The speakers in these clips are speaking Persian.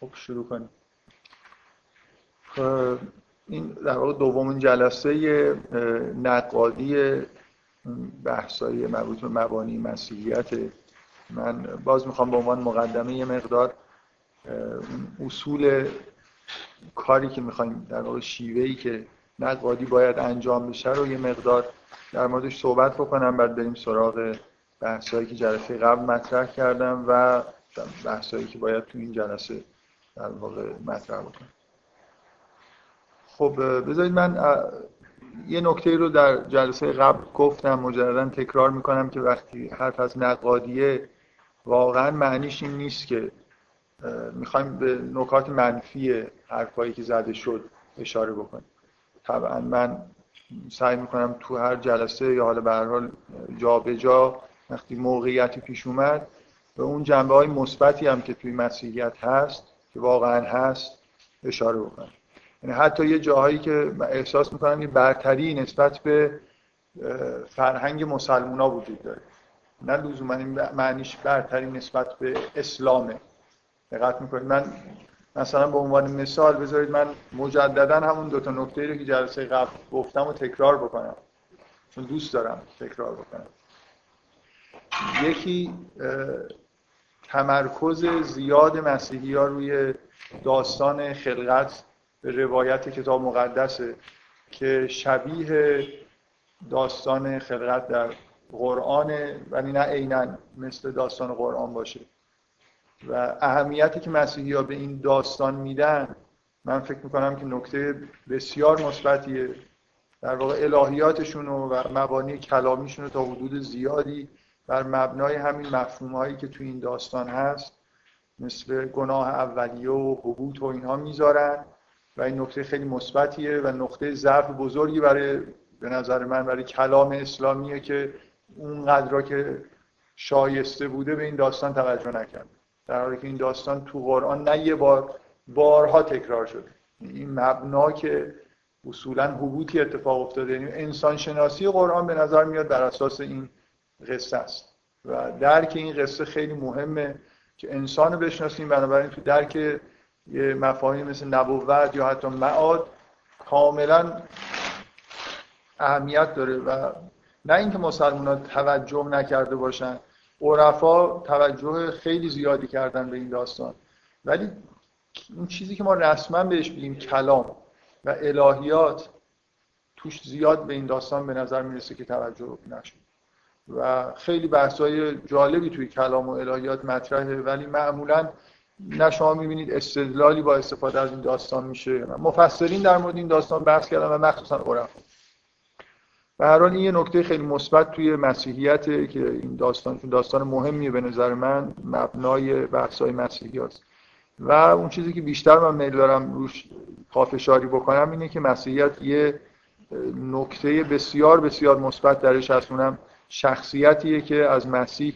خب شروع کنیم. این در واقع دومین جلسه نقادی بحثای مربوط به مبانی مسیحیت. من باز می‌خوام به عنوان مقدمه یه مقدار اصول کاری که می‌خوایم در واقع شیوهی که نقادی باید انجام بشه رو یه مقدار در موردش صحبت بکنم بعد بریم سراغ بحثایی که جلسه قبل مطرح کردم و بحثایی که باید تو این جلسه در واقع مطرح بکنم. خب بذارید من یه نکته رو در جلسه قبل گفتم مجددا تکرار می‌کنم که وقتی حرف از نقادیه واقعا معنیش این نیست که می‌خوایم به نکات منفی حرفایی که زده شد اشاره بکنیم. طبعا من سعی می‌کنم تو هر جلسه یا حالا به حال جا به جا وقتی موقعیتی پیش اومد به اون جنبه های مثبتی هم که توی مسیحیت هست که واقعا هست اشاره بکنم. یعنی حتی یه جاهایی که احساس می‌کنم یه برتری نسبت به فرهنگ مسلمونا وجود داره. نه لزوما معنیش برتری نسبت به اسلامه. دقت می‌کنید؟ من مثلا به عنوان مثال بذارید من مجددا همون دو تا نکته رو که جلسه قبل گفتم و تکرار بکنم. چون دوست دارم تکرار بکنم. یکی تمرکز زیاد مسیحی ها روی داستان خلقت به روایت کتاب مقدسه که شبیه داستان خلقت در قرآن ولی نه عینا مثل داستان قرآن باشه. و اهمیتی که مسیحی ها به این داستان میدن من فکر می‌کنم که نکته بسیار مثبتیه. در واقع الهیاتشون و مبانی کلامیشون تا حدود زیادی بر مبنای همین مفهوم هایی که تو این داستان هست مثل گناه اولیه و حبوط و اینها می‌ذارن و این نکته خیلی مثبتیه و نقطه ضعف بزرگی برای به نظر من برای کلام اسلامیه که اونقدر که شایسته بوده به این داستان توجه نکرد در حالی که این داستان تو قرآن نه یه بار بارها تکرار شده این مبنا که اصولا حبوطی اتفاق افتاده یعنی انسان شناسی قرآن به نظر میاد بر اساس این قصه است. و درک این قصه خیلی مهمه که انسان بشناسیم بنابراین تو درک یه مفاهیم مثل نبوت یا حتی معاد کاملا اهمیت داره. و نه اینکه مسلمان ها توجه نکرده باشن عرفا توجه خیلی زیادی کردن به این داستان. ولی این چیزی که ما رسما بهش بگیم کلام و الهیات توش زیاد به این داستان به نظر می‌رسه که توجه نشد. و خیلی بحثای جالبی توی کلام و الهیات مطرحه ولی معمولا نه شما می‌بینید استدلالی با استفاده از این داستان میشه. مفسرین در مورد این داستان بحث کردن و مخصوصا عرفا. به هر حال این یه نکته خیلی مثبت توی مسیحیت که این داستان داستان مهمیه به نظر من مبنای بحث‌های مسیحی هست. و اون چیزی که بیشتر من میل دارم روش پافشاری بکنم اینه که مسیحیت یه نکته بسیار بسیار مثبت درش هست اونم شخصیتیه که از مسیح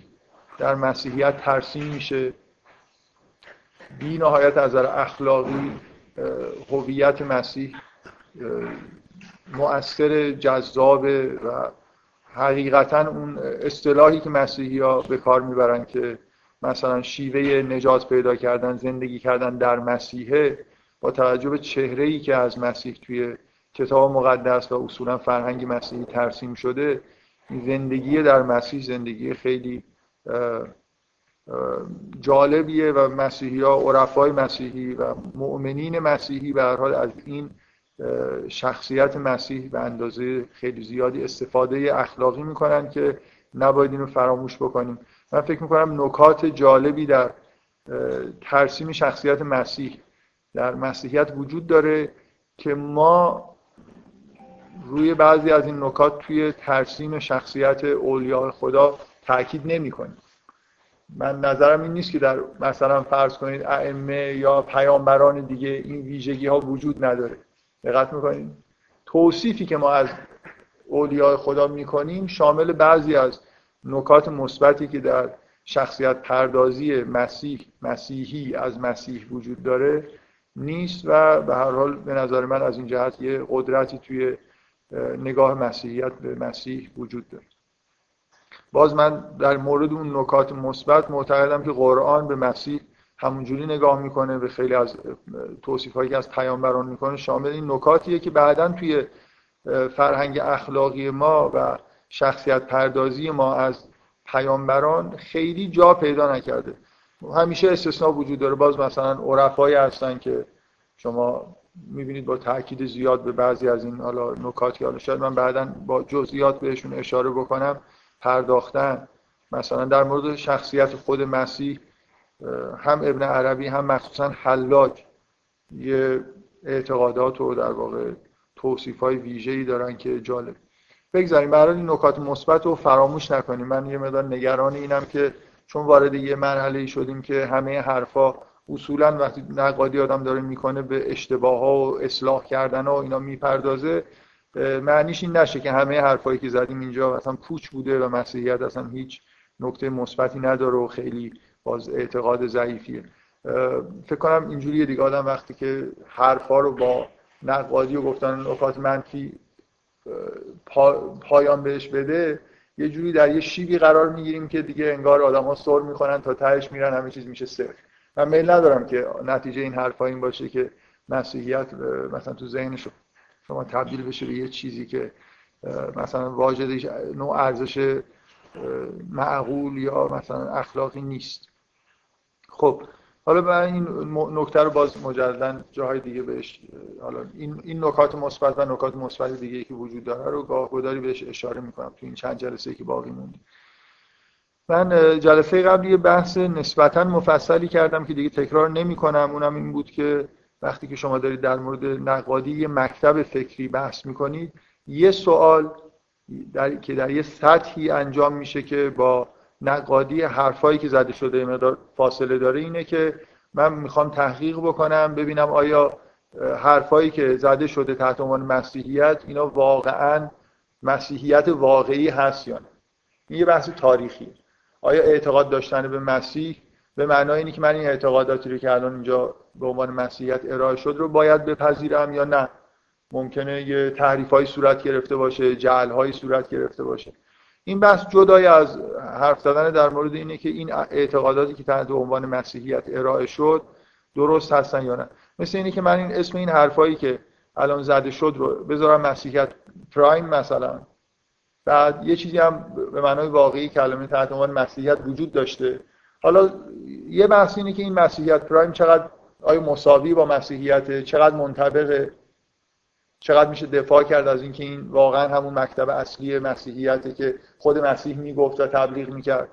در مسیحیت ترسیم میشه بی نهایت از اخلاقی هویت مسیح مؤثر جذاب و حقیقتا اون اصطلاحی که مسیحی ها به کار می‌برن که مثلا شیوه نجات پیدا کردن زندگی کردن در مسیحه با توجه به چهره ای که از مسیح توی کتاب مقدس و اصولا فرهنگ مسیحی ترسیم شده زندگی در مسیح زندگی خیلی جالبیه و مسیحی ها عرفای مسیحی و مؤمنین مسیحی به هر حال از این شخصیت مسیح به اندازه خیلی زیادی استفاده اخلاقی می‌کنن که نباید اینو فراموش بکنیم. من فکر می‌کنم نکات جالبی در ترسیم شخصیت مسیح در مسیحیت وجود داره که ما روی بعضی از این نکات توی ترسیم شخصیت اولیاء خدا تاکید نمی کنیم من نظرم این نیست که در مثلا فرض کنید ائمه یا پیامبران دیگه این ویژگی ها وجود نداره. دقت می‌کنید توصیفی که ما از اولیاء خدا می‌کنیم شامل بعضی از نکات مثبتی که در شخصیت پردازی مسیح مسیحی از مسیح وجود داره نیست و به هر حال به نظر من از این جهت یه قدرتی توی نگاه مسیحیت به مسیح وجود داره. باز من در مورد اون نکات مثبت معتقدم که قرآن به مسیح همونجوری نگاه می‌کنه به خیلی از توصیف هایی که از پیامبران می‌کنه شامل این نکاتیه که بعدا توی فرهنگ اخلاقی ما و شخصیت پردازی ما از پیامبران خیلی جا پیدا نکرده. همیشه استثناء وجود داره. باز مثلا عرفایی هستن که شما می‌بینید با تاکید زیاد به بعضی از این حالا نکاتی حالا شاید من بعدا با جزئیات بهشون اشاره بکنم پرداختن. مثلا در مورد شخصیت خود مسیح هم ابن عربی هم مخصوصا حلاج یه اعتقادات و در واقع توصیف های ویژه‌ای دارن که جالب. بگذاریم برای این نکات مثبت رو فراموش نکنیم. من یه مقدار نگران اینم که چون وارد یه مرحله شدیم که همه حرفا اصولا وقتی نقادی آدم داره می‌کنه به اشتباه ها و اصلاح کردن ها و اینا می‌پردازه معنیش این نشه که همه حرفایی که زدیم اینجا مثلا پوچ بوده و مسیحیت اصلا هیچ نکته مثبتی نداره و خیلی باز اعتقاد ضعیفیه. فکر کنم اینجوری دیگه. آدم وقتی که حرفا رو با نقادی و گفتن نکات منفی پایان بهش بده یه جوری در یه شیبی قرار می‌گیریم که دیگه انگار آدما سر می‌خورن تا تهش میرن همه چیز میشه صفر. من میل ندارم که نتیجه این حرفا این باشه که مسیحیت مثلا تو ذهن شما تبدیل بشه به یه چیزی که مثلا واجد نوع ارزش معقول یا مثلا اخلاقی نیست. خب حالا من این نکته رو باز مجددا جاهای دیگه بهش حالا این این نکات مثبت و نکات مثبت دیگه که وجود داره رو گاهگداری بهش اشاره می‌کنم تو این چند جلسه که باقی مونده. من جلسه قبلی بحث نسبتا مفصلی کردم که دیگه تکرار نمی کنم اونم این بود که وقتی که شما دارید در مورد نقادی یه مکتب فکری بحث می‌کنید یه سوال در... که در یه سطحی انجام میشه که با نقادی حرفایی که زده شده مقدار فاصله داره اینه که من می‌خوام تحقیق بکنم ببینم آیا حرفایی که زده شده تحت عنوان مسیحیت اینا واقعا مسیحیت واقعی هست یا نه. این یه بحث تاریخی آیا اعتقاد داشتن به مسیح به معنای اینی که من این اعتقاداتی رو که الان اینجا به عنوان مسیحیت ارائه شد رو باید بپذیرم یا نه؟ ممکنه یه تعریف صورت گرفته باشه جعل صورت گرفته باشه. این بحث جدای از حرف زدن در مورد اینه که این اعتقاداتی که تحت عنوان مسیحیت ارائه شد درست هستن یا نه. مثل اینه که من این اسم این حرفایی که الان زده شد رو بذارم مسیحیت پرایم مثلا. بعد یه چیزی هم به معنای واقعی کلمه تحت عنوان مسیحیت وجود داشته. حالا یه بحث اینه که این مسیحیت پرایم چقدر آیا مساوی با مسیحیت چقدر منطبقه؟ چقدر میشه دفاع کرد از اینکه این واقعا همون مکتب اصلی مسیحیته که خود مسیح می‌گفت و تبلیغ می‌کرد.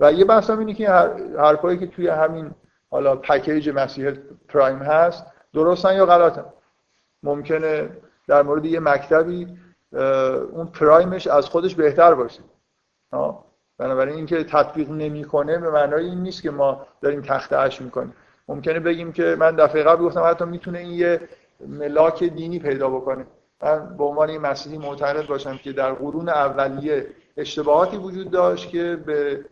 و یه بحث هم اینه که حرفایی که توی همین حالا پکیج مسیح پرایم هست درستن یا غلطن. ممکنه در مورد یه مکتبی اون پرایمش از خودش بهتر باشه. بنابراین اینکه تطبیق نمی‌کنه به معنای این نیست که ما داریم تخت اش می‌کنیم. ممکنه بگیم که من دفعه قبل گفتم حتی می‌تونه این یه ملاک دینی پیدا بکنه. من به عنوان این مسیحی معتقد باشم که در قرون اولیه اشتباهاتی وجود داشت که به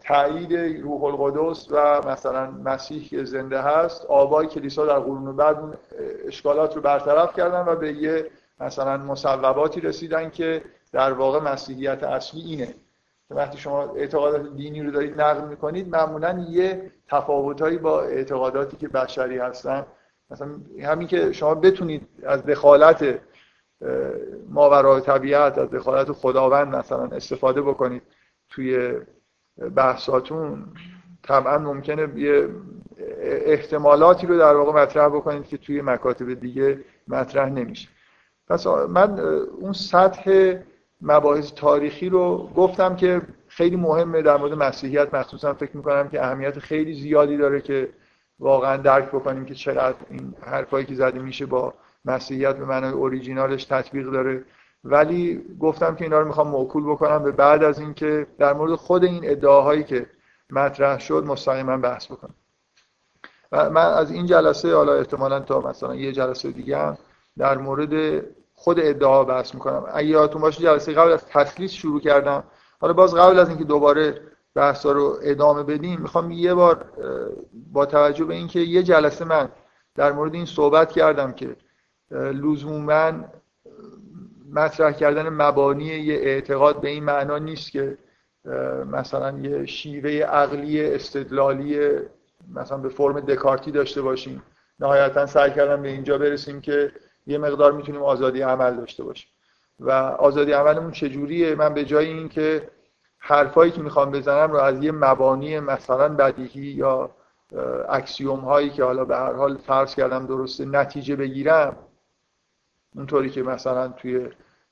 تایید روح القدس و مثلا مسیح که زنده هست آبای کلیسا در قرون بعد اشکالات رو برطرف کردن و به یه مثلا مصوباتی رسیدن که در واقع مسیحیت اصلی اینه. وقتی شما اعتقادات دینی رو دارید نقل می‌کنید معمولا یه تفاوتهایی با اعتقاداتی که بشری هستن مثلا همین که شما بتونید از دخالت ماورای طبیعت از دخالت خداوند مثلا استفاده بکنید توی بحثاتون طبعا ممکنه یه احتمالاتی رو در واقع مطرح بکنید که توی مکاتب دیگه مطرح نمیشه. پس من اون سطح مباحث تاریخی رو گفتم که خیلی مهمه در مورد مسیحیت مخصوصا فکر می‌کنم که اهمیت خیلی زیادی داره که واقعا درک بکنیم که چقدر این حرفایی که زده میشه با مسیحیت به معنای اوریجینالش تطبیق داره. ولی گفتم که اینا رو می‌خوام موکول بکنم به بعد از اینکه در مورد خود این ادعاهایی که مطرح شد مستقیما بحث بکنم. و من از این جلسه حالا احتمالا تا مثلا یه جلسه دیگه هم در مورد خود ادعا بحث می‌کنم. اگه یادتون باشه جلسه قبل از تسلیس شروع کردم. حالا باز قبل از اینکه دوباره بحثا رو ادامه بدیم می‌خوام یه بار با توجه به اینکه یه جلسه من در مورد این صحبت کردم که لزوما مطرح کردن مبانی یه اعتقاد به این معنا نیست که مثلا یه شیوه عقلی استدلالی مثلا به فرم دکارتی داشته باشیم. نهایتا سعی کردم به اینجا برسیم که یه مقدار می‌تونیم آزادی عمل داشته باشیم. و آزادی عملمون چجوریه؟ من به جای اینکه حرفایی که می‌خوام بزنم رو از یه مبانی مثلا بدیهی یا اکسیوم هایی که حالا به هر حال فرض کردم درسته نتیجه بگیرم اونطوری که مثلا توی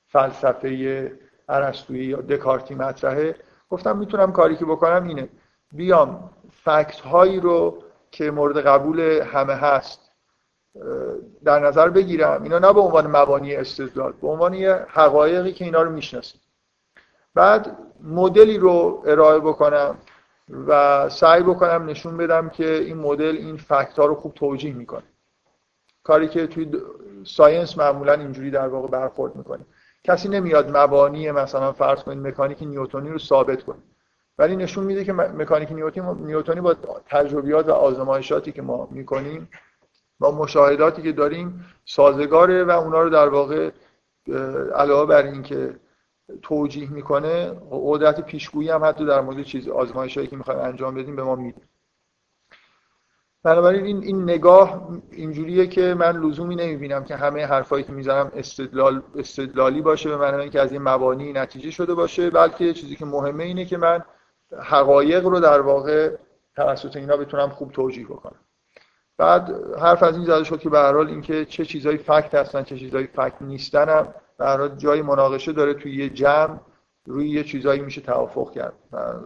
فلسفه ارسطویی یا دکارتی مطرحه گفتم می‌تونم کاری که بکنم اینه. بیام فکت هایی رو که مورد قبول همه هست در نظر بگیرم. اینا نه به عنوان مبانی استدلال به عنوان یه حقایقی که اینا رو می‌شناسیم. بعد مدلی رو ارائه بکنم و سعی بکنم نشون بدم که این مدل این فکت ها رو خوب توجیه می‌کنه. کاری که توی ساینس معمولا اینجوری در واقع برخورد می‌کنه. کسی نمیاد مبانی مثلا فرض کنید مکانیک نیوتونی رو ثابت کنه. ولی نشون میده که مکانیک نیوتونی با تجربیات و آزمایشاتی که ما می‌کنیم با مشاهداتی که داریم سازگاره و اونا رو در واقع علاوه بر اینکه توجیه می‌کنه قدرت پیشگویی هم حتی در مورد چیز آزمایشایی که می‌خوایم انجام بدیم به ما میده. بنابراین این, این نگاه اینجوریه که من لزومی نمی‌بینم که همه حرفایی که می‌زنم استدلال استدلالی باشه به معنی اینکه از این مبانی نتیجه شده باشه بلکه چیزی که مهمه اینه که من حقایق رو در واقع توسط اینا بتونم خوب توجیه بکنم. بعد حرف از این زده شد که به هر حال اینکه چه چیزایی فکت هستن چه چیزایی فکت نیستن هم حال جای مناقشه داره توی یه جمع روی یه چیزایی میشه توافق کرد.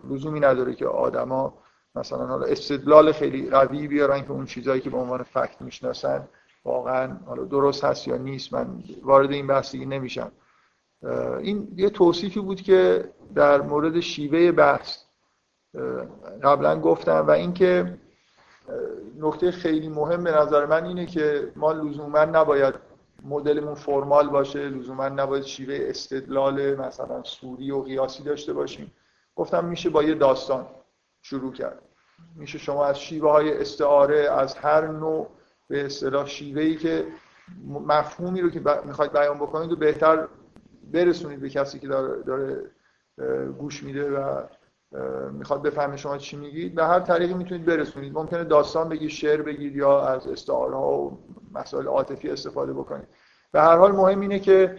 لزومی نداره که آدما مثلا حالا استدلال خیلی قوی بیارن که اون چیزایی که به عنوان فکت می‌شناسن واقعا حالا درست هست یا نیست. من وارد این بحث نمیشم. این یه توصیفی بود که در مورد شیوه بحث قبلا گفتم و اینکه نکته خیلی مهم به نظر من اینه که ما لزوما نباید مدلمون فرمال باشه لزوما نباید شیوه استدلال مثلا سوری و قیاسی داشته باشیم. گفتم میشه با یه داستان شروع کرد. میشه شما از شیوه های استعاره از هر نوع به اصطلاح شیوه ای که مفهومی رو که می‌خواید بیان بکنید و بهتر برسونید به کسی که داره, داره گوش میده و می‌خواد بفهمه شما چی میگید. به هر طریقی می‌تونید برسونید. ممکنه داستان بگید شعر بگید یا از استعاره ها و مسائل عاطفی استفاده بکنید به هر حال مهم اینه که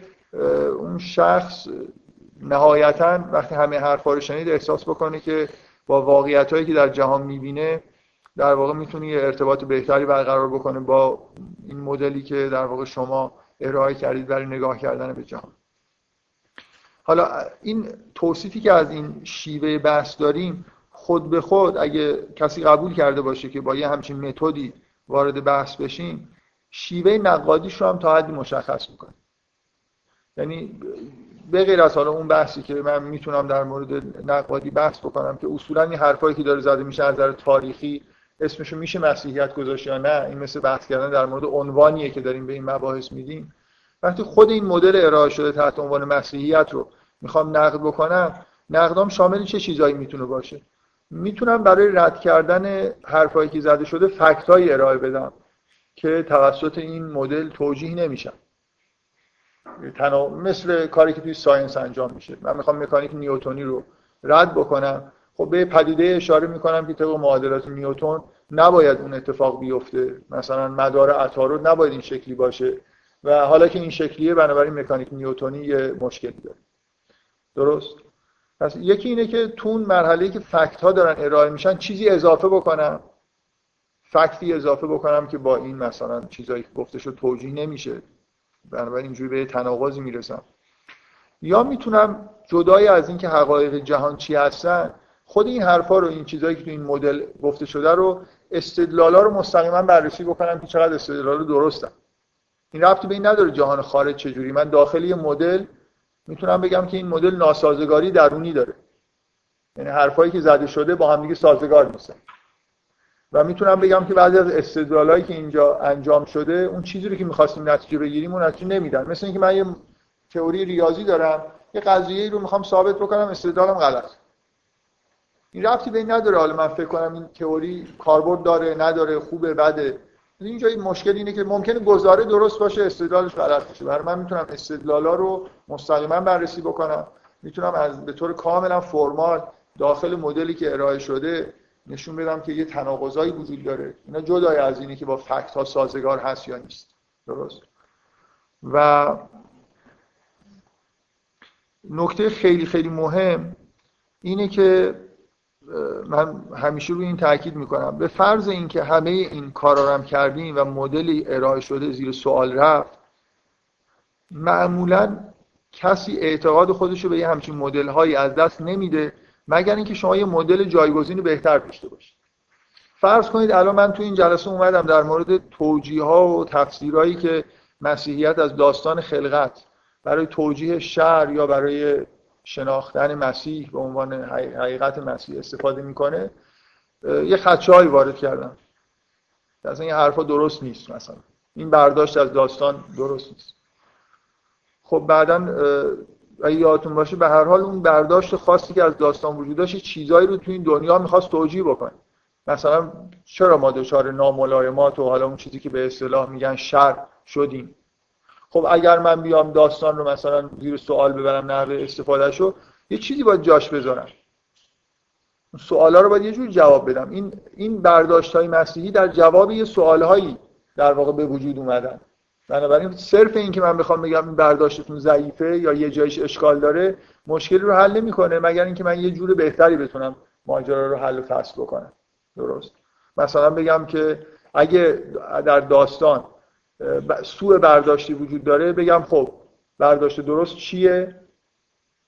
اون شخص نهایتا وقتی همه حرفا رو شنید احساس بکنه که با واقعیت هایی که در جهان می‌بینه در واقع می‌تونه یه ارتباط بهتری برقرار بکنه با این مدلی که در واقع شما ارائه کردید برای نگاه کردن به جهان. حالا این توصیفی که از این شیوه بحث داریم خود به خود اگه کسی قبول کرده باشه که با یه همچین متدی وارد بحث بشیم شیوه نقادیش رو هم تا حدی مشخص می‌کنه. یعنی به غیر از حالا اون بحثی که من می‌تونم در مورد نقادی بحث بکنم که اصولا این حرفایی که داره زده میشه از نظر تاریخی اسمشو میشه مسیحیت گذاشت یا نه؟ این مثل بحث کردن در مورد عنوانیه که داریم به این مباحث میدیم. وقتی خود این مدل ارائه شده تحت عنوان مسیحیت رو می‌خوام نقد بکنم نقدام شامل چه چیزایی می‌تونه باشه؟ می‌تونم برای رد کردن حرفایی که زده شده فکتایی ارائه بدم. که توسط این مدل توجیه نمیشن تنها مثل کاری که توی ساینس انجام میشه. من می‌خوام مکانیک نیوتونی رو رد بکنم. خب به پدیده اشاره می‌کنم که طبق معادلات نیوتون نباید اون اتفاق بیفته. مثلا مدار عطارد نباید این شکلی باشه. و حالا که این شکلیه بنابراین مکانیک نیوتونی یه مشکلی داره. درست؟ پس یکی اینه که تو اون مرحله که فکت ها دارن ارائه میشن چیزی اضافه بکنم. فکتی اضافه بکنم که با این مثلا چیزایی که گفته شد توجیه نمیشه. بنابراین اینجوری به تناقضی می‌رسم. یا می‌تونم جدای از اینکه حقایق جهان چی هستن خود این حرفا رو این چیزایی که تو این مدل گفته شده رو استدلالا رو مستقیما بررسی بکنم که چقدر استدلال درستن. این ربطی به این نداره جهان خارج چجوری. من داخل یه مدل می‌تونم بگم که این مدل ناسازگاری درونی داره. یعنی حرفایی که زده شده با هم دیگه سازگار نیستن. و می‌تونم بگم که بعضی از استدلالایی که اینجا انجام شده اون چیزی رو که می‌خواستیم نتیجه بگیریم اون نتیجه نمیدن. مثل اینکه من یه تئوری ریاضی دارم یه قضیه رو می‌خوام ثابت بکنم استدلالم غلط. این ربطی به نداره. حالا من فکر کنم این تئوری کاربرد داره نداره خوبه بده. اینجا این مشکل اینه که ممکنه گزاره درست باشه استدلالش غلط باشه. برای من می‌تونم استدلالا رو مستقیما بررسی بکنم. می‌تونم از به طور کاملا فرمال داخل مدلی که ارائه شده نشون بدم که یه تناقضایی وجود داره. اینا جدای از اینه که با فکت ها سازگار هست یا نیست. درست. و نکته خیلی خیلی مهم اینه که من همیشه روی این تاکید می‌کنم. به فرض اینکه همه این کارا رو هم کردیم و مدلی ارائه شده زیر سوال رفت معمولا کسی اعتقاد خودش رو به یه همچین مدل هایی از دست نمیده مگر اینکه شما یه مدل جایگزین بهتر داشته باشید. فرض کنید الان من تو این جلسه اومدم در مورد توجیه ها و تفسیرهایی که مسیحیت از داستان خلقت برای توجیه شر یا برای شناختن مسیح به عنوان حقیقت مسیح استفاده می‌کنه یه خدشه وارد کردم. اصلا این حرفا درست نیست مثلا. این برداشت از داستان درست نیست. خب بعدا اگه یادتون باشه به هر حال اون برداشت خاصی که از داستان وجود داشت چیزایی رو تو این دنیا می‌خواست توجیه بکنه. مثلا چرا ما دچار ناملایمات و حالا اون چیزی که به اصطلاح میگن شر شدیم؟ خب اگر من بیام داستان رو مثلا زیر سوال ببرم نحوه استفاده شو یه چیزی باید جاش بذارم. سوالا رو باید یه جور جواب بدم. این این برداشت های مسیحی در جواب یه سوال هایی در واقع به وجود اومدن. بنابراین صرف این که من بخوام بگم این برداشتتون ضعیفه یا یه جایش اشکال داره مشکلی رو حل نمی‌کنه مگر اینکه من یه جور بهتری بتونم ماجرا رو حل و فصل بکنم. درست. مثلا بگم که اگه در داستان سوء برداشتی وجود داره بگم خب برداشت درست چیه؟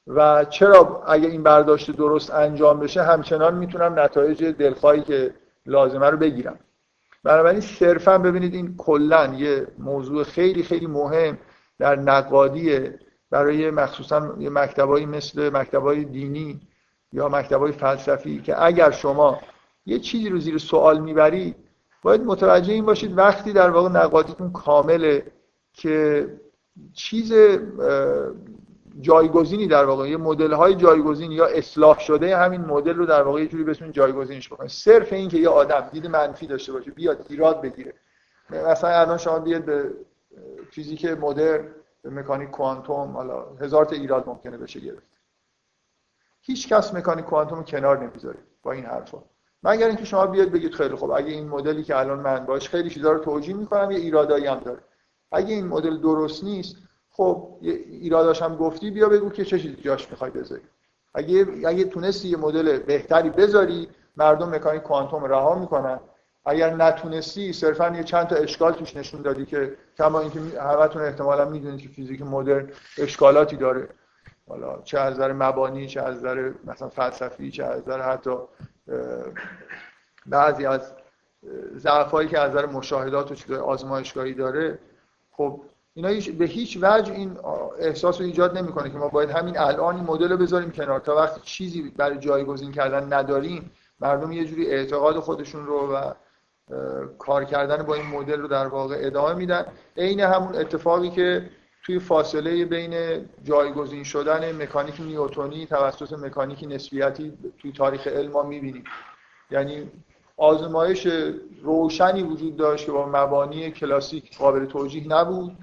و چرا اگه این برداشت درست انجام بشه همچنان می‌تونم نتایج دلخواهی که لازمه رو بگیرم. بنابراین صرفا ببینید این کلا یه موضوع خیلی خیلی مهم در نقادی برای مخصوصا مکتبایی مثل مکتبای دینی یا مکتبای فلسفی که اگر شما یه چیزی رو زیر سوال می‌برید باید متوجه این باشید وقتی در واقع نقادیتون کامله که چیز جایگزینی در واقع یه مدل های جایگزین یا اصلاح شده همین مدل رو در واقع یه جوری بتونید جایگزینش بکنید صرف این که یه آدم دید منفی داشته باشه بیاد ایراد بگیره. مثلا الان شما بیاد به فیزیک مدرن به مکانیک کوانتوم حالا هزار تا ایراد ممکنه بشه گرفت. هیچ کس مکانیک کوانتوم کنار نمی‌ذاره با این حرفا. مگر اینکه شما بیاد بگید خیلی خب اگه این مدلی که الان من باش خیلی چیزا رو توجیه می‌کنم یه ایرادایی هم داره. اگه این مدل درست نیست خب ایراداش هم گفتی بیا بگو که چه چیزی جاش می‌خوای بذاری. اگه اگه تونستی یه مدل بهتری بذاری مردم مکانیک کوانتوم رها می‌کنن. اگر نتونستی صرفا یه چند تا اشکال توش نشون دادی که کما اینکه همتون احتمالا می‌دونید که فیزیک مدرن اشکالاتی داره. حالا چه از نظر مبانی چه از نظر مثلا فلسفی چه از نظر حتی بعضی از ضعفایی که از نظر مشاهدات و آزمایشگاهی داره خب اینا به هیچ وجه این احساس رو ایجاد نمی‌کنه که ما باید همین الان این مدل رو بذاریم کنار. تا وقتی چیزی برای جایگزین کردن نداریم مردم یه جوری اعتقاد خودشون رو و کار کردن با این مدل رو در واقع ادامه میدن. عین همون اتفاقی که توی فاصله بین جایگزین شدن مکانیک نیوتونی توسط مکانیک نسبیتی توی تاریخ علم ما می‌بینیم. یعنی آزمایش روشنی وجود داشت که با مبانی کلاسیک قابل توجیه نبود.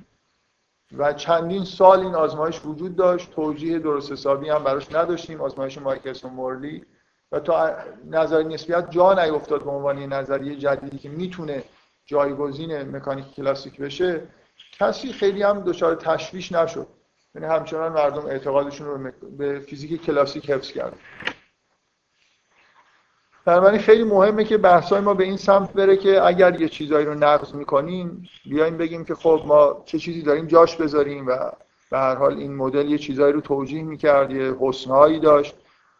و چندین سال این آزمایش وجود داشت. توجیه درست حسابی هم براش نداشتیم آزمایش مایکلسون مورلی و تا نظری نسبیت جا نیفتاد به عنوان نظریه جدیدی که می‌تونه جایگزین مکانیک کلاسیک بشه. کسی خیلی هم دچار تشویش نشد. یعنی همچنان مردم اعتقادشون رو به فیزیک کلاسیک حفظ کرد بنابراین خیلی مهمه که بحثای ما به این سمت بره که اگر یه چیزایی رو نقض می‌کنیم بیایم بگیم که خب ما چه چیزی داریم جاش بذاریم و به هر حال این مدل یه چیزایی رو توجیه می‌کرد یه حسنهایی داشت.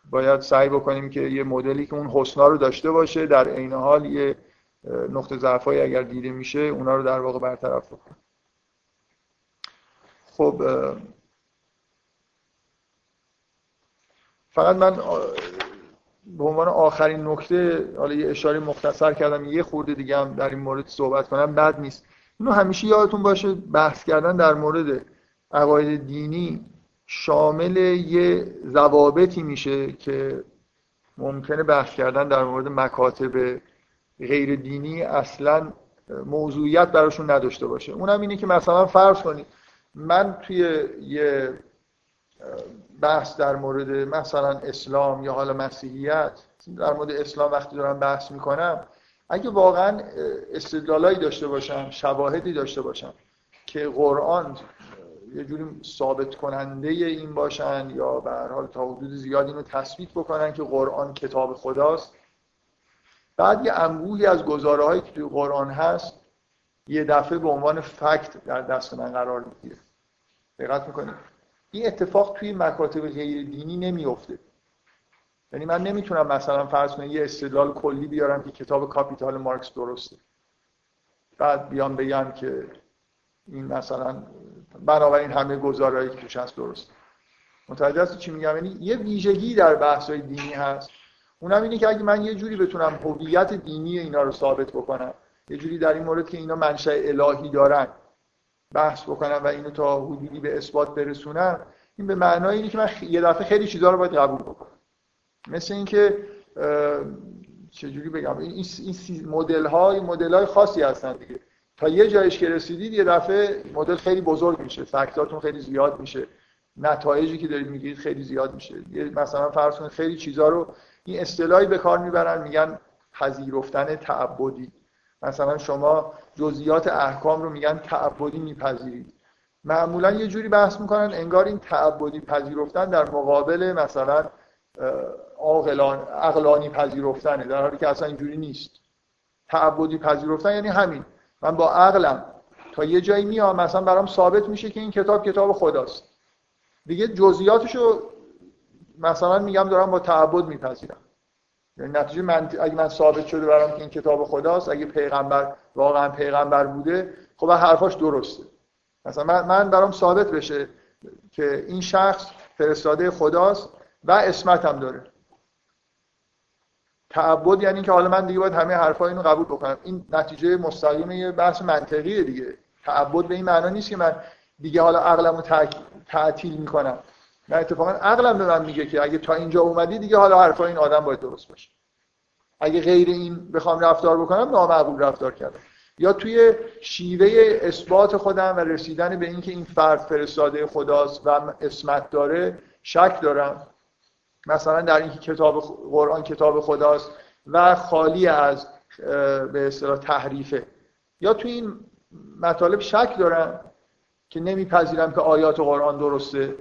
باید سعی بکنیم که یه مدلی که اون حسنا رو داشته باشه در عین حال یه نقطه ضعفایی اگر دیده میشه اونا رو در واقع برطرف بکنیم. خب فقط من به عنوان آخرین نکته حالا یه اشاره مختصر کردم یه خورده دیگه هم در این مورد صحبت کنم بد نیست. اینو همیشه یادتون باشه بحث کردن در مورد عقاید دینی شامل یه ضوابطی میشه که ممکنه بحث کردن در مورد مکاتب غیر دینی اصلا موضوعیت براشون نداشته باشه. اونم اینه که مثلا فرض کنید من توی یه بحث در مورد مثلا اسلام یا حالا مسیحیت در مورد اسلام وقتی دارم بحث می‌کنم اگه واقعا استدلالایی داشته باشم شواهدی داشته باشم که قرآن یه جوری ثابت کننده این باشن یا به هر حال تا حدود زیاد اینو تثبیت بکنن که قرآن کتاب خداست. بعد یه انبوهی از گزاره هایی که توی قرآن هست یه دفعه به عنوان فکت در دست من قرار می‌گیره. دقت می‌کنید؟ این اتفاق توی مکاتب غیر دینی نمیفته یعنی من نمی‌تونم مثلا فرض کنم یه استدلال کلی بیارم که کتاب کاپیتال مارکس درسته. بعد بیام بگم که این مثلا بنابراین همه گزارهایی که توش هست درست متوجه هست چی میگم؟ یعنی یه ویژگی در بحث های دینی هست. اونم اینه که اگه من یه جوری بتونم هویت دینی اینا رو ثابت بکنم یه جوری در این مورد که اینا منشأ الهی دارن بحث بکنم و اینو تا حدودی به اثبات برسونم این به معنای اینه که من یه دفعه خیلی چیزا رو باید قبول بکنم. مثل اینکه چجوری بگم؟ این مدل های مدل های خاصی هستن دیگه. تا یه جایش که رسیدید یه دفعه مدل خیلی بزرگ میشه فکتاتون خیلی زیاد میشه. نتایجی که دارید می‌گیرید خیلی زیاد میشه. مثلا فرض کنید خیلی چیزا رو این اصطلاحی به کار می‌برن میگن پذیرفتن تعبدی. مثلا شما جزئیات احکام رو میگن تعبدی میپذیرید. معمولا یه جوری بحث می‌کنن انگار این تعبدی پذیرفتن در مقابل مثلا عقلانی پذیرفتنه در حالی که اصلا اینجوری نیست. تعبدی پذیرفتن یعنی همین. من با عقلم تا یه جایی میام مثلا برام ثابت میشه که این کتاب کتاب خداست. دیگه جزئیاتشو مثلا میگم دارم با تعبد میپذیرم. یعنی نتیجه من اگه من ثابت شده برام که این کتاب خداست اگه پیغمبر واقعا پیغمبر بوده خب حرفاش درسته. مثلا من, من برام ثابت بشه که این شخص فرستاده خداست و اسمت هم داره. تعبد یعنی که حالا من دیگه باید همه حرفا اینو قبول بکنم. این نتیجه مستقیم یه بحث منطقیه دیگه. تعبد به این معنا نیست که من دیگه حالا عقلمو تعطیل می‌کنم. نه اتفاقا عقلم به من میگه که اگه تا اینجا اومدی دیگه حالا حرفای این آدم باید درست باشه. اگه غیر این بخوام رفتار بکنم نامعقول رفتار کردم. یا توی شیوه اثبات خودم و رسیدن به اینکه این فرد فرستاده خداست و اسمت داره شک دارم. مثلا در اینکه کتاب قرآن کتاب خداست و خالی از به اصطلاح تحریفه. یا توی این مطالب شک دارم که نمیپذیرم که آیات قرآن درسته.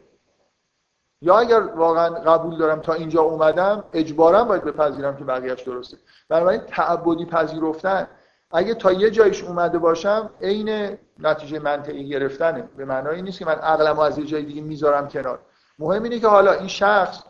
یا اگر واقعا قبول دارم تا اینجا اومدم اجبارا باید بپذیرم که بقیهش درسته. بنابراین تعبدی پذیرفتن. اگه تا یه جایش اومده باشم عین نتیجه منطقی گرفتنه. به معنای نیست که من عقلم از یه جای دیگه می‌ذارم کنار. مهم اینه که حالا این شخص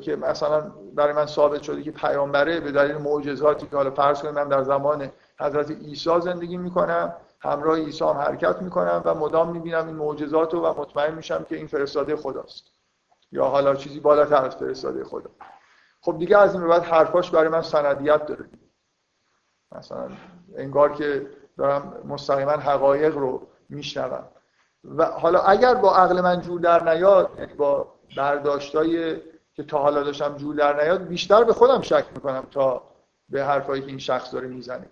که مثلا برای من ثابت شده که پیامبره به دلیل معجزاتی که حالا فرض کنیم من در زمان حضرت عیسی زندگی می‌کنم همراه عیسی هم حرکت می‌کنم و مدام می‌بینم این معجزات و مطمئن میشم که این فرستاده خداست. یا حالا چیزی بالاتر از فرستاده خدا. خب دیگه از این بعد حرفاش برای من سندیت داره مثلا انگار که دارم مستقیما حقایق رو میشنوم. و حالا اگر با عقل من جور در نیاد یعنی با برداشتای که تا حالا داشتم جور در نیاد بیشتر به خودم شک می‌کنم تا به حرفایی که این شخص داره می‌زنه.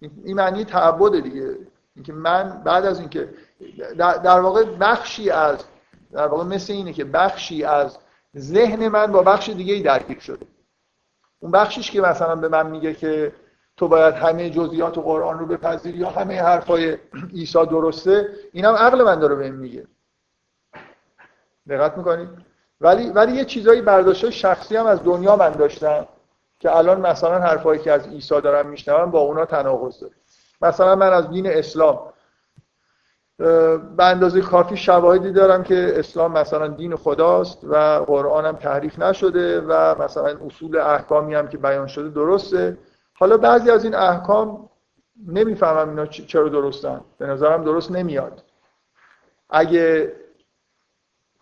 این معنی تعبد دیگه. اینکه من بعد از اینکه در واقع بخشی از در واقع مثل اینه که بخشی از ذهن من با بخش دیگه ای درگیر شده. اون بخشیش که مثلا به من میگه که تو باید همه جزئیات قرآن رو بپذیری یا همه حرفای عیسی درسته اینم عقل من داره بهم میگه. دقت می‌کنید ولی ولی یه چیزایی برداشت شخصی هم از دنیا من داشتم که الان مثلا حرفایی که از عیسی دارم میشنوم با اونا تناقض داره. مثلا من از دین اسلام به اندازه کافی شواهدی دارم که اسلام مثلا دین خداست و قرآن هم تحریف نشده و مثلا اصول احکامی هم که بیان شده درسته. حالا بعضی از این احکام نمی‌فهمم اینا چرا درستن. به نظرم درست نمیاد. اگه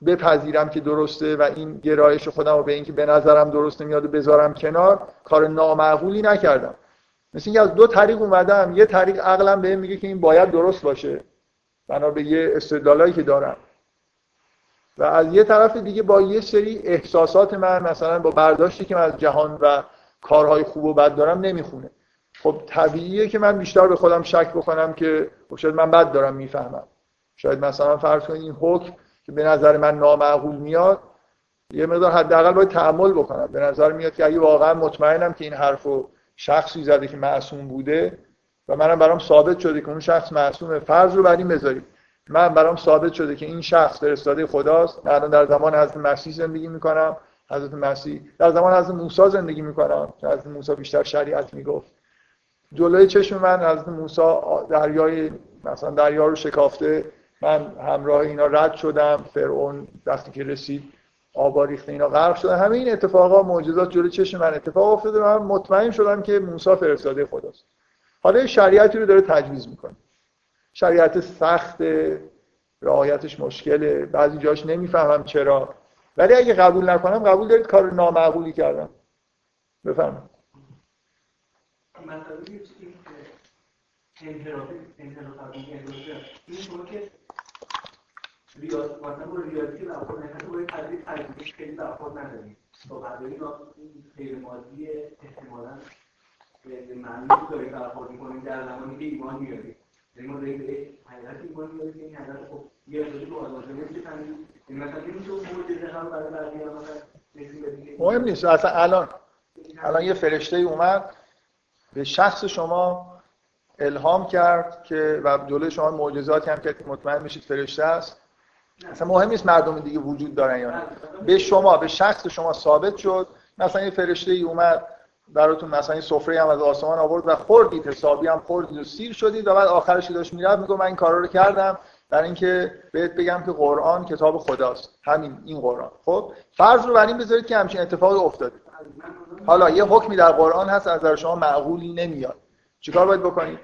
بپذیرم که درسته و این گرایش خودم رو به اینکه به نظرم درست نمیاد و بذارم کنار کار نامعقولی نکردم. مثل اینکه از دو طریق اومدم. یه طریق عقلم بهم میگه که این باید درست باشه. بنا به یه استدلالایی که دارم. و از یه طرف دیگه با یه سری احساسات من مثلا با برداشتی که من از جهان و کارهای خوب و بد دارم نمی‌خونه. خب طبیعیه که من بیشتر به خودم شک بکنم که خب شاید من بد دارم می‌فهمم. شاید مثلا فرض کنید این حکم که به نظر من نامعقول میاد یه مقدار حداقل باید تحمل بکنم. به نظر میاد که اگه واقعا مطمئنم که این حرفو شخصی زده که معصوم بوده و منم برام ثابت شده که اون شخص معصومه فرض رو بر این بذاریم. من برام ثابت شده که این شخص فرستاده خداست. الان در زمان حضرت مسیح زندگی می‌کنم. حضرت مسیح در زمان حضرت موسی زندگی می‌کنم. حضرت موسی بیشتر شریعت می‌گفت. جلوی چشم من حضرت موسی دریای مثلا دریا رو شکافته. من همراه اینا رد شدم. فرعون وقتی که رسید آبا ریخته اینا غرق شدن. همه این اتفاقا معجزات جلوی چشم من اتفاق افتاده من مطمئن شدم که موسی فرستاده خداست. حالا شریعتی رو داره تجویز می‌کنه. شریعت سخت رعایتش مشکله بعضی جاش نمی‌فهمم چرا. ولی اگه قبول نکنم قبول دارید کار نامعقولی کردم. بفرمایید. مثلا با ریاضی مهم نیست. اصلا الان الان یه فرشته اومد به شخص شما الهام کرد که و جلوی شما معجزاتی هم که مطمئن میشید فرشته است. مثلا مهم نیست مردم دیگه وجود دارن یا نه. به شما به شخص شما ثابت شد. مثلا یه فرشته ای اومد براتون مثلا این سفره هم از آسمان آورد و خوردید حسابی هم خوردید و سیر شدید و بعد آخرش داشت می‌رفت میگه من این کارا رو کردم در اینکه بهت بگم که قرآن کتاب خداست. همین این قرآن. خب فرض رو بر این بذارید که همچین اتفاقی افتاده. حالا یه حکمی در قرآن هست از نظر شما معقولی نمیاد. چیکار باید بکنید؟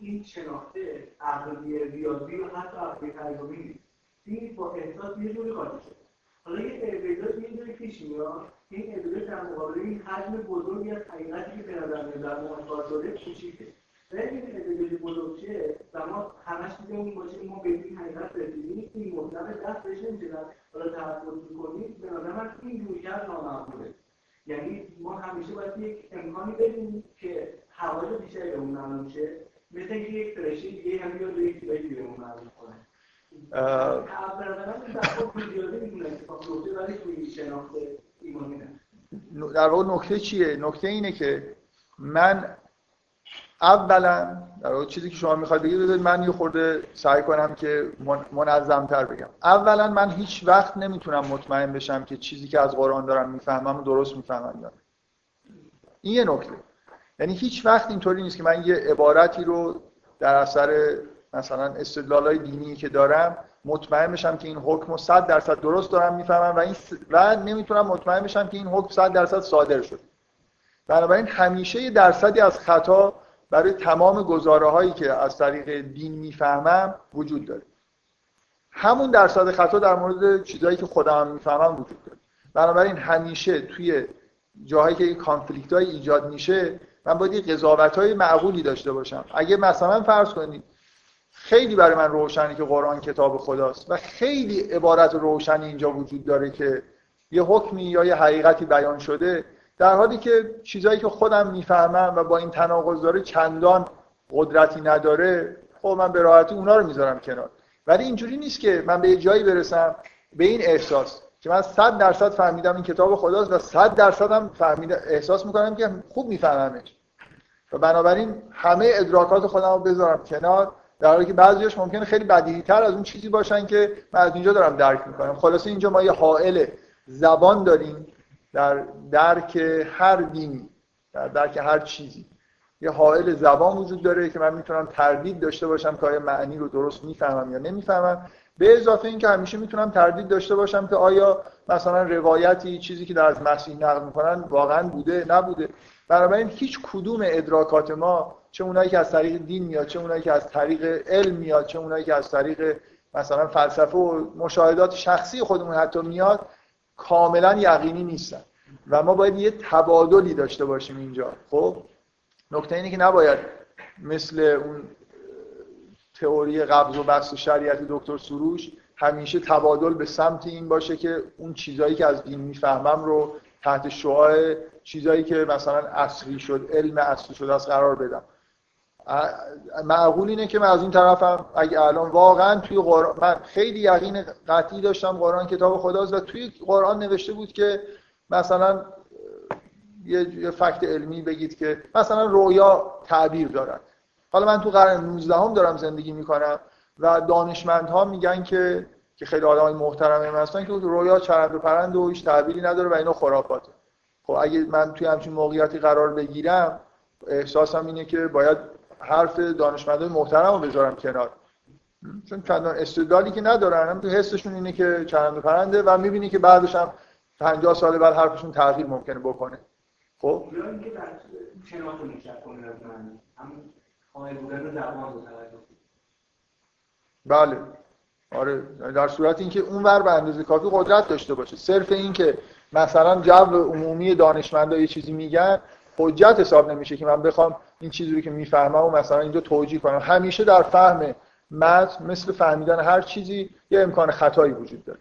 این شناخته عقلی ریاضی و حتی عقلی تجربی نیست این با احساس یه جوری قاطی شد حالا یه پیش میاد. این استدلال در مقابل این حجم بزرگی از حقیقتی که به نظر میاد در محاسبات داده کوچیکه ولی این استدلال بزرگ چیه؟ و ما همش میگیم باشه ما به این حقیقت رسیدیم. این مطلق دست بهش نمیشه حالا تحقق می‌کنیم. به نظر من این رویکرد نامعقوله. یعنی ما همیشه باید یک امکانی بدیم که حواس بیشتری به اون معلوم شه مثل اینکه یک فرشته دیگه هم بیاد یک چیزایی دیگه اون معلوم کنه در واقع نکته چیه؟ نکته اینه که من اولا در واقع چیزی که شما می‌خواید بگید من یه خورده سعی کنم که منظمتر بگم. اولا من هیچ وقت نمی‌تونم مطمئن بشم که چیزی که از قرآن دارم می‌فهمم و درست می‌فهمم یا این یه نکته. یعنی هیچ وقت اینطوری نیست که من یه عبارتی رو در اثر مثلا استدلال های دینی که دارم مطمئن بشم که این حکم رو 100 درصد درست دارم می‌فهمم و این و نمی‌تونم مطمئن بشم که این حکم 100 درصد صادر شد. بنابراین همیشه یه درصدی از خطا برای تمام گزاره هایی که از طریق دین می‌فهمم وجود داره. همون درصد خطا در مورد چیزهایی که خودم می‌فهمم وجود داره. بنابراین همیشه توی جاهایی که کانفلیکت های ایجاد میشه من باید یه قضاوت های معقولی داشته باشم. اگه مثلا فرض کنید خیلی برای من روشنی که قرآن کتاب خداست و خیلی عبارت روشنی اینجا وجود داره که یه حکمی یا یه حقیقتی بیان شده در حالی که چیزایی که خودم می‌فهمم و با این تناقض داره چندان قدرتی نداره خب من به راحتی اونا رو می‌ذارم کنار. ولی اینجوری نیست که من به یه جایی برسم به این احساس که من صد درصد فهمیدم این کتاب خداست و صد درصد هم فهمیدم احساس می‌کنم که خوب میفهممش. و بنابراین همه ادراکات خودم رو بذارم کنار در حالی که بعضیش ممکنه خیلی بدیهی تر از اون چیزی باشن که من از اینجا دارم درک می‌کنم. خلاصه اینجا ما یه حائل زبان داریم در درک هر دینی در درک هر چیزی. یه حائل زبان وجود داره که من می‌تونم تردید داشته باشم که آیا معنی رو درست می‌فهمم یا نمی‌فهمم. به اضافه اینکه همیشه می‌تونم تردید داشته باشم که آیا مثلا روایتی چیزی که در از مسیح نقل می‌کنن واقعا بوده نبوده. بنابراین هیچ کدوم ادراکات ما چه اونایی که از طریق دین میاد چه اونایی که از طریق علم میاد چه اونایی که از طریق مثلا فلسفه و مشاهدات شخصی خودمون حتی میاد کاملا یقینی نیستن. و ما باید یه تبادلی داشته باشیم اینجا. خب؟ نکته اینه که نباید مثل اون تئوری قبض و بست و شریعت دکتر سروش همیشه تبادل به سمت این باشه که اون چیزایی که از دین می‌فهمم رو تحت شعاع چیزایی که مثلا اصلی شد علم اصلی شد از قرار بدم. معقول اینه که من از این طرفم اگه الان واقعا توی قرآن من خیلی یقین قطعی داشتم قرآن کتاب خداست و توی قرآن نوشته بود که مثلا یه, فکت علمی بگید که مثلا رویا تعبیر دارد حالا من تو قرن 19 هم دارم زندگی می‌کنم و دانشمندها میگن که که خیلی آدمای محترمی هستن که رویا چرند و پرند و هیچ تعبیری نداره و اینا خرافاته. خب اگه من توی همچین موقعیتی قرار بگیرم احساسم اینه که باید حرف دانشمندای محترم رو بذارم کنار. چون چندان استدلالی که ندارن هم تو حسشون اینه که چرند و پرنده و می‌بینی که بعدش هم 50 سال بعد حرفشون تغییر ممکنه بکنه. خب؟ بله. آره در صورت اینکه اون ور به اندازه کافی قدرت داشته باشه. صرف این که مثلا جو عمومی دانشمندا یه چیزی میگن حجت حساب نمیشه که من بخوام این چیزی رو که می‌فهمم و مثلا اینجا توجیه کنم. همیشه در فهم متن مثل فهمیدن هر چیزی یه امکان خطایی وجود داره.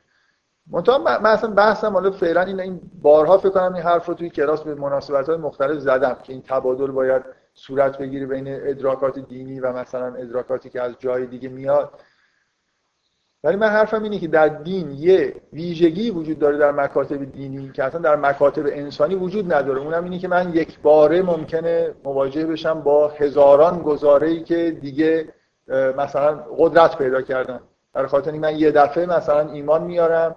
منتها من اصلا بحثم حالا فعلا این این بارها فکر کنم این حرف رو توی کلاس به مناسبت های مختلف زدم که این تبادل باید صورت بگیره بین ادراکات دینی و مثلا ادراکاتی که از جای دیگه میاد. ولی من حرفم اینه که در دین یه ویژگی وجود داره در مکاتب دینی که اصلا در مکاتب انسانی وجود نداره. اونم اینه که من یک باره ممکنه مواجه بشم با هزاران گزاره که دیگه مثلا قدرت پیدا کردن. در خاطر من یه دفعه مثلا ایمان میارم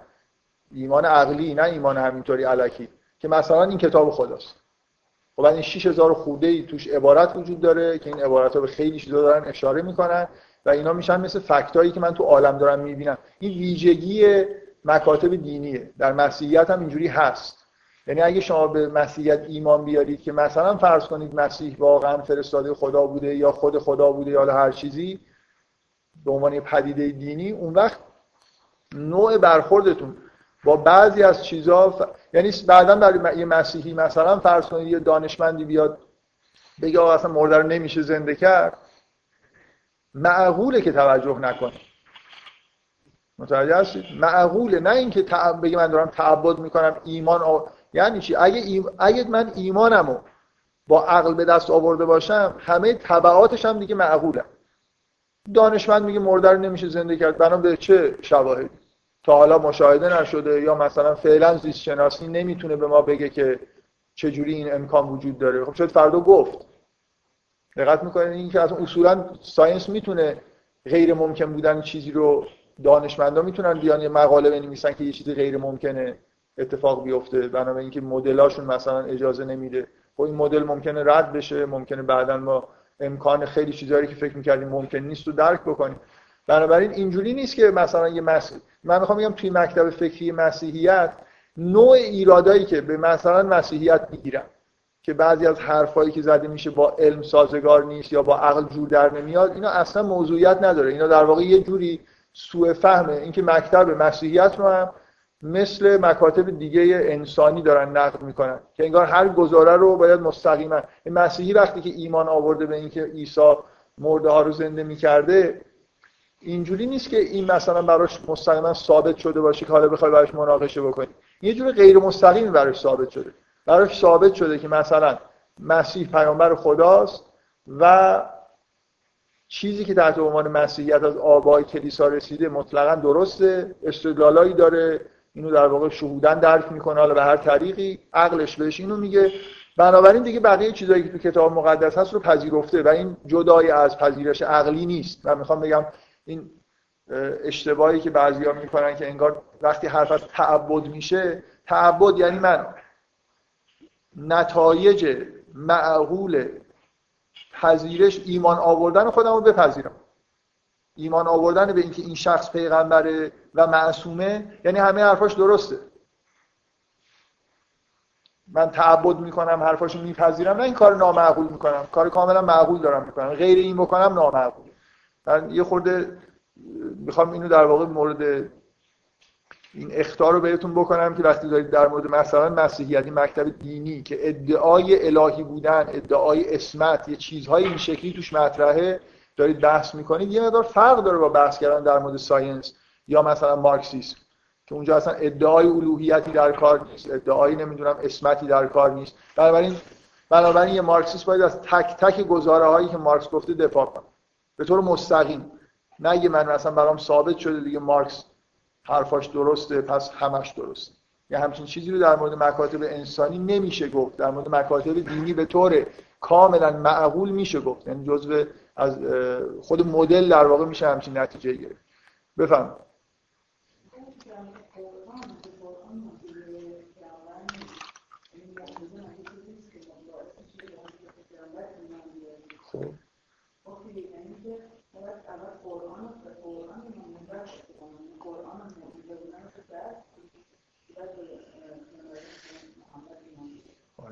ایمان عقلی نه ایمان همینطوری علکی که مثلا این کتاب خداست. خب این 6000 خورده ای توش عبارت وجود داره که این عبارت ها به خیلی چیزا دارن اشاره می‌کنن. و اینا میشن مثل فکتایی که من تو عالم دارم می‌بینم. این ویژگی مکاتب دینیه. در مسیحیت هم اینجوری هست. یعنی اگه شما به مسیحیت ایمان بیارید که مثلا فرض کنید مسیح واقعا فرستاده خدا بوده یا خود خدا بوده یا هر چیزی به عنوان پدیده دینی اون وقت نوع برخوردتون با بعضی از چیزها ف... یعنی بعدا در یه مسیحی مثلا فرض کنید یه دانشمندی بیاد بگه آقا اصلا مرده رو نمیشه زنده کرد. معقوله که توجه نکنه. متوجه هستید؟ معقوله نه اینکه تعب... بگه من دارم تعبد می‌کنم ایمان آ... یعنی چی؟ اگه, اگه من ایمانمو با عقل به دست آورده باشم همه تبعاتش هم دیگه معقوله. دانشمند میگه مرده رو نمیشه زنده کرد. بنا به چه شواهدی؟ تا حالا مشاهده نشده یا مثلا فعلا زیست شناسی نمی‌تونه به ما بگه که چجوری این امکان وجود داره. خب شاید فردا گفت. دقت می‌کنید این که اصلا اصولا ساینس می‌تونه غیر ممکن بودن چیزی رو دانشمندا می‌تونن بیان یه مقاله بنویسن که یه چیزی غیر ممکنه اتفاق بیفته. بنابراین اینکه مدلاشون مثلا اجازه نمیده. خب این مدل ممکنه رد بشه ممکنه بعدا ما امکان خیلی چیزایی که فکر می‌کردیم ممکن نیست رو درک بکنیم. بنابراین اینجوری نیست که مثلا یه مسیح من می‌خوام بگم توی مکتب فکری مسیحیت نوع ایرادایی که به مثلا مسیحیت می‌گیرن. که بعضی از حرفایی که زده میشه با علم سازگار نیست یا با عقل جور در نمیاد اینا اصلا موضوعیت نداره. اینا در واقع یه جوری سوء فهمه. اینکه مکتب مسیحیت رو هم مثل مکاتب دیگه انسانی دارن نقد می‌کنن که انگار هر گزاره رو باید مستقیما. مسیحی وقتی که ایمان آورده به اینکه عیسی مرده ها رو زنده می‌کرده اینجوری نیست که این مثلا براش مستقیما ثابت شده باشه که حالا بخوای براش مناقشه بکنی. یه جور غیر مستقیم براش ثابت شده. براش ثابت شده که مثلا مسیح پیامبر خداست و چیزی که تحت عنوان مسیحیت از آبای کلیسا رسیده مطلقا درسته استدلالایی داره اینو در واقع شهودن درک می‌کنه حالا به هر طریقی عقلش بهش اینو میگه. بنابراین دیگه بقیه چیزایی که تو کتاب مقدس هست رو پذیرفته و این جدای از پذیرش عقلی نیست. من می‌خوام بگم این اشتباهی که بعضیا می‌کنن که انگار وقتی حرف از تعبد میشه تعبد یعنی من. نتایج معقول پذیرش ایمان آوردن خودم رو بپذیرم. ایمان آوردن به اینکه این شخص پیغمبره و معصومه یعنی همه حرفاش درسته. من تعبد می‌کنم حرفاشو میپذیرم نه این کار نامعقول می‌کنم. کار کاملا معقول دارم می‌کنم. غیر این بکنم نامعقول. من یه خورده می‌خوام اینو در واقع مورد این اختار رو بهتون بکنم که وقتی دارید در مورد مثلا مسیحیت مکتب دینی که ادعای الهی بودن ادعای اسمت یه چیزهای این شکلی توش مطرحه دارید بحث می‌کنید یه مقدار فرق داره با بحث کردن در مورد ساینس یا مثلا مارکسیسم که اونجا اصلا ادعای الوهیتی در کار نیست ادعایی نمی‌دونم اسمتی در کار نیست. بنابراین بنابراین یه مارکسیست باید از تک تک گزاره هایی که مارکس گفته دفاع کنه. به طور مستقیم. نه من مثلا برام ثابت شده دیگه مارکس حرفاش درسته پس همش درسته. یه همچین چیزی رو در مورد مکاتب انسانی نمیشه گفت. در مورد مکاتب دینی به طور کاملا معقول میشه گفت. یعنی جزء از خود مدل در واقع میشه همچین نتیجه گرفت. بفهم خب.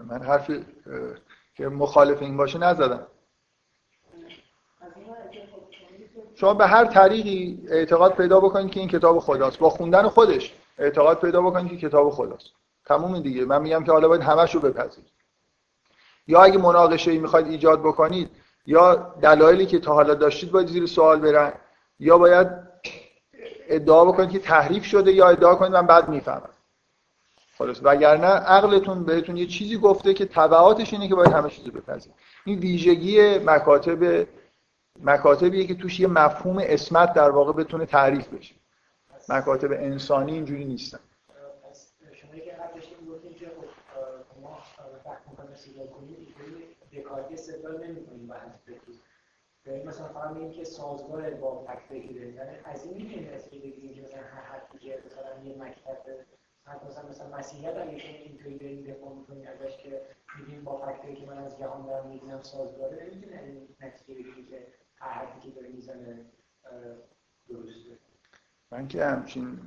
من حرفی که مخالف این باشه نزدم. شما به هر طریقی اعتقاد پیدا بکنید که این کتاب خداست. با خوندن خودش اعتقاد پیدا بکنید که کتاب خداست. تموم دیگه. من میگم که حالا باید همش رو بپذیرید. یا اگه مناقشه ای می‌خواید ایجاد بکنید یا دلایلی که تا حالا داشتید باید زیر سوال برن یا باید ادعا بکنید که تحریف شده یا ادعا کنید من بعد می‌فهمم. خلاص. وگرنه عقلتون بهتون یه چیزی گفته که تبعاتش اینه که باید همه چیزو بپذیرید. این ویژگی مکاتب مکاتبیه که توش یه مفهوم اسمت در واقع بتونه تعریف بشه. مکاتب انسانی اینجوری نیستن دکارتی استدلال نمی‌کنیم با یعنی مثلا فهم این که سازگار با فکت داریم یعنی از این می‌تونیم نتیجه بگیریم که مثلا هر حرفی که مثلا یه مکتب مثلا مثلا مسیحیت اگه شما اینطوری داریم دفاع می‌کنید ازش که میگیم با فکتی که من از جهان دارم می‌بینم سازگاره. نمی‌تونه این نتیجه بگیریم که هر که داره می‌زنه درسته. من که همچین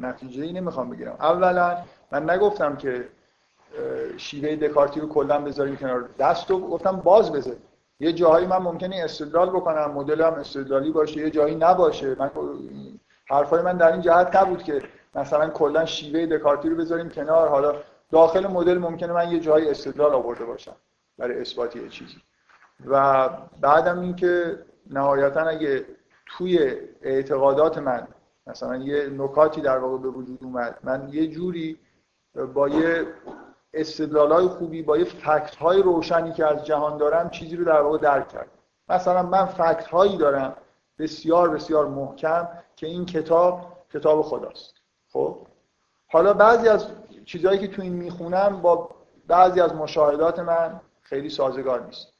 نتیجه ای نمی‌خوام بگیرم. اولا من نگفتم که شیوه دکارتی رو کلا بذاریم کنار دست رو گفتم باز بذاریم. یه جاهایی من ممکنه استدلال بکنم مدل هم استدلالی باشه یه جایی نباشه. من حرفای من در این جهت نبود که مثلا کلا شیوه دکارتی رو بذاریم کنار. حالا داخل مدل ممکنه من یه جایی استدلال آورده باشم برای اثبات یه چیزی. و بعدم اینکه نهایتا اگه توی اعتقادات من مثلا یه نکاتی در واقع به وجود اومد من یه جوری با یه استدلال خوبی با یه فکت های روشنی که از جهان دارم چیزی رو در واقع درک کردم مثلا من فکت هایی دارم بسیار بسیار محکم که این کتاب کتاب خداست. خب؟ حالا بعضی از چیزهایی که تو این می‌خونم با بعضی از مشاهدات من خیلی سازگار نیست.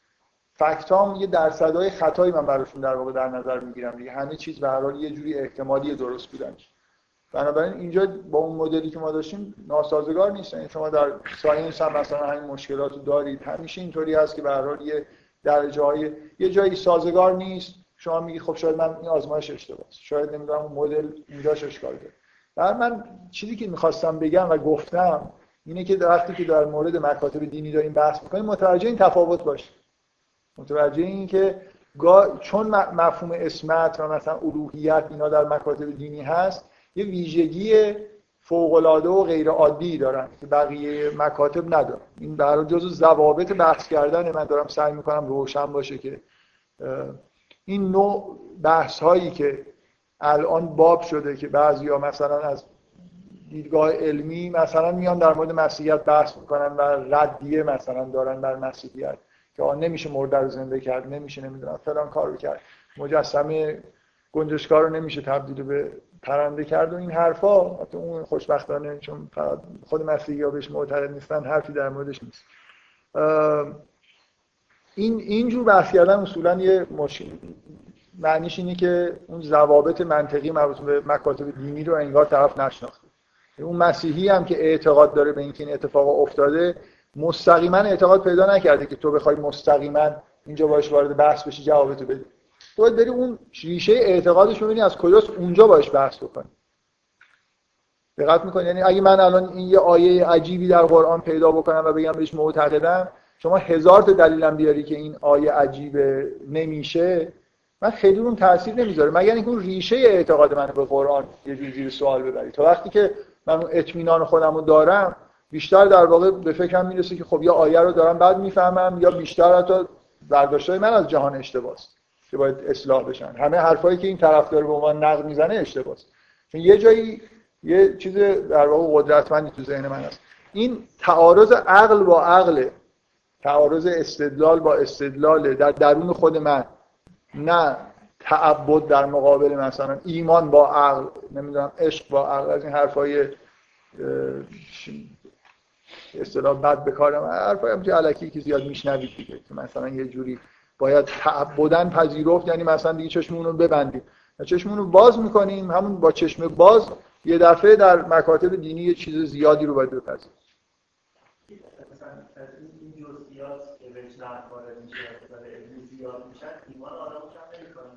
فکتام یه درصدهای خطایی من براشون در واقع در نظر می‌گیرم دیگه. همه چیز به هر حال یه جوری احتمالی درست بودن. بنابراین اینجا با اون مدلی که ما داشتیم ناسازگار نیست یعنی شما در ساینس هم مثلا همین مشکلات دارید. همیشه اینطوری هست که به یه درجه های یه جایی سازگار نیست. شما میگی خب شاید من این آزمایش اشتباهه شاید نمی‌دونم مدل اینجاش اشکال داره. در من چیزی که می‌خواستم بگم و گفتم اینه که وقتی که در مورد مکاتب دینی داریم بحث می‌کنیم متوجه این تفاوت باشه متوجه این که چون مفهوم اسمت و مثلا الوهیت اینا در مکاتب دینی هست یه ویژگی فوق‌العاده و غیر عادی دارن که بقیه مکاتب ندارن. این برای جزو ضوابط بحث کردن من دارم سعی می‌کنم روشن باشه که این نوع بحث هایی که الان باب شده که بعضیا مثلا از دیدگاه علمی مثلا میان در مورد مسیحیت بحث می‌کنن و ردیه مثلا دارن بر مسیحیت که آن نمیشه مرده رو زنده کرد نمیشه نمی‌دونم فلان کار کرد. مجسمه گنجشکار رو نمیشه تبدیل به پرنده کرد و این حرفا حتی اون خوشبختانه چون خود مسیحی ها بهش معتقد نیستن حرفی در موردش نیست. این اینجور بحث کردن اصولا یه مشکل معنیش اینه که اون ضوابط منطقی مربوط به مکاتب دینی رو انگار طرف نشناخته. اون مسیحی هم که اعتقاد داره به اینکه این اتفاق افتاده مستقیما اعتقاد پیدا نکرده که تو بخوای مستقیما اینجا باش وارد بحث بشی جوابتو تو باید بری اون ریشه اعتقادش ببینی از کجاست اونجا باش بحث بکنی. دقت می‌کنی؟ یعنی اگه من الان این یه آیه عجیبی در قرآن پیدا بکنم و بگم بهش معتقدم شما هزار تا دلیلم بیاری که این آیه عجیب نمیشه من خیلی اون تاثیر نمی‌ذاره مگر اینکه اون ریشه اعتقاد من به قرآن یه جوری زیر سوال ببری. تا وقتی که من اون اطمینان خودم رو دارم بیشتر در واقع به فکرم می‌رسه که خب یا آیه رو دارم بعد می‌فهمم یا بیشتر حتی برداشتای من از جهان اشتباهه که باید اصلاح بشن. همه حرفایی که این طرفدار به عنوان نقد می‌زنه اشتباهه چون یه جایی یه چیز در واقع قدرتمندی تو ذهن من هست. این تعارض عقل با عقل تعارض استدلال با استدلال در درون خود من نه تعبد در مقابل مثلا ایمان با عقل نمی‌دونم عشق با عقل از این حرفای اصطلاح بد بکارم حرفای هم علکی که زیاد میشنوید دیگه که مثلا یه جوری باید تعبدن پذیرفت یعنی مثلا دیگه چشمون رو ببندیم. چشمون رو باز می‌کنیم همون با چشم باز یه دفعه در مکاتب دینی یه چیز زیادی رو باید بپذیریم.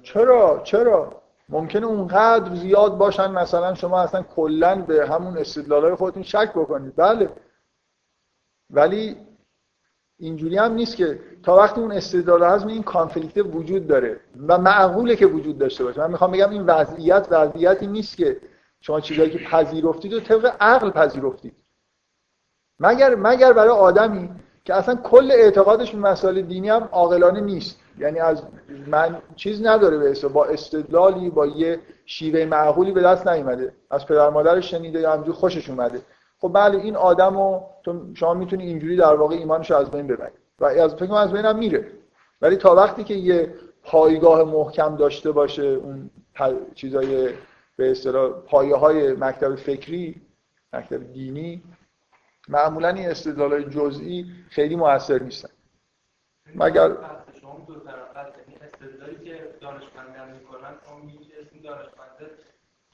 چرا؟ چرا؟ ممکنه اونقدر زیاد باشن مثلا شما اصلا کلا به همون استدلالای خودتون شک بکنید. بله. ولی اینجوری هم نیست که تا وقتی اون استدلال هست این کانفلیکت وجود داره و معقوله که وجود داشته باشه. من می‌خوام بگم این وضعیت وضعیتی نیست که شما چیزایی که پذیرفتید و طبق عقل پذیرفتید. مگر مگر برای آدمی که اصلا کل اعتقادش به مسائل دینی هم عاقلانه نیست. یعنی از من چیز نداره به با استدلالی با یه شیوه معقولی به دست نیومده. از پدر مادرش شنیده یا همجور خوشش اومده. خب بله این آدمو تو شما می‌تونی اینجوری در واقع ایمانش از بین ببری. و از فکر از بین هم میره. ولی تا وقتی که یه پایگاه محکم داشته باشه اون چیزای به اصطلاح پایه های مکتب فکری مکتب دینی معمولا این استدلال جزئی خیلی موثر نیستن. مگر شما دو یعنی استدلالی که دانشمندان می‌کنن اون اسم دانشمنده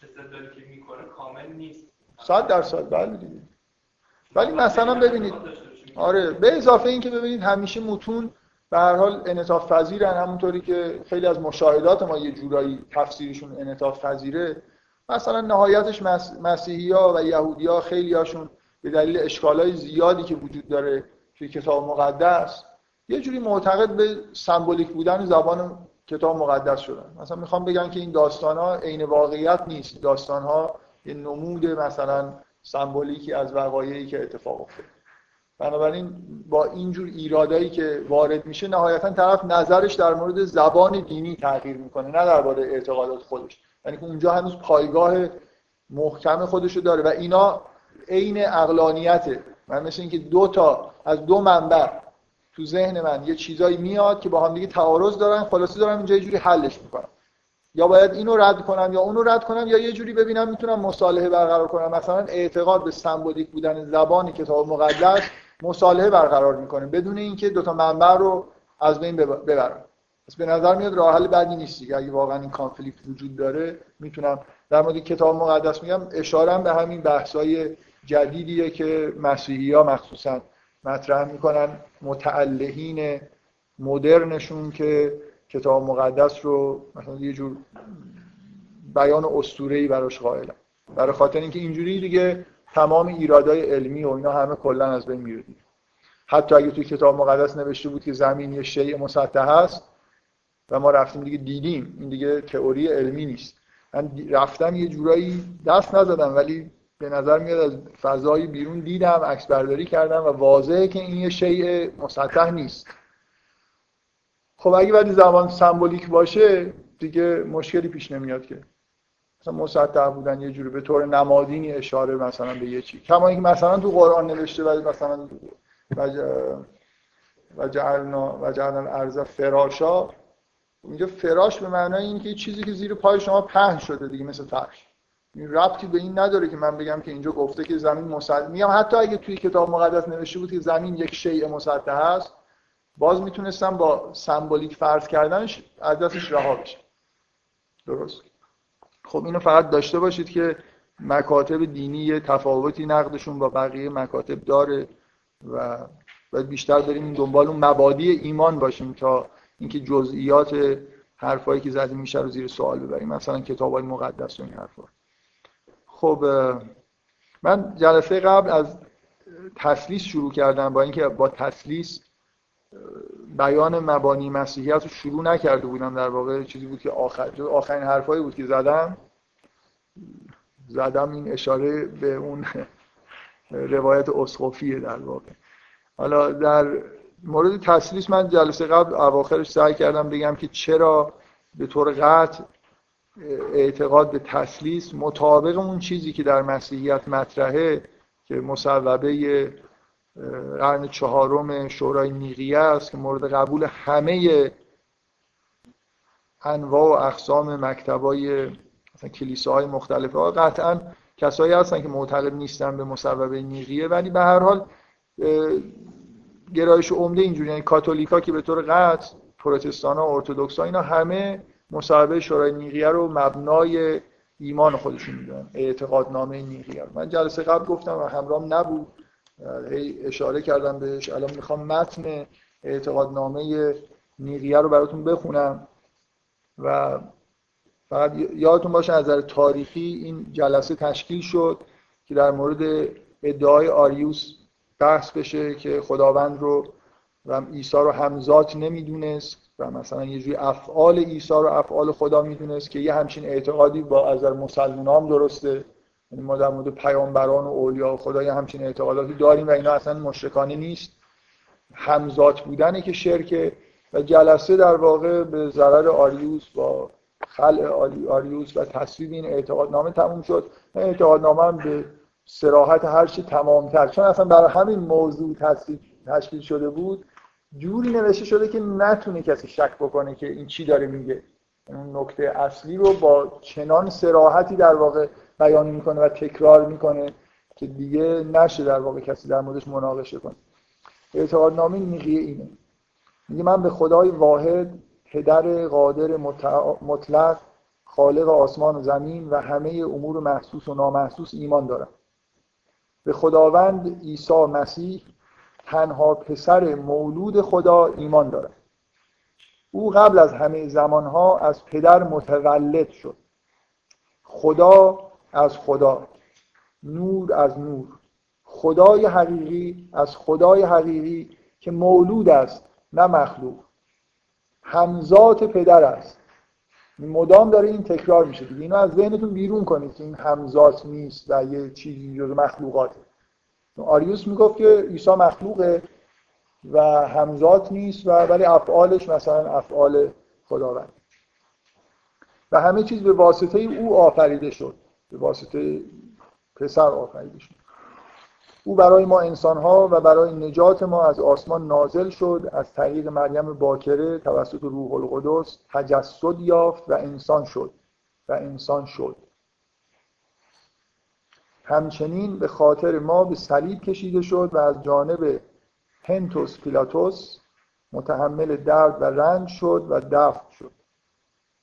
استدلالی که می‌کنه کامل نیست. صد درصد بله دیگه. ولی مثلا ببینید آره به اضافه این که ببینید همیشه متون به هر حال انعطاف پذیرن همونطوری که خیلی از مشاهدات ما یه جورایی تفسیرشون انعطاف پذیره. مثلا نهایتش مسیحی ها و یهودی ها خیلی هاشون به دلیل اشکال زیادی که وجود داره توی کتاب مقدس یه جوری معتقد به سمبولیک بودن زبان کتاب مقدس شدن. مثلا می‌خوام بگم که این داستان ها عین واقعیت نیست. داستان ها یه نمود مثلا سمبولیکی از وقایعی که اتفاق افتاد بنابراین با اینجور ایرادایی که وارد میشه نهایتا طرف نظرش در مورد زبان دینی تغییر می‌کنه نه درباره اعتقادات خودش. یعنی که اونجا هنوز پایگاه محکم خودشو داره و اینا عین اقلانیته من مثل اینکه دو تا از دو منبع تو ذهن من یه چیزایی میاد که با هم دیگه تعارض دارن خلاصه دارم اینجا یه جوری حلش می‌کنم. یا باید اینو رد کنم یا اونو رد کنم یا یه جوری ببینم می‌تونم مصالحه برقرار کنم. مثلا اعتقاد به سمبولیک بودن زبانی کتاب مقدس مصالحه برقرار می‌کنه. بدون اینکه دو تا منبع رو از بین ببرم. پس به نظر میاد راه حل بعدی نیست دیگه. اگه واقعا این کانفلیکت وجود داره می‌تونم در مورد کتاب مقدس میگم اشاره به همین بحث‌های جدیدیه که مسیحی ها مخصوصا مطرح می‌کنن. متعلهین مدرنشون که کتاب مقدس رو مثلا یه جور بیان اسطوره‌ای براش قائلن برای خاطر اینکه اینجوری دیگه تمام ایرادای علمی و اینا همه کلا از بین میره حتی اگه توی کتاب مقدس نوشته بود که زمین یه شیء مسطح هست و ما رفتیم دیگه دیدیم این دیگه تئوری علمی نیست. من رفتم یه جورایی دست نزدم ولی به نظر میاد از فضای بیرون دیدم عکس برداری کردم و واضحه که این یه شیء مسطح نیست. خب اگه بعد زبان سمبولیک باشه دیگه مشکلی پیش نمیاد که. مثلا مسطح بودن یه جوری به طور نمادینی اشاره مثلا به یه چی. کما اینکه مثلا تو قرآن نوشته ولی مثلا و جعلنا و جعلنا فراشا. اینجا فراش به معنای اینه که چیزی که زیر پای شما پهن شده دیگه مثل فرش. این ربطی به این نداره که من بگم که اینجا گفته که زمین مسطح میگم حتی اگه توی کتاب مقدس نوشته بود که زمین یک شیء مسطح است باز می‌تونستم با سمبولیک فرض کردنش از دستش رها بشه. درست. خب اینو فقط داشته باشید که مکاتب دینی تفاوتی نقدشون با بقیه مکاتب داره و باید بیشتر داریم دنبال اون مبادی ایمان باشیم تا اینکه جزئیات حرفایی که زدیم میشه رو زیر سوال ببریم. مثلا کتاب های مقدس و این حرفا. خب من جلسه قبل از تسلیس شروع کردم با اینکه با تسلیس بیان مبانی مسیحیت رو شروع نکرده بودم در واقع چیزی بود که آخر آخرین حرفایی بود که زدم. زدم این اشاره به اون روایت اسقفیه در واقع. حالا در مورد تسلیس من جلسه قبل اواخرش سعی کردم بگم که چرا به طور قطع اعتقاد به تسلیس مطابق اون چیزی که در مسیحیت مطرحه که مصوبه قرن چهارم شورای نیقیه است که مورد قبول همه انواع و اقسام مکتبای مثلا کلیساهای مختلفه. قطعا کسایی هستن که معتقد نیستن به مصوبه نیقیه ولی به هر حال گرایش عمده اینجوری یعنی کاتولیکا که به طور قطع پروتستان ها ارتودکس ها اینا همه مصاحبه شورای نیقیه رو مبنای ایمان خودشون می‌دونن اعتقادنامه نیقیه من جلسه قبل گفتم و همرام نبود. هی اشاره کردم بهش. الان می‌خوام متن اعتقادنامه نیقیه رو براتون بخونم و فقط یادتون باشه از نظر تاریخی این جلسه تشکیل شد که در مورد ادعای آریوس بحث بشه که خداوند رو و عیسی رو همزاد نمی‌دونست و مثلا یه جوری افعال عیسی رو افعال خدا می‌دونست که یه همچین اعتقادی با از مسلمان هم درسته. ما در مورد پیامبران و اولیاء و خدا یه همچین اعتقاداتی داریم و اینا اصلا مشرکانه نیست. همزاد بودنه که شرکه و جلسه در واقع به ضرر آریوس با خلع آریوس و تصویب این اعتقادنامه تموم شد. اعتقادنامه هم به سراحت هر چی تمامتر. چون اصلا برای همین موضوع تشکیل شده بود. جوری نوشته شده که نتونه کسی شک بکنه که این چی داره میگه. اون نکته اصلی رو با چنان سراحتی در واقع بیان می‌کنه و تکرار می‌کنه که دیگه نشه در واقع کسی در موردش مناقشه کنه. اعتقادنامه نیقیه اینه. میگه من به خدای واحد پدر قادر مطلق خالق آسمان و زمین و همه امور محسوس و نامحسوس ایمان دارم. به خداوند عیسی مسیح تنها پسر مولود خدا ایمان دارد او قبل از همه زمانها از پدر متولد شد. خدا از خدا نور از نور. خدای حقیقی از خدای حقیقی که مولود است نه مخلوق. همزات پدر است. مدام داره این تکرار میشه دیگه. اینو از ذهنتون بیرون کنید این همزات نیست و یه چیزی جز مخلوقاته. آریوس می‌گفت که عیسی مخلوقه. و همزات نیست و ولی افعالش مثلا افعال خداوند. و همه چیز به واسطه او آفریده شد. به واسطه پسر آفریده شد. او برای ما انسان ها و برای نجات ما از آسمان نازل شد. از طریق مریم باکره توسط روح القدس تجسد یافت و انسان شد. و انسان شد. همچنین به خاطر ما به صلیب کشیده شد و از جانب پنتوس پیلاتوس متحمل درد و رنج شد و دفن شد.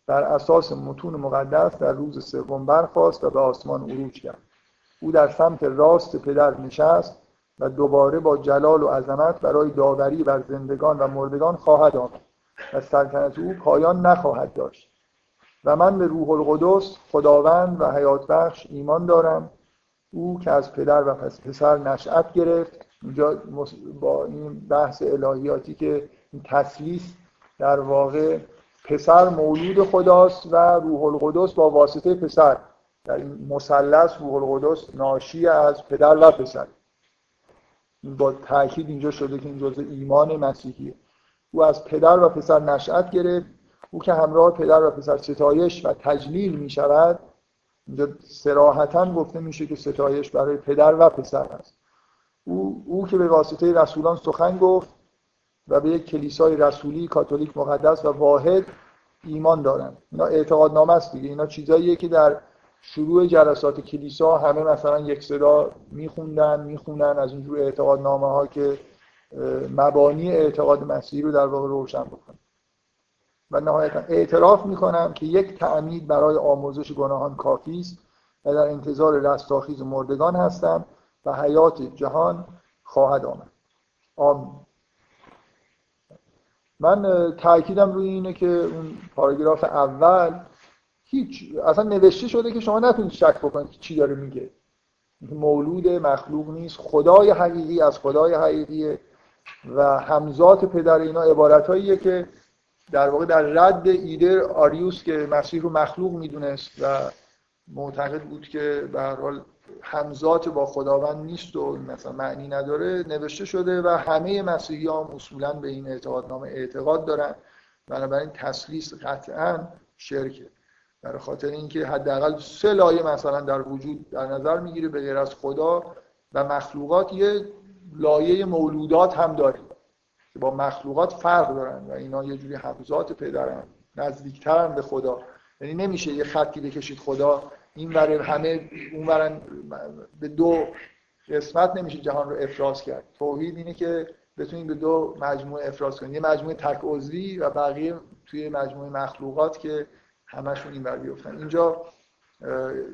بر اساس متون مقدس در روز سوم برخاست و به آسمان عروج کرد. او در سمت راست پدر نشست و دوباره با جلال و عظمت برای داوری بر زندگان و مردگان خواهد آمد و سلطنت او پایان نخواهد داشت. و من به روح القدس خداوند و حیات بخش ایمان دارم. او که از پدر و پسر نشأت گرفت اینجا با این بحث الهیاتی که تسلیس در واقع پسر مولود خداست و روح القدس با واسطه پسر. در این مثلث روح القدس ناشی از پدر و پسر. با تاکید اینجا شده که این جزء ایمان مسیحیه. او از پدر و پسر نشأت گرفت. او که همراه پدر و پسر ستایش و تجلیل می شود اینجا سراحتا گفته میشه که ستایش برای پدر و پسر هست او, او که به واسطه رسولان سخن گفت و به یک کلیسای رسولی کاتولیک مقدس و واحد ایمان دارن اینا اعتقاد نامه است دیگه. اینا چیزاییه که در شروع جلسات کلیسا همه مثلا یک صدا میخوندن می‌خونن از اینجور اعتقاد نامه ها که مبانی اعتقاد مسیحی رو در واقع روشن بکنن. و نهایتا اعتراف می‌کنم که یک تعمید برای آموزش گناهان کافی است و در انتظار رستاخیز مردگان هستم. و حیات جهان خواهد آمد. آمین. من تاکیدم روی اینه که اون پاراگراف اول هیچ اصلا نوشته شده که شما نتونید شک بکنید چی داره میگه. مولود مخلوق نیست خدای حقیقی از خدای حقیقیه و همزات پدر اینا عبارتهاییه که در واقع در رد ایده آریوس که مسیح رو مخلوق می‌دونست و معتقد بود که به هر حال همزات با خداوند نیست و مثلا معنی نداره نوشته شده و همه مسیحی هم اصولا به این اعتقادنامه اعتقاد دارن. بنابراین تسلیس قطعا شرکه. برای خاطر اینکه حداقل سه لایه مثلا در وجود در نظر می‌گیره به غیر از خدا و مخلوقات یه لایه مولودات هم داره که با مخلوقات فرق دارن و اینا یه جوری حفظات پدرن نزدیکترن به خدا. یعنی نمیشه یه خطی بکشید خدا این ور همه اون به دو قسمت نمیشه جهان رو افراز کرد. توحید اینه که بتونید به دو مجموعه افراز کنید یه مجموعه تک عضوی و بقیه توی مجموعه مخلوقات که همشون این ور بیفتن. اینجا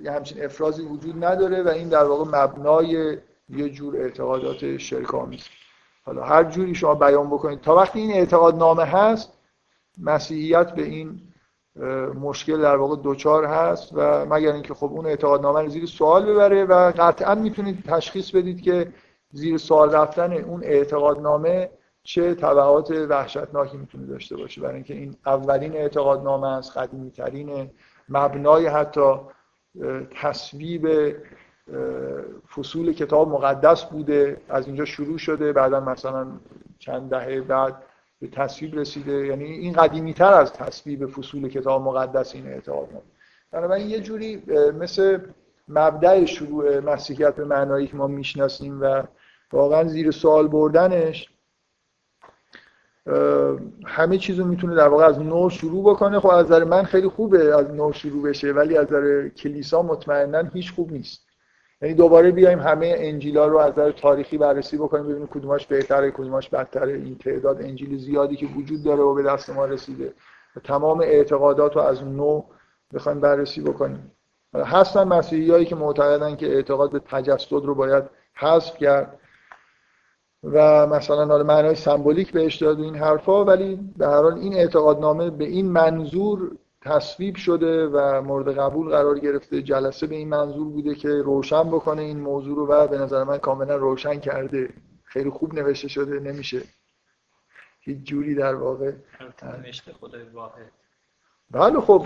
یه همچین افرازی وجود نداره و این در واقع مبنای یه جور اعتقادات شرک آمیز حالا هر جوری شما بیان بکنید. تا وقتی این اعتقاد نامه هست مسیحیت به این مشکل در واقع دوچار هست و مگر اینکه خب اون اعتقاد نامه رو زیر سوال ببره و قطعا می‌تونید تشخیص بدید که زیر سوال رفتن اون اعتقاد نامه چه طبعات وحشتناکی می‌تونه داشته باشه. برای اینکه این اولین اعتقاد نامه است قدیمی ترین مبنای حتی تصویب فصول کتاب مقدس بوده. از اینجا شروع شده بعدا مثلا چند دهه بعد به تصویب رسیده. یعنی این قدیمی تر از تصویب فصول کتاب مقدس این اعتقاد نامه بنابراین یه جوری مثل مبدع شروع مسیحیت به معنایی که ما می‌شناسیم و واقعا زیر سوال بردنش همه چیز رو می‌تونه در واقع از نو شروع بکنه. خب از نظر من خیلی خوبه از نو شروع بشه ولی از نظر کلیسا مطمئنا هیچ خوب نیست. یعنی دوباره بیایم همه انجیلا رو از نظر تاریخی بررسی بکنیم ببینیم کدوماش بهتره کدوماش بدتره. این تعداد انجیل زیادی که وجود داره و به دست ما رسیده. و تمام اعتقادات رو از نو بخوایم بررسی بکنیم. هستن مسیحیایی که معتقدن که اعتقاد به تجسد رو باید حذف کرد. و مثلا حالا معنای سمبولیک بهش داد این حرفا ولی به هر حال این اعتقادنامه به این منظور تصویب شده و مورد قبول قرار گرفته. جلسه به این منظور بوده که روشن بکنه این موضوع رو و به نظر من کاملا روشن کرده. خیلی خوب نوشته شده نمیشه هیچ جوری در واقع. خدای واحد. بله خب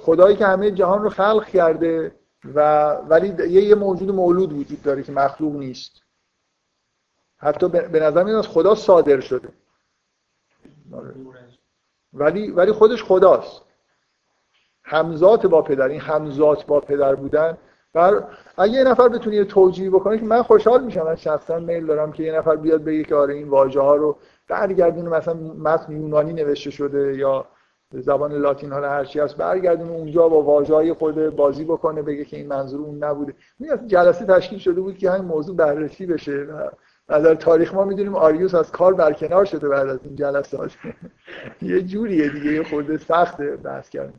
خدایی که همه جهان رو خلق کرده و ولی یه موجود مولود وجود داره که مخلوق نیست. حتی به نظر میاد از خدا صادر شده. ولی ولی خودش خداست. همزات با پدر این همزات با پدر بودن. بر اگه یه نفر بتونه یه توجیه بکنه که من خوشحال میشم. من شخصا میل دارم که یه نفر بیاد بگه که آره این واژه ها رو برگردونه. مثلا متن یونانی نوشته شده یا زبان لاتین حالا هر چی هست برگردونه اونجا با واژه های خود بازی بکنه بگه که این منظور اون نبوده. میاد جلسه تشکیل شده بود که همین موضوع بررسی بشه. و از تاریخ ما می‌دونیم آریوس از کار برکنار شده بعد از این جلسات. یه جوریه دیگه یه خورده سخت بحث کردن.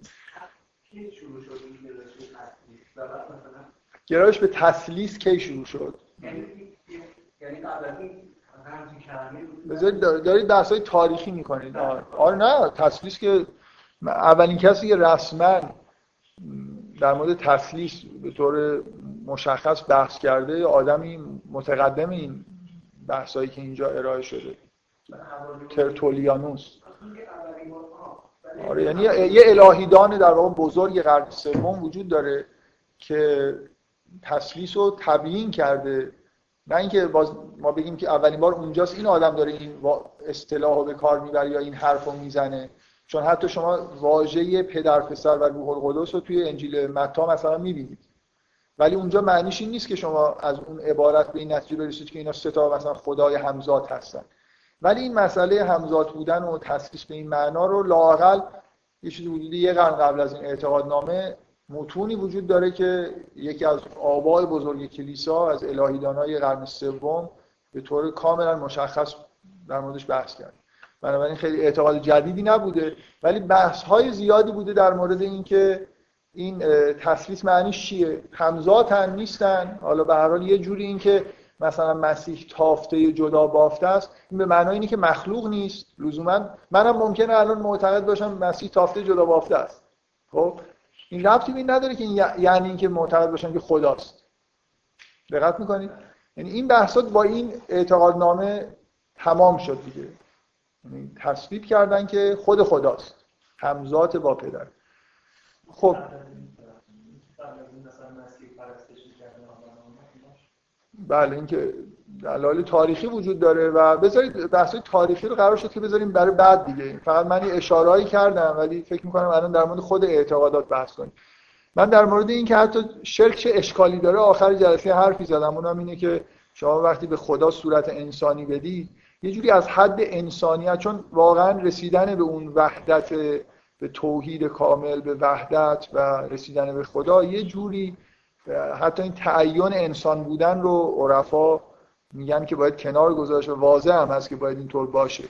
گرایش به تسلیس کی شروع شد؟ دارید بحث های تاریخی می‌کنید. آره نه تسلیس که اولین کسی که رسما در مورد تسلیس به طور مشخص بحث کرده آدمی متقدم این بحثایی که اینجا ارائه شده. ترتولیانوس. آره یعنی یه الهیدان در واقع بزرگ قرن سوم وجود داره که تسلیس رو تبیین کرده. نه اینکه باز ما بگیم که اولین بار اونجاست این آدم داره این اصطلاح رو به کار می‌بره یا این حرف رو می‌زنه. چون حتی شما واژه پدر پسر و روح القدس رو توی انجیل متا مثلا می‌بینید. ولی اونجا معنیش این نیست که شما از اون عبارت به این نتیجه برسید که اینا سه تا مثلا خدای همزاد هستن. ولی این مسئله همزاد بودن و تسلیس به این معنا رو لاقل یه چیزی وجودی یه قرن قبل از این اعتقادنامه متونی وجود داره که یکی از آبای بزرگ کلیسا از الهیدانای قرن سوم به طور کاملا مشخص در موردش بحث کرد. بنابراین خیلی اعتقاد جدیدی نبوده ولی بحث های زیادی بوده در مورد اینکه این تسلیس معنیش چیه؟ همزاتن نیستن؟ حالا به هر حال یه جوری این که مثلا مسیح تافته جدا بافته است این به معنای اینه که مخلوق نیست. لزوما منم ممکنه الان معتقد باشم مسیح تافته جدا بافته است. خب؟ این ربطی به نداره که یعنی اینکه معتقد باشم که خداست. دقت می‌کنید؟ یعنی این بحثات با این اعتقادنامه تمام شد دیگه. یعنی تصویب کردن که خود خداست. همزات با پدر. خب. بله اینکه دلایل تاریخی وجود داره و بذارید بحث تاریخی رو قرار شد که بذاریم برای بعد دیگه. فقط من یه اشارهایی کردم ولی فکر می‌کنم الان در مورد خود اعتقادات بحث کنیم. من در مورد این که حتی شرک چه اشکالی داره آخر جلسه حرفی زدم. اونم اینه که شما وقتی به خدا صورت انسانی بدی یه جوری از حد انسانیت چون واقعا رسیدن به اون وحدت به توحید کامل به وحدت و رسیدن به خدا یه جوری حتی این تعین انسان بودن رو عرفا میگن که باید کنار گذاشت و واضح هم هست که باید اینطور باشه.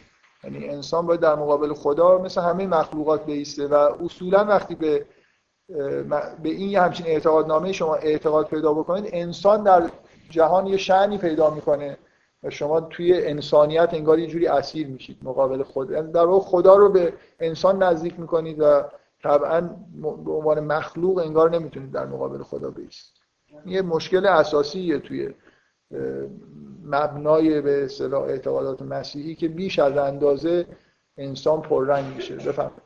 یعنی انسان باید در مقابل خدا مثل همه مخلوقات بیسته و اصولا وقتی به به این همچین اعتقادنامه شما اعتقاد پیدا بکنید انسان در جهان یه شعنی پیدا می‌کنه و شما توی انسانیت انگار یه جوری اسیر میشید مقابل خود. یعنی در واقع خدا رو به انسان نزدیک می‌کنید و طبعا به عنوان مخلوق انگار نمی‌تونید در مقابل خدا بیست یه مشکل اساسیه توی مبنای به اصطلاح اعتقادات مسیحی که بیش از اندازه انسان پررنگ میشه. بفرمایید.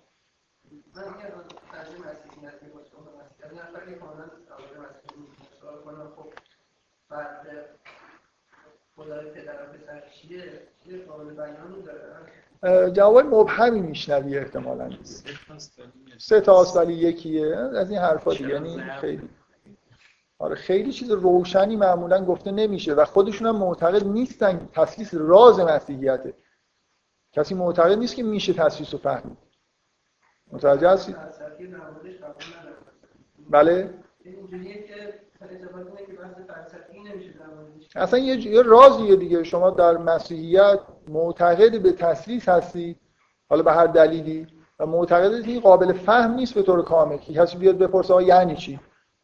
جواب مبهمی میشنوی احتمالا. سه تا ولی یکیه. از این حرفا دیگه یعنی خیلی. آره خیلی چیز روشنی معمولا گفته نمیشه و خودشون هم معتقد نیستن تسلیس راز مسیحیته کسی معتقد نیست که میشه تسلیس رو فهمید متوجه هستید؟ بله؟ اصلا یه, یه رازیه دیگه. شما در مسیحیت معتقد به تسلیس هستی حالا به هر دلیلی و معتقد این قابل فهم نیست به طور کامل. که کسی بیاد بپرسه یعنی چی؟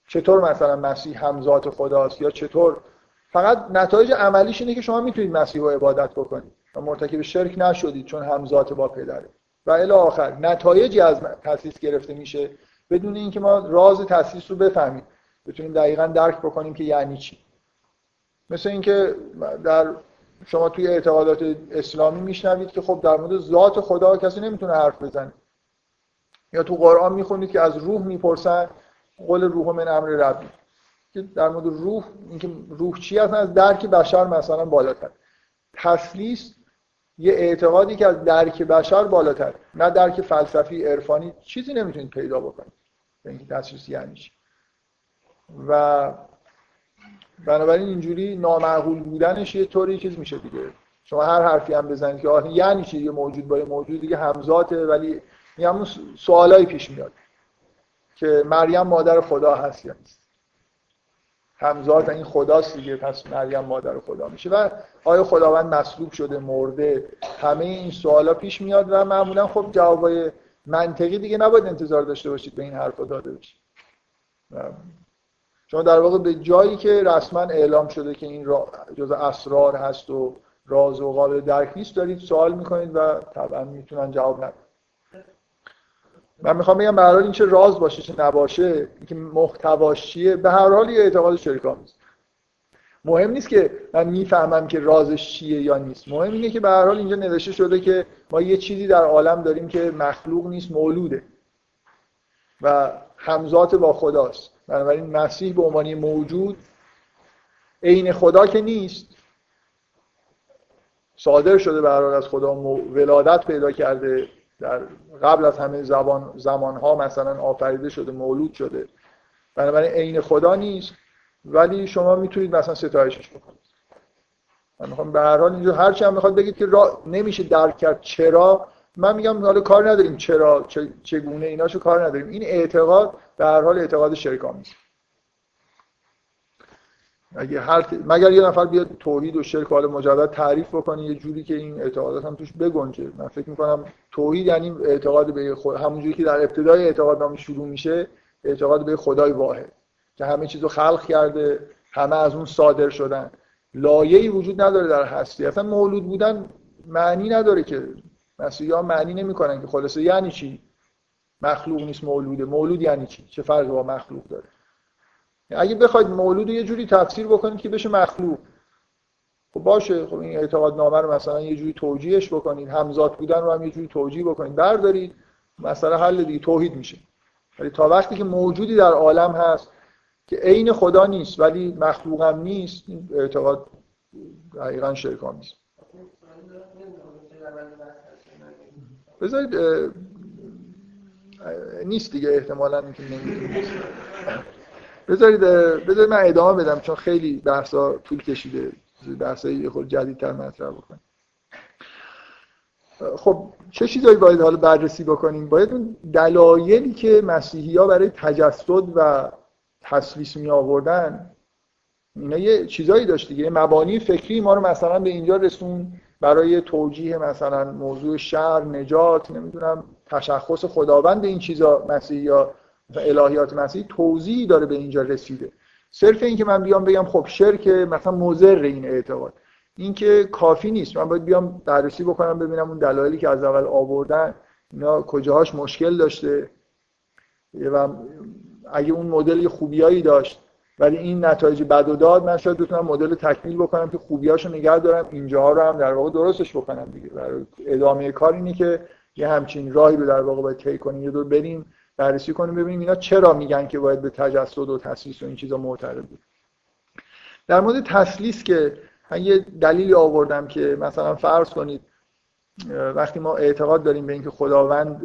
چطور مثلا مسیح همزات خداست؟ یا چطور؟ فقط نتایج عملیش اینه که شما می‌تونید مسیح رو عبادت بکنید. و مرتکب شرک نشدید چون همزات با پدره. و الی آخر نتایجی از تسلیس گرفته میشه بدون اینکه ما راز تسلیس رو بفهمیم. بتونیم دقیقا درک بکنیم که یعنی چی. مثل اینکه در شما توی اعتقادات اسلامی میشنوید که خب در مورد ذات خدا کسی نمی‌تونه حرف بزنه. یا تو قرآن می‌خونید که از روح می‌پرسن قول روح من امر ربی. که در مورد روح اینکه روح چی هستن از درک بشر مثلا بالاتر. تسلیس یه اعتقادی که از درک بشر بالاتر نه درک فلسفی عرفانی چیزی نمی‌تونید پیدا بکنید. اینکه تسلیس یعنی چی. و بنابراین اینجوری نامعقول بودنش یه طوری چیز میشه دیگه. شما هر حرفی هم بزنید که آه یعنی چی یه موجود با یه موجود دیگه همزاته ولی همون سوالایی پیش میاد که مریم مادر خدا هست یا نیست؟ همزاد این خداست دیگه پس مریم مادر خدا میشه. و آیا خداوند مصلوب شده مرده؟ همه این سوالا پیش میاد و معمولا خب جوابای منطقی دیگه نباید انتظار داشته باشید به این حرفا داده بشید. شما در واقع به جایی که رسما اعلام شده که این جز اسرار هست و راز و قابل درک نیست دارید سوال می‌کنید و طبعا می‌تونن جواب ندن. من می‌خوام بگم به این چه راز باشه چه نباشه اینکه محتواش چیه به هر حال یه اعتقاد شریکامیز مهم نیست که من می‌فهمم که رازش چیه یا نیست. مهم اینه که به هر حال اینجا نوشته شده که ما یه چیزی در عالم داریم که مخلوق نیست مولوده و همزات با خداست. بنابراین مسیح به عنوان موجود عین خدا که نیست صادر شده به از خدا ولادت پیدا کرده. در قبل از همه زبان زمانها مثلا آفریده شده مولود شده. بنابراین عین خدا نیست ولی شما می‌تونید مثلا ستایشش بکنید. من می‌خوام به هر حال اینجا هر هم می‌خواد بگید که را نمیشه درک کرد چرا من میگم حالا کار نداریم چرا چگونه ایناشو کار نداریم. این اعتقاد به هر حال اعتقاد شرک آمیز اگه هر مگر یه نفر بیاد توحید و شرک حال مجدد تعریف بکنه یه جوری که این اعتقادات هم توش بگنجه. من فکر می‌کنم توحید یعنی اعتقاد به خود همونجوری که در ابتدای اعتقاد شروع میشه اعتقاد به خدای واحد که همه چیزو خلق کرده همه از اون صادر شدن. لایه‌ای وجود نداره در هستی. اصلا مولود بودن معنی نداره که مسیحا معنی نمی‌کنن که خلاصه یعنی چی؟ مخلوق نیست مولوده. مولود یعنی چی؟ چه فرقی با مخلوق داره؟ اگه بخواید مولود یه جوری تفسیر بکنید که بشه مخلوق. خب باشه خب این اعتقاد نامه رو مثلا یه جوری توجیهش بکنید. همزاد بودن رو هم یه جوری توجیه بکنید. بردارید. مثلا حل دیگه توحید میشه. ولی تا وقتی که موجودی در عالم هست که عین خدا نیست ولی مخلوق هم نیست این اعتقاد دقیقا شرک آمیز بذارید نیست دیگه احتمالا که بذارید بذارید من ادامه بدم چون خیلی بحثا طول کشیده. بحثای یه خود جدیدتر مطرح بکنم خب چه چیزایی باید حالا بررسی بکنیم؟ باید اون دلایلی که مسیحی ها برای تجسد و تسلیس می آوردن اینا یه چیزایی داشت دیگه. مبانی فکری ما رو مثلا به اینجا رسون. برای توجیه مثلا موضوع شر نجات نمی‌دونم تشخص خداوند این چیزا مسیحی یا الهیات مسیحی توضیحی داره به اینجا رسیده. صرف این که من بیام بگم خب شرک مثلا مضر این اعتقاد. این که کافی نیست. من باید بیام بررسی بکنم ببینم اون دلایلی که از اول آوردن اینا کجاهاش مشکل داشته. و اگه اون مدل خوبیایی داشت ولی این نتایج بد و داد من شاید بتونم مدل تکمیل بکنم که خوبیاشو نگه دارم اینجاها رو هم در واقع درستش بکنم دیگه. برای ادامه کار اینه که یه همچین راهی رو در واقع باید طی کنیم یه دور بریم بررسی کنیم ببینیم اینا چرا میگن که باید به تجسد و تسلیس و این چیزا معترض بود در مورد تسلیس که من یه دلیلی آوردم که مثلا فرض کنید وقتی ما اعتقاد داریم به اینکه خداوند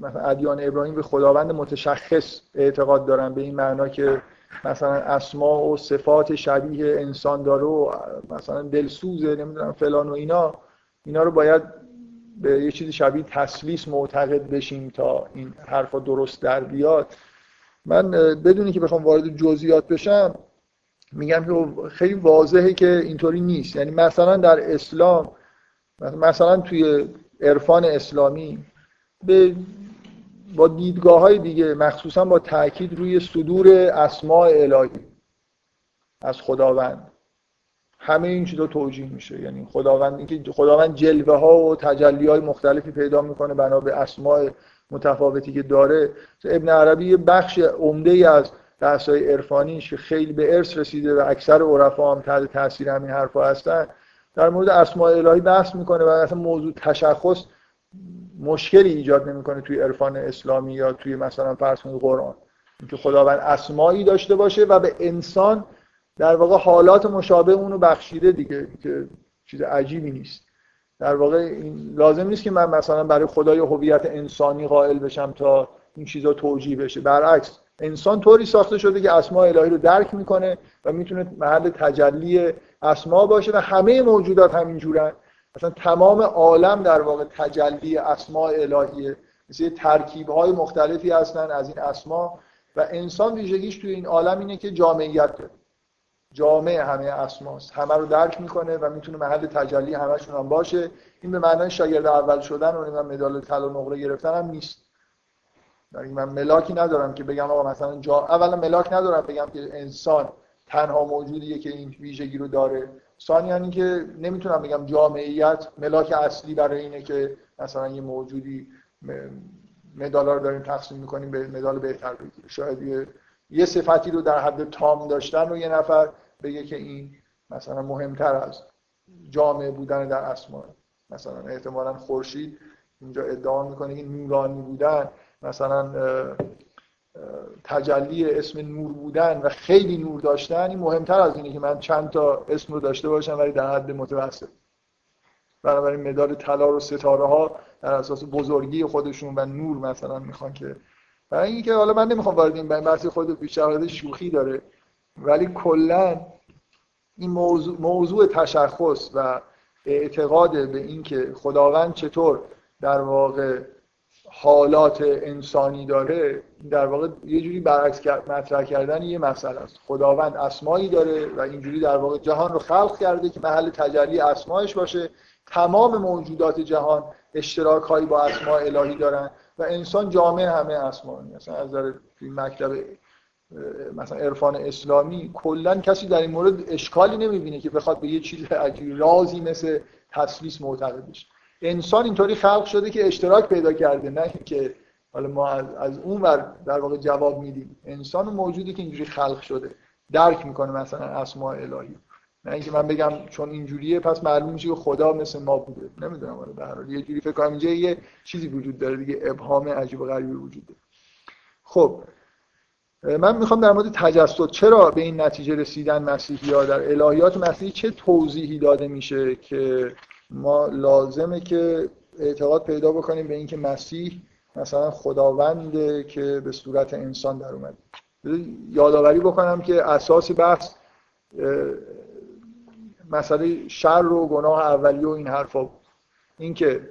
مثلا ادیان ابراهیم به خداوند متشخص اعتقاد دارن به این معنا که مثلا اسما و صفات شبیه انسان داره و مثلا دلسوزه نمی‌دونم فلان و اینا اینا رو باید به یه چیزی شبیه تسلیس معتقد بشیم تا این حرفا درست در بیاد. من بدونی که بخوام وارد جزئیات بشم میگم که خیلی واضحه که اینطوری نیست. یعنی مثلا در اسلام مثلا توی عرفان اسلامی به با دیدگاه های دیگه مخصوصا با تاکید روی صدور اسماع الهی از خداوند. همه این چیزا توجیه میشه. یعنی خداوند اینکه خداوند جلوه ها و تجلی های مختلفی پیدا می‌کنه بنا به اسماع متفاوتی که داره. ابن عربی یه بخش عمده ای از های عرفانیش که خیلی به ارث رسیده و اکثر عرفا هم تحت تاثیر همین حرفا هستن در مورد اسماء الهی بحث می‌کنه و اصلا موضوع تشخص مشکلی ایجاد نمی‌کنه توی عرفان اسلامی یا توی مثلا فرض کنید قرآن. اینکه خداوند اسمایی داشته باشه و به انسان در واقع حالات مشابه اونو بخشیده دیگه که چیز عجیبی نیست. در واقع این لازم نیست که من مثلا برای خدای هویت انسانی قائل بشم تا این چیزا توجیه بشه. برعکس انسان طوری ساخته شده که اسماء الهی رو درک می‌کنه و می‌تونه محل تجلی اسما باشه و همه موجودات همین مثلا تمام عالم در واقع تجلی اسماء الهیه مثل ترکیب های مختلفی هستن از این اسما. و انسان ویژگیش توی این عالم اینه که جامعیت داره. جامعه همه اسماست. همه رو درک می‌کنه و می‌تونه محل تجلی همشون هم باشه. این به معنای شاگرد اول شدن و مدال طلا نقره گرفتن هم نیست. یعنی من ملاکی ندارم که بگم آقا مثلا جا اولا ملاک ندارم بگم که انسان تنها موجودیه که این ویژگی رو داره. ثانیا یعنی که نمی‌تونم بگم جامعیت ملاک اصلی برای اینه که مثلا یه موجودی مدالا رو داریم تقسیم می‌کنیم به مدال بهتر بگیره. شاید یه, یه صفتی رو در حد تام داشتن و یه نفر بگه که این مثلا مهمتر از جامعه بودن در اسمان مثلا احتمالا خورشید اینجا ادعا می‌کنه این نورانی بودن. مثلا تجلی اسم نور بودن و خیلی نور داشتن این مهمتر از اینه که من چند تا اسم رو داشته باشم ولی در حد متوسط. بنابراین مدال طلا و ستاره ها در اساس بزرگی خودشون و نور مثلا می‌خوان که برای اینکه حالا من نمی‌خوام وارد این بحث خود بیشتر شوخی داره ولی کلا این موضوع, موضوع تشخص و اعتقاد به اینکه خداوند چطور در واقع حالات انسانی داره در واقع یه جوری برعکس مطرح کردن یه مسئله است. خداوند اسمایی داره و اینجوری در واقع جهان رو خلق کرده که محل تجلی اسمایش باشه. تمام موجودات جهان اشتراک هایی با اسماء الهی دارن و انسان جامعه همه اسما مثلا از در مکتب مثلا عرفان اسلامی کلا کسی در این مورد اشکالی نمی‌بینه که بخواد به یه چیز رازی مثل تسلیس معتقد بشه انسان اینطوری خلق شده که اشتراک پیدا کرده نه که حالا ما از, اون ور در واقع جواب میدیم. انسان موجودی که اینجوری خلق شده. درک می‌کنه مثلا اسماء الهی. نه اینکه من بگم چون اینجوریه پس معلوم میشه که خدا مثل ما بوده. نمی‌دونم ولی به یه جوری فکر کنم اینجا یه چیزی وجود داره دیگه. ابهام عجیب و غریبی وجود داره. خب من می‌خوام در مورد تجسد چرا به این نتیجه رسیدن مسیحی ها در الهیات مسیحی چه توضیحی داده میشه که ما لازمه که اعتقاد پیدا بکنیم به اینکه مسیح مثلا خداونده که به صورت انسان در اومد یادآوری بکنم که اساس بحث مسئله شر و گناه اولی و این حرفا اینکه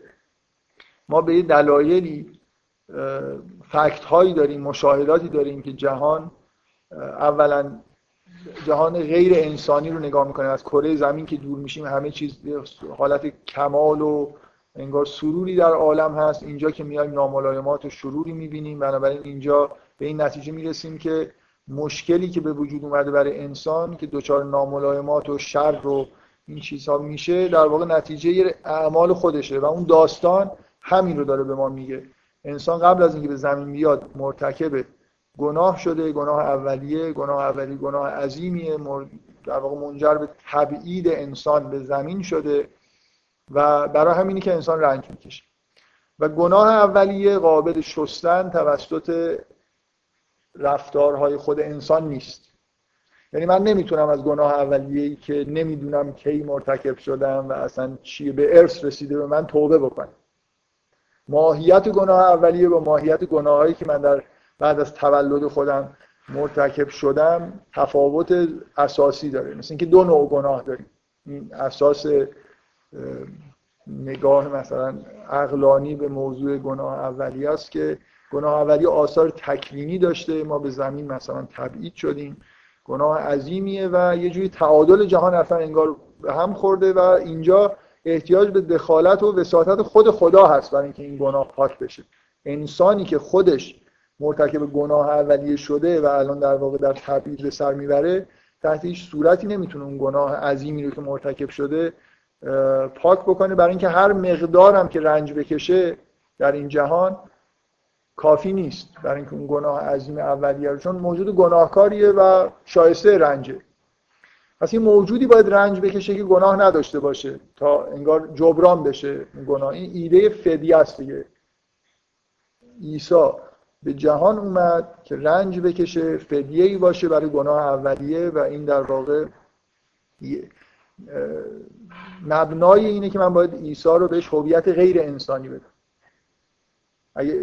ما به دلایلی فکت هایی داریم مشاهداتی داریم که جهان اولا جهان غیر انسانی رو نگاه می‌کنیم. از کره زمین که دور میشیم همه چیز حالت کمال و انگار سروری در عالم هست. اینجا که میایم ناملایمات و شروری می‌بینیم. بنابراین اینجا به این نتیجه می‌رسیم که مشکلی که به وجود اومده برای انسان که دچار ناملایمات و شر رو این چیزها میشه در واقع نتیجه اعمال خودشه و اون داستان همین رو داره به ما میگه. انسان قبل از اینکه به زمین بیاد مرتکب گناه شده گناه اولیه گناه اولیه گناه عظیمیه در واقع منجر به تبعید انسان به زمین شده و برای همینی که انسان رنج می‌کشه. و گناه اولیه قابل شستن توسط رفتارهای خود انسان نیست. یعنی من نمی‌تونم از گناه اولیه‌ای که نمی‌دونم کی مرتکب شدم و اصلا چی به ارث رسیده به من توبه بکنم. ماهیت گناه اولیه با ماهیت گناهایی که من در بعد از تولد خودم مرتکب شدم تفاوت اساسی داره. مثل اینکه دو نوع گناه داریم. این اساس نگاه مثلا اقلانی به موضوع گناه اولیه است که گناه اولیه آثار تکوینی داشته. ما به زمین مثلا تبعید شدیم. گناه عظیمیه و یه جوری تعادل جهان اصلا انگار به هم خورده و اینجا احتیاج به دخالت و وساطت خود خدا هست برای اینکه این گناه پاک بشه. انسانی که خودش مرتکب گناه اولیه شده و الان در واقع در تبعید به سر می‌بره تحت هیچ صورتی نمی‌تونه اون گناه عظیمی رو که مرتکب شده پاک بکنه. برای اینکه هر مقدارم که رنج بکشه در این جهان کافی نیست برای اینکه اون گناه عظیم اولیه رو چون موجود گناهکاریه و شایسته رنجه. پس این موجودی باید رنج بکشه که گناه نداشته باشه تا انگار جبران بشه گناه. این ایده فدیه است دیگه. عیسی به جهان اومد که رنج بکشه فدیه ای باشه برای گناه اولیه و این در واقع مبنای اینه که من باید عیسی رو بهش هویت غیر انسانی بدم. اگه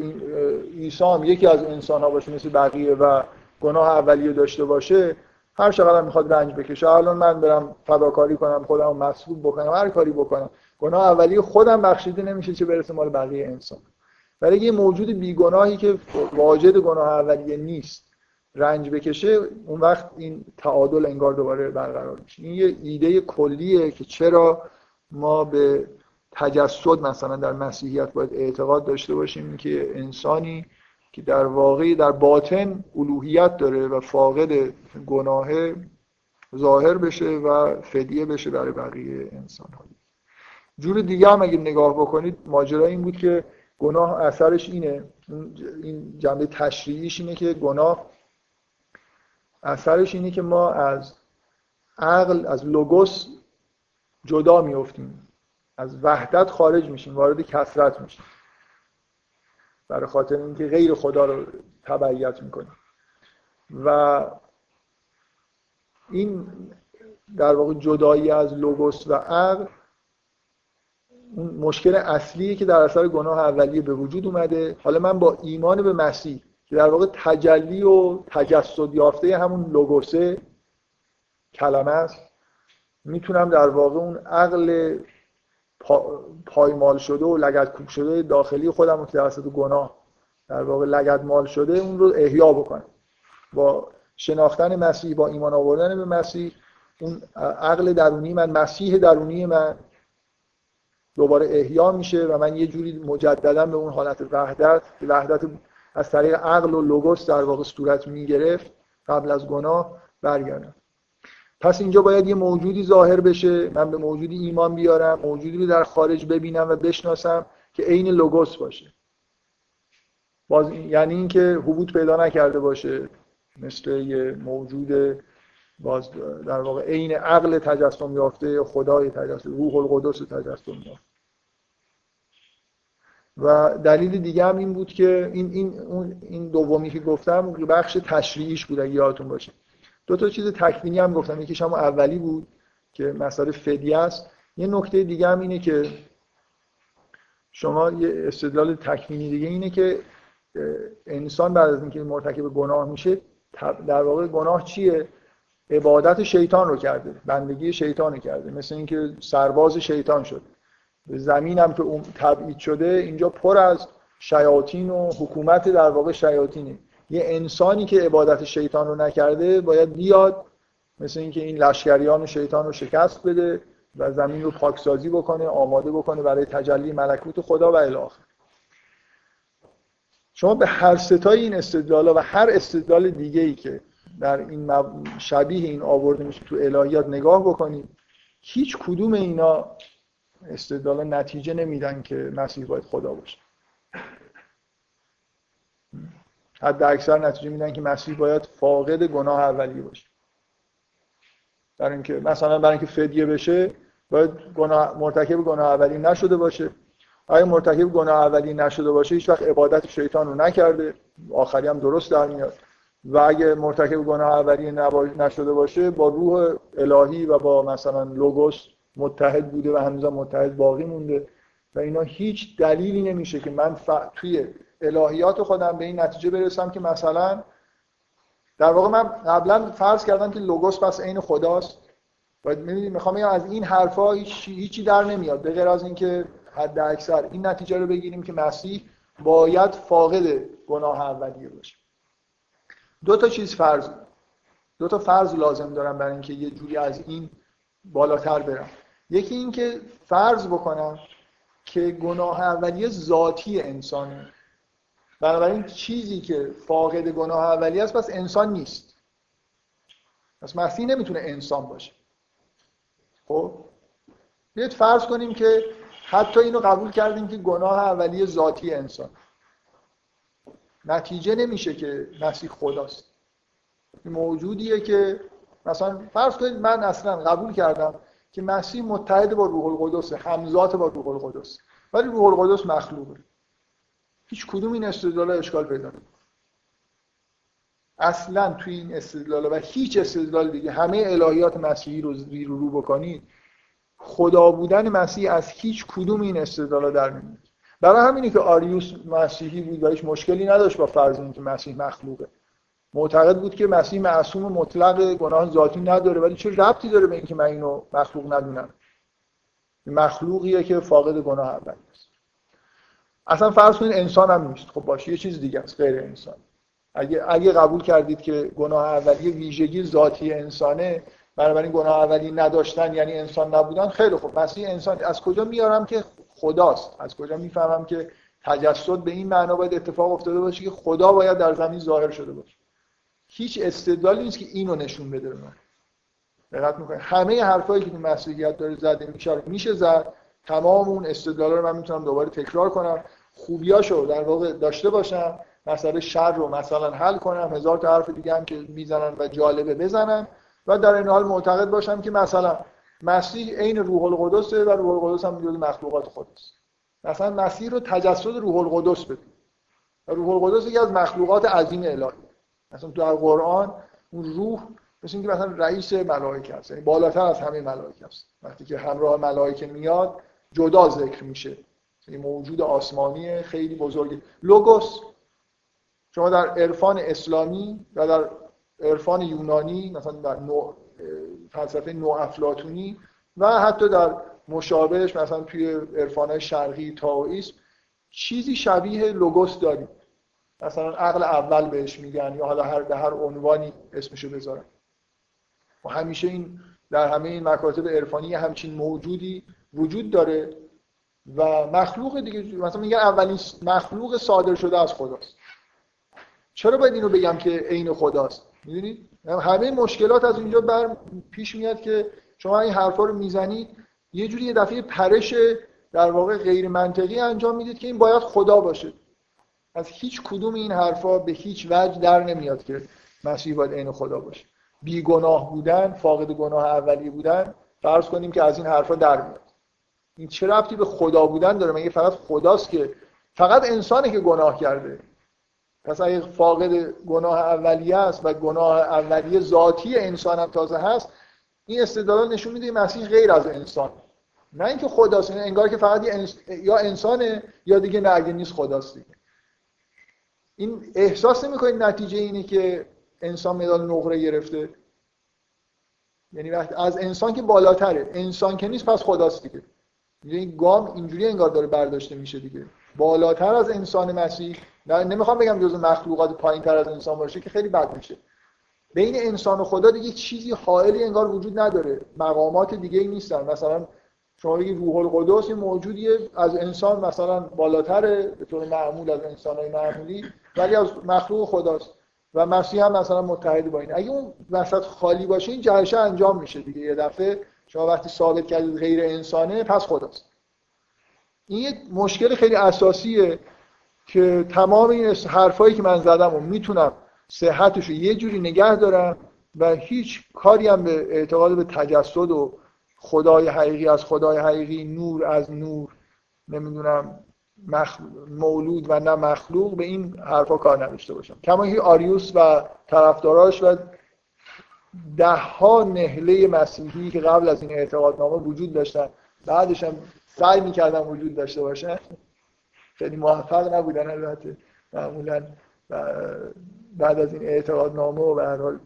عیسی هم یکی از انسان ها باشه مثل بقیه و گناه اولیه داشته باشه هر چقدر می‌خواد رنج بکشه. الان من برم فداکاری کنم خودم مسئول بکنم هر کاری بکنم. گناه اولیه خودم بخشیده نمیشه چه برسه مال بقیه انسان. ولی یه موجود بیگناهی که واجد گناه اولیه نیست رنج بکشه اون وقت این تعادل انگار دوباره برقرار میشه. این یه ایده کلیه که چرا ما به تجسد مثلا در مسیحیت باید اعتقاد داشته باشیم که انسانی که در واقع در باطن الوهیت داره و فاقد گناه ظاهر بشه و فدیه بشه برای بقیه انسان ها جور دیگه هم اگه نگاه بکنید ماجرا این بود که گناه اثرش اینه. این جنبه تشریعیش اینه که گناه اثرش اینه که ما از عقل از لوگوس جدا میفتیم از وحدت خارج میشیم وارد کسرت میشیم. برای خاطر اینکه غیر خدا رو تبعیت می‌کنیم. و این در واقع جدایی از لوگوس و عقل اون مشکل اصلیه که در اثر گناه اولیه به وجود اومده. حالا من با ایمان به مسیح که در واقع تجلی و تجسد یافته همون لوگوسه کلمه است می‌تونم در واقع اون عقل پایمال شده و لگت کوب شده داخلی خودم رو که توسط گناه در واقع لگت مال شده اون رو احیا بکنم. با شناختن مسیح با ایمان آوردن به مسیح اون عقل درونی من مسیح درونی من دوباره احیا میشه و من یه جوری مجددا به اون حالت وحدت وحدت از طریق عقل و لوگوس در واقع صورت می‌گرفت قبل از گناه برگردم. پس اینجا باید یه موجودی ظاهر بشه من به موجودی ایمان بیارم موجودی رو در خارج ببینم و بشناسم که عین لوگوس باشه. باز یعنی اینکه حبوط پیدا نکرده باشه مثل یه موجود باز در واقع عین عقل تجسم یافته خدای تجسم روح القدس تجسم یافته. و دلیل دیگه هم این بود که این این این دومی که گفتم بخش تشریعیش بود اگه یادتون باشه. دو تا چیز تکوینی هم گفتم. یکیش هم اولی بود که مسئله فدیه است. یه نکته دیگه هم اینه که شما یه استدلال تکوینی دیگه اینه که انسان بعد از اینکه مرتکب گناه میشه در واقع گناه چیه؟ عبادت شیطان رو کرده بندگی شیطان رو کرده مثل اینکه سرباز شیطان شده زمین هم که تبعید شده اینجا پر از شیاطین و حکومت در واقع شیاطینه. یه انسانی که عبادت شیطان رو نکرده باید بیاد مثل اینکه این لشکریان شیطان رو شکست بده و زمین رو پاکسازی بکنه آماده بکنه برای تجلی ملکوت خدا و الاخر شما به هر ستای این استدلال و هر استدلال دیگه ای که در این شبیه این آورده میشه تو الهیات نگاه بکنید هیچ کدوم اینا استدلال نتیجه نمیدن که مسیح باید خدا باشه. حد اکثر نتیجه میدن که مسیح باید فاقد گناه اولیه باشه. در اینکه مثلا برای اینکه فدیه بشه باید گناه مرتکب گناه اولی نشده باشه. اگه مرتکب گناه اولی نشده باشه هیچ وقت عبادت شیطان رو نکرده. آخری هم درست در میاد. و اگه مرتکب گناه اولی نشده باشه با روح الهی و با مثلا لوگوس متحد بوده و هنوز متحد باقی مونده و اینا هیچ دلیلی نمیشه که من ف... توی الهیات خودم به این نتیجه برسم که مثلا در واقع من قبلا فرض کردم که لوگوس پس عین خداست و می‌دونید می‌خوام بگم از این حرفا هیچ هیچی در نمیاد به غیر از اینکه حد اکثر این نتیجه رو بگیریم که مسیح باید فاقد گناه اولیه باشه. دو تا چیز فرض دو تا فرض لازم دارم برای اینکه یه جوری از این بالاتر برم. یکی این که فرض بکنم که گناه اولیه ذاتی انسانه. بنابراین چیزی که فاقد گناه اولیه است پس انسان نیست. پس مسیح نمی‌تونه انسان باشه. خب؟ بیاید فرض کنیم که حتی اینو قبول کردیم که گناه اولیه ذاتی انسان. نتیجه نمیشه که مسیح خداست. موجودیه که مثلا فرض کنید من اصلا قبول کردم که مسیح متحد با روح القدس همزات با روح القدس. ولی روح القدس مخلوقه. هیچ کدوم این استدلال اشکال پیدا نمی‌کنه. اصلا توی این استدلال و هیچ استدلال دیگه همه الهیات مسیحی رو زیر رو بکنید خدا بودن مسیح از هیچ کدوم این استدلال در نمیاد برای همینی که آریوس مسیحی بود و هیچ مشکلی نداشت با فرض اینکه مسیح مخلوقه. معتقد بود که مسیح معصوم مطلق گناه ذاتی نداره ولی چه ربطی داره به اینکه من اینو مخلوق ندونم؟ مخلوقیه که فاقد گناه اول است. اصلا فرض کنید انسان هم نیست. خب باشه یه چیز دیگه است غیر انسان. اگه اگه قبول کردید که گناه اولیه ویژگی ذاتی انسانه بنابراین گناه اولی نداشتن یعنی انسان نبودن خیلی خوب. مسیح انسان از کجا میارم که خداست. از کجا می‌فهمم که تجسد به این معنا باید اتفاق افتاده باشه که خدا باید در زمین ظاهر شده باشه. هیچ استدلالی نیست که اینو نشون بده به من. دقت می‌کنید همه حرفایی که تو مسیحیت داره زده میشه میشه زد. تمام اون استدلالا رو من می‌تونم دوباره تکرار کنم. خوبیاشو در واقع داشته باشم. مسئله شر رو مثلا حل کنم. هزار تا حرف دیگه هم که می‌زنن و جالبه بزنم و در این حال معتقد باشم که مثلا مسیح عین روح القدس و روح القدس هم جزو مخلوقات خداست مثلا مسیح رو تجسد روح القدس بدید روح القدس یکی از مخلوقات عظیم الهی مثلا تو قرآن اون روح مثل اینکه مثلا رئیس ملائکه است یعنی بالاتر از همه ملائکه است وقتی که همراه ملائکه میاد جدا ذکر میشه. یعنی موجود آسمانی خیلی بزرگی لوگوس شما در عرفان اسلامی و در عرفان یونانی مثلا در نوع فلسفه نو افلاتونی و حتی در مشابهش مثلا توی عرفان شرقی تاویسم چیزی شبیه لوگوس داریم. مثلا عقل اول بهش میگن یا حالا هر به هر عنوانی اسمشو بذارن. و همیشه این در همه این مکاتب عرفانی همچین موجودی وجود داره و مخلوق دیگه مثلا میگن اولین مخلوق صادر شده از خداست. چرا باید اینو بگم که عین خداست؟ می‌دونید همه مشکلات از اینجا بر پیش میاد که شما این حرفا رو می‌زنید یه جوری یه دفعه پرش در واقع غیر منطقی انجام می‌دید که این باید خدا باشه. از هیچ کدوم این حرفا به هیچ وجه در نمیاد که مسیح باید عین خدا باشه. بیگناه بودن فاقد گناه اولی بودن فرض کنیم که از این حرفا در میاد. این چه ربطی به خدا بودن داره؟ مگه فقط خداست که فقط انسانی که گناه کرده. پس اگه فاقد گناه اولیه است و گناه اولیه ذاتی انسان هم تازه هست این استدلال نشون میده مسیح غیر از انسان. نه اینکه خداست انگار که فقط یا انسانه یا دیگه نه نیست خداست دیگه. این احساس نمی‌کنید نتیجه اینه که انسان مدال نقره گرفته؟ یعنی وقت از انسان که بالاتره. انسان که نیست پس خداست دیگه. این گام اینجوری انگار داره برداشته میشه دیگه. بالاتر از انسان مسیح نمی‌خوام بگم جز مخلوقات پایین تر از انسان باشه که خیلی بد میشه. بین انسان و خدا دیگه چیزی حائلی انگار وجود نداره. مقامات دیگه ای نیستن. مثلا شما بگید روح القدس این موجودیه از انسان مثلا بالاتره به طور معمول از انسانهای معمولی ولی از مخلوق خداست. و مسیح هم مثلا متحد با این. اگه اون وسط خالی باشه این جهشه انجام میشه دیگه. یه دفعه شما وقتی ثابت کردید غیر انسانه پس خداست. این یه مشکل خیلی اساسیه. که تمام این حرفایی که من زدم و می‌تونم صحتش رو یه جوری نگه دارم و هیچ کاری هم به اعتقاد به تجسد و خدای حقیقی از خدای حقیقی نور از نور نمی‌دونم مولود و نه مخلوق به این حرفا کار نداشته باشم. کما آریوس و طرفداراش و ده ها نهله مسیحی که قبل از این اعتقادنامه وجود داشتن بعدش هم سعی می‌کردن وجود داشته باشن خیلی موفق نبودن البته. معمولا بعد از این اعتقادنامه و به حال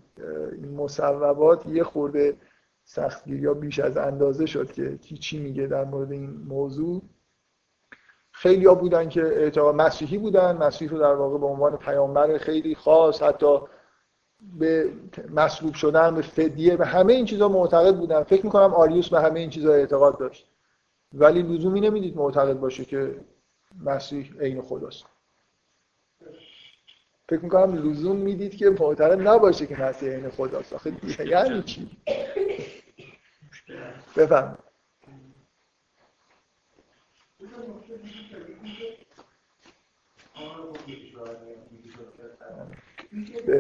این مصوبات یه خورده سختگیری ها بیش از اندازه شد که کی چی میگه در مورد این موضوع. خیلی ها بودن که اعتقاد مسیحی بودن. مسیح رو در واقع به عنوان پیامبر خیلی خاص حتی به مصلوب شدن به فدیه به همه این چیزها معتقد بودن. فکر می‌کنم آریوس به همه این چیزها اعتقاد داشت. ولی لزومی نمی‌دید معتقد باشه که مسیح عین خداست. فکر می‌کنم لزوم می‌دید که معتقد نباشه که مسیح عین خداست. آخه یعنی چی؟ بفهم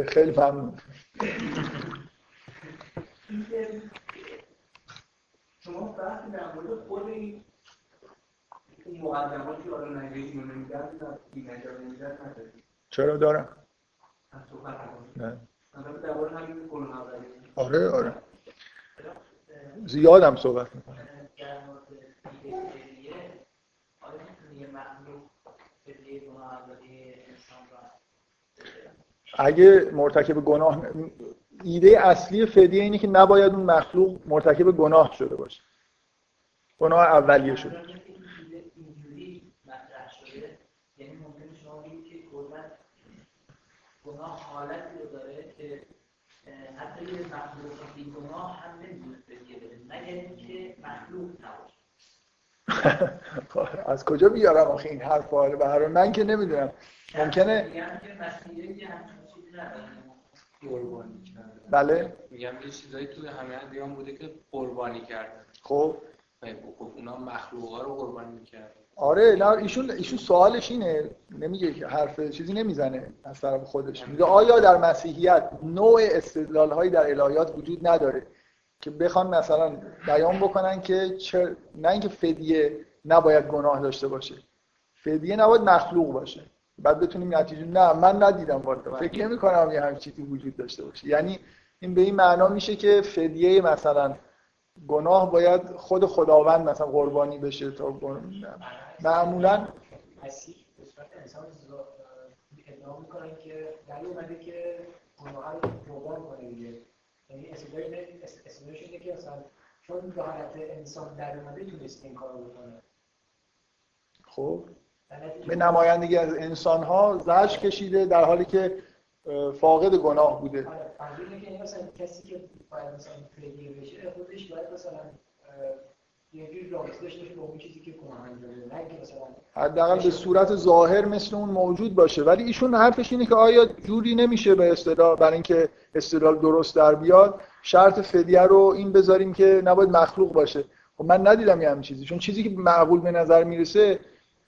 خیلی ممنون. شما بحث در مورد خود این مقدماتی نمیدن این نمیدن چرا دارم؟ نه. آره آره. زیادم صحبت می‌کنم. اگه مرتکب گناه ایده اصلی فدیه اینه که نباید اون مخلوق مرتکب گناه شده باشه. گناه اولیه شده. گناه حالتی رو داره که حتی یه مخلوق بی گناه هم نمی‌تونه فدیه بده مگر اینکه مخلوق نباشه. از کجا بیارم آخه این حرف رو؟ به من که نمی‌دونم. ممکنه بله. میگم یه چیزایی توی همه ادیان بوده که قربانی کردن. خب. خب اونا مخلوقا رو قربانی می‌کردن آره نه ایشون ایشون سوالش اینه نمیگه که حرف چیزی نمی‌زنه از طرف خودش. میگه آیا در مسیحیت نوع استدلال هایی در الهیات وجود نداره که بخوان مثلا بیان بکنن که چه... نه اینکه فدیه نباید گناه داشته باشه. فدیه نباید مخلوق باشه. بعد بتونیم نتیجه نه من ندیدم والا فکر نمی کنم یه همچین چیزی وجود داشته باشه. یعنی این به این معنا میشه که فدیه مثلا گناه باید خود خداوند مثلا قربانی بشه تا معمولا ادعا می‌کنن که در اومده که گناه رو قربان کنه دیگه یعنی استدلالش اینه که اصلا چون به حالت انسان در اومده تونست این بکنه خب. به نمایندگی از انسان ها زرش کشیده در حالی که فاقد گناه بوده. آره مثلا کسی که مثلا بشه خودش باید مثلا حداقل به صورت ظاهر مثل اون موجود باشه. ولی ایشون حرفش اینه که آیا جوری نمیشه به اصطلاح برای اینکه استدلال درست در بیاد شرط فدیه رو این بذاریم که نباید مخلوق باشه. خب من ندیدم یه همین چیزی. چون چیزی که معقول به نظر می‌رسه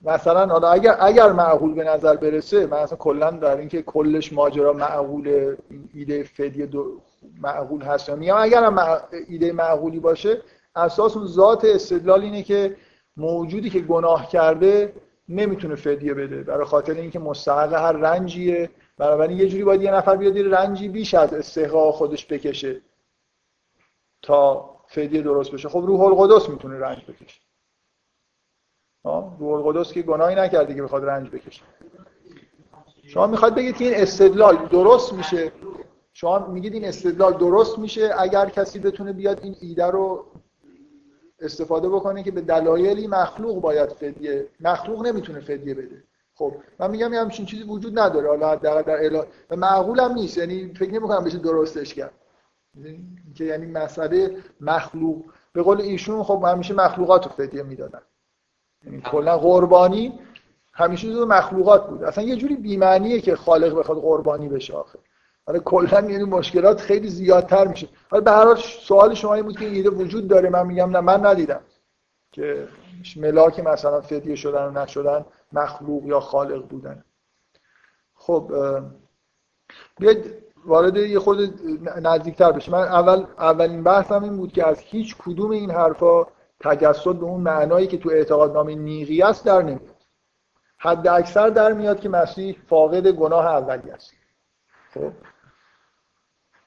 مثلا حالا اگر اگر معقول به نظر برسه من اصلا کلا در اینکه کلش ماجرا معقول ایده فدیه معقول هست یا میگم اگر ایده معقولی باشه اساس اون ذات استدلال اینه که موجودی که گناه کرده نمی‌تونه فدیه بده. برای خاطر اینکه مستحق هر رنجیه. بنابراین یه جوری باید یه نفر بیاد رنجی بیش از استحقاق خودش بکشه تا فدیه درست بشه. خب روح القدس می‌تونه رنج بکشه. روح القدس که گناهی نکرده که بخواد رنج بکشه. شما می‌خواد بگید که این استدلال درست میشه؟ شما میگید این استدلال درست میشه اگر کسی بتونه بیاد این ایده رو استفاده بکنه که به دلایلی مخلوق باید فدیه. مخلوق نمی‌تونه فدیه بده. خب من میگم یه همچین چیزی وجود نداره. حالا در در اله و معقول هم نیست. یعنی فکر نمی‌کنم بشه درستش کرد. که یعنی مسئله مخلوق. به قول ایشون خب همیشه مخلوقات رو فدیه می‌دادن. یعنی کلا قربانی همیشه جزو مخلوقات بود. اصلا یه جوری بی‌معنیه که خالق بخواد قربانی بشه آخه. حالا کلا یعنی مشکلات خیلی زیادتر میشه. حالا به هر حال سوال شما این بود که ایده وجود داره. من میگم نه من ندیدم که ملاک مثلا فدیه شدن و نشدن مخلوق یا خالق بودن. خب بیاید وارد یه خود نزدیکتر بشه من اول اولین بحثم این بود که از هیچ کدوم این حرفا تجسد به اون معنایی که تو اعتقادنامه نیقی است در نمیاد. حد اکثر در میاد که مسیح فاقد گناه اولی است. خب؟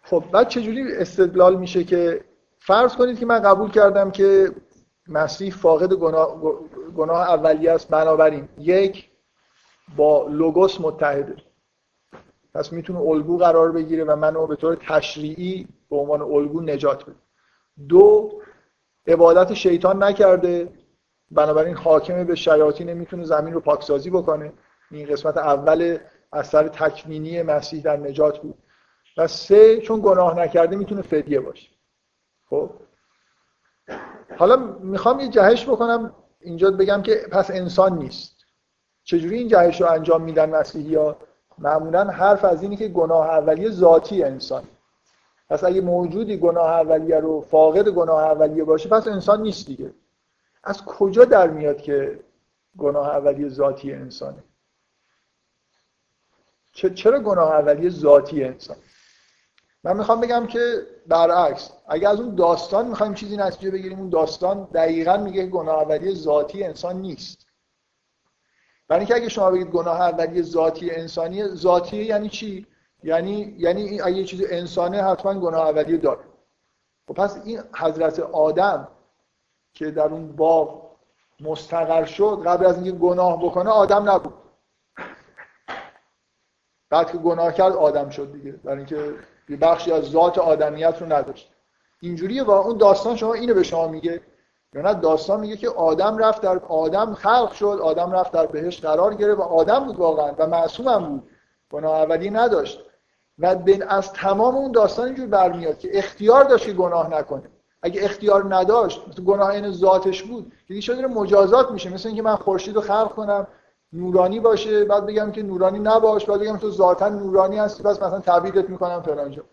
خب بعد چجوری استدلال میشه که فرض کنید که من قبول کردم که مسیح فاقد گناه, گناه اولی است بنابراین یک با لوگوس متحده. پس می‌تونه الگو قرار بگیره و منو به طور تشریعی به عنوان الگو نجات بده. دو عبادت شیطان نکرده. بنابراین حاکم به شیاطین می‌تونه زمین رو پاکسازی بکنه. این قسمت اول اثر تکمینی مسیح در نجات بود. و سه چون گناه نکرده می‌تونه فدیه باشه. خب؟ حالا می‌خوام یه جهش بکنم. اینجا بگم که پس انسان نیست. چجوری این جهش رو انجام میدن مسیحی ها معمولا حرف از اینی که گناه اولیه ذاتی انسان. پس اگه موجودی گناه اولیه رو فاقد گناه اولیه باشه پس انسان نیست دیگه. از کجا در میاد که گناه اولیه ذاتی انسانه؟ چرا گناه اولیه ذاتی انسان من می‌خوام بگم که برعکس اگه از اون داستان می‌خوایم چیزی نتیجه بگیریم اون داستان دقیقا میگه گناه اولیه ذاتی انسان نیست. برای اینکه اگه شما بگید گناه اولیه ذاتی انسانی ذاتی یعنی چی؟ یعنی یعنی اگه چیز انسانه حتما گناه اولیه داره. و خب پس این حضرت آدم که در اون باغ مستقر شد قبل از اینکه گناه بکنه آدم نبود. بعد که گناه کرد آدم شد دیگه برای اینکه یه بخشی از ذات آدمیت رو نداشت. اینجوریه با اون داستان شما اینو به شما میگه یا نه داستان میگه که آدم رفت در آدم خلق شد آدم رفت در بهش قرار گرفت و آدم بود واقعا و معصوم هم بود. گناه اولی نداشت. و از تمام اون داستان اینجور برمیاد که اختیار داشت که گناه نکنه. اگه اختیار نداشت گناه این ذاتش بود دیگه شده مجازات میشه؟ مثل اینکه من خورشید رو خلق کنم نورانی باشه بعد بگم که نورانی نباش بعد بگم تو ذاتا نورانی هستی پس مثلا تعبیرت می‌کنم فلان جا.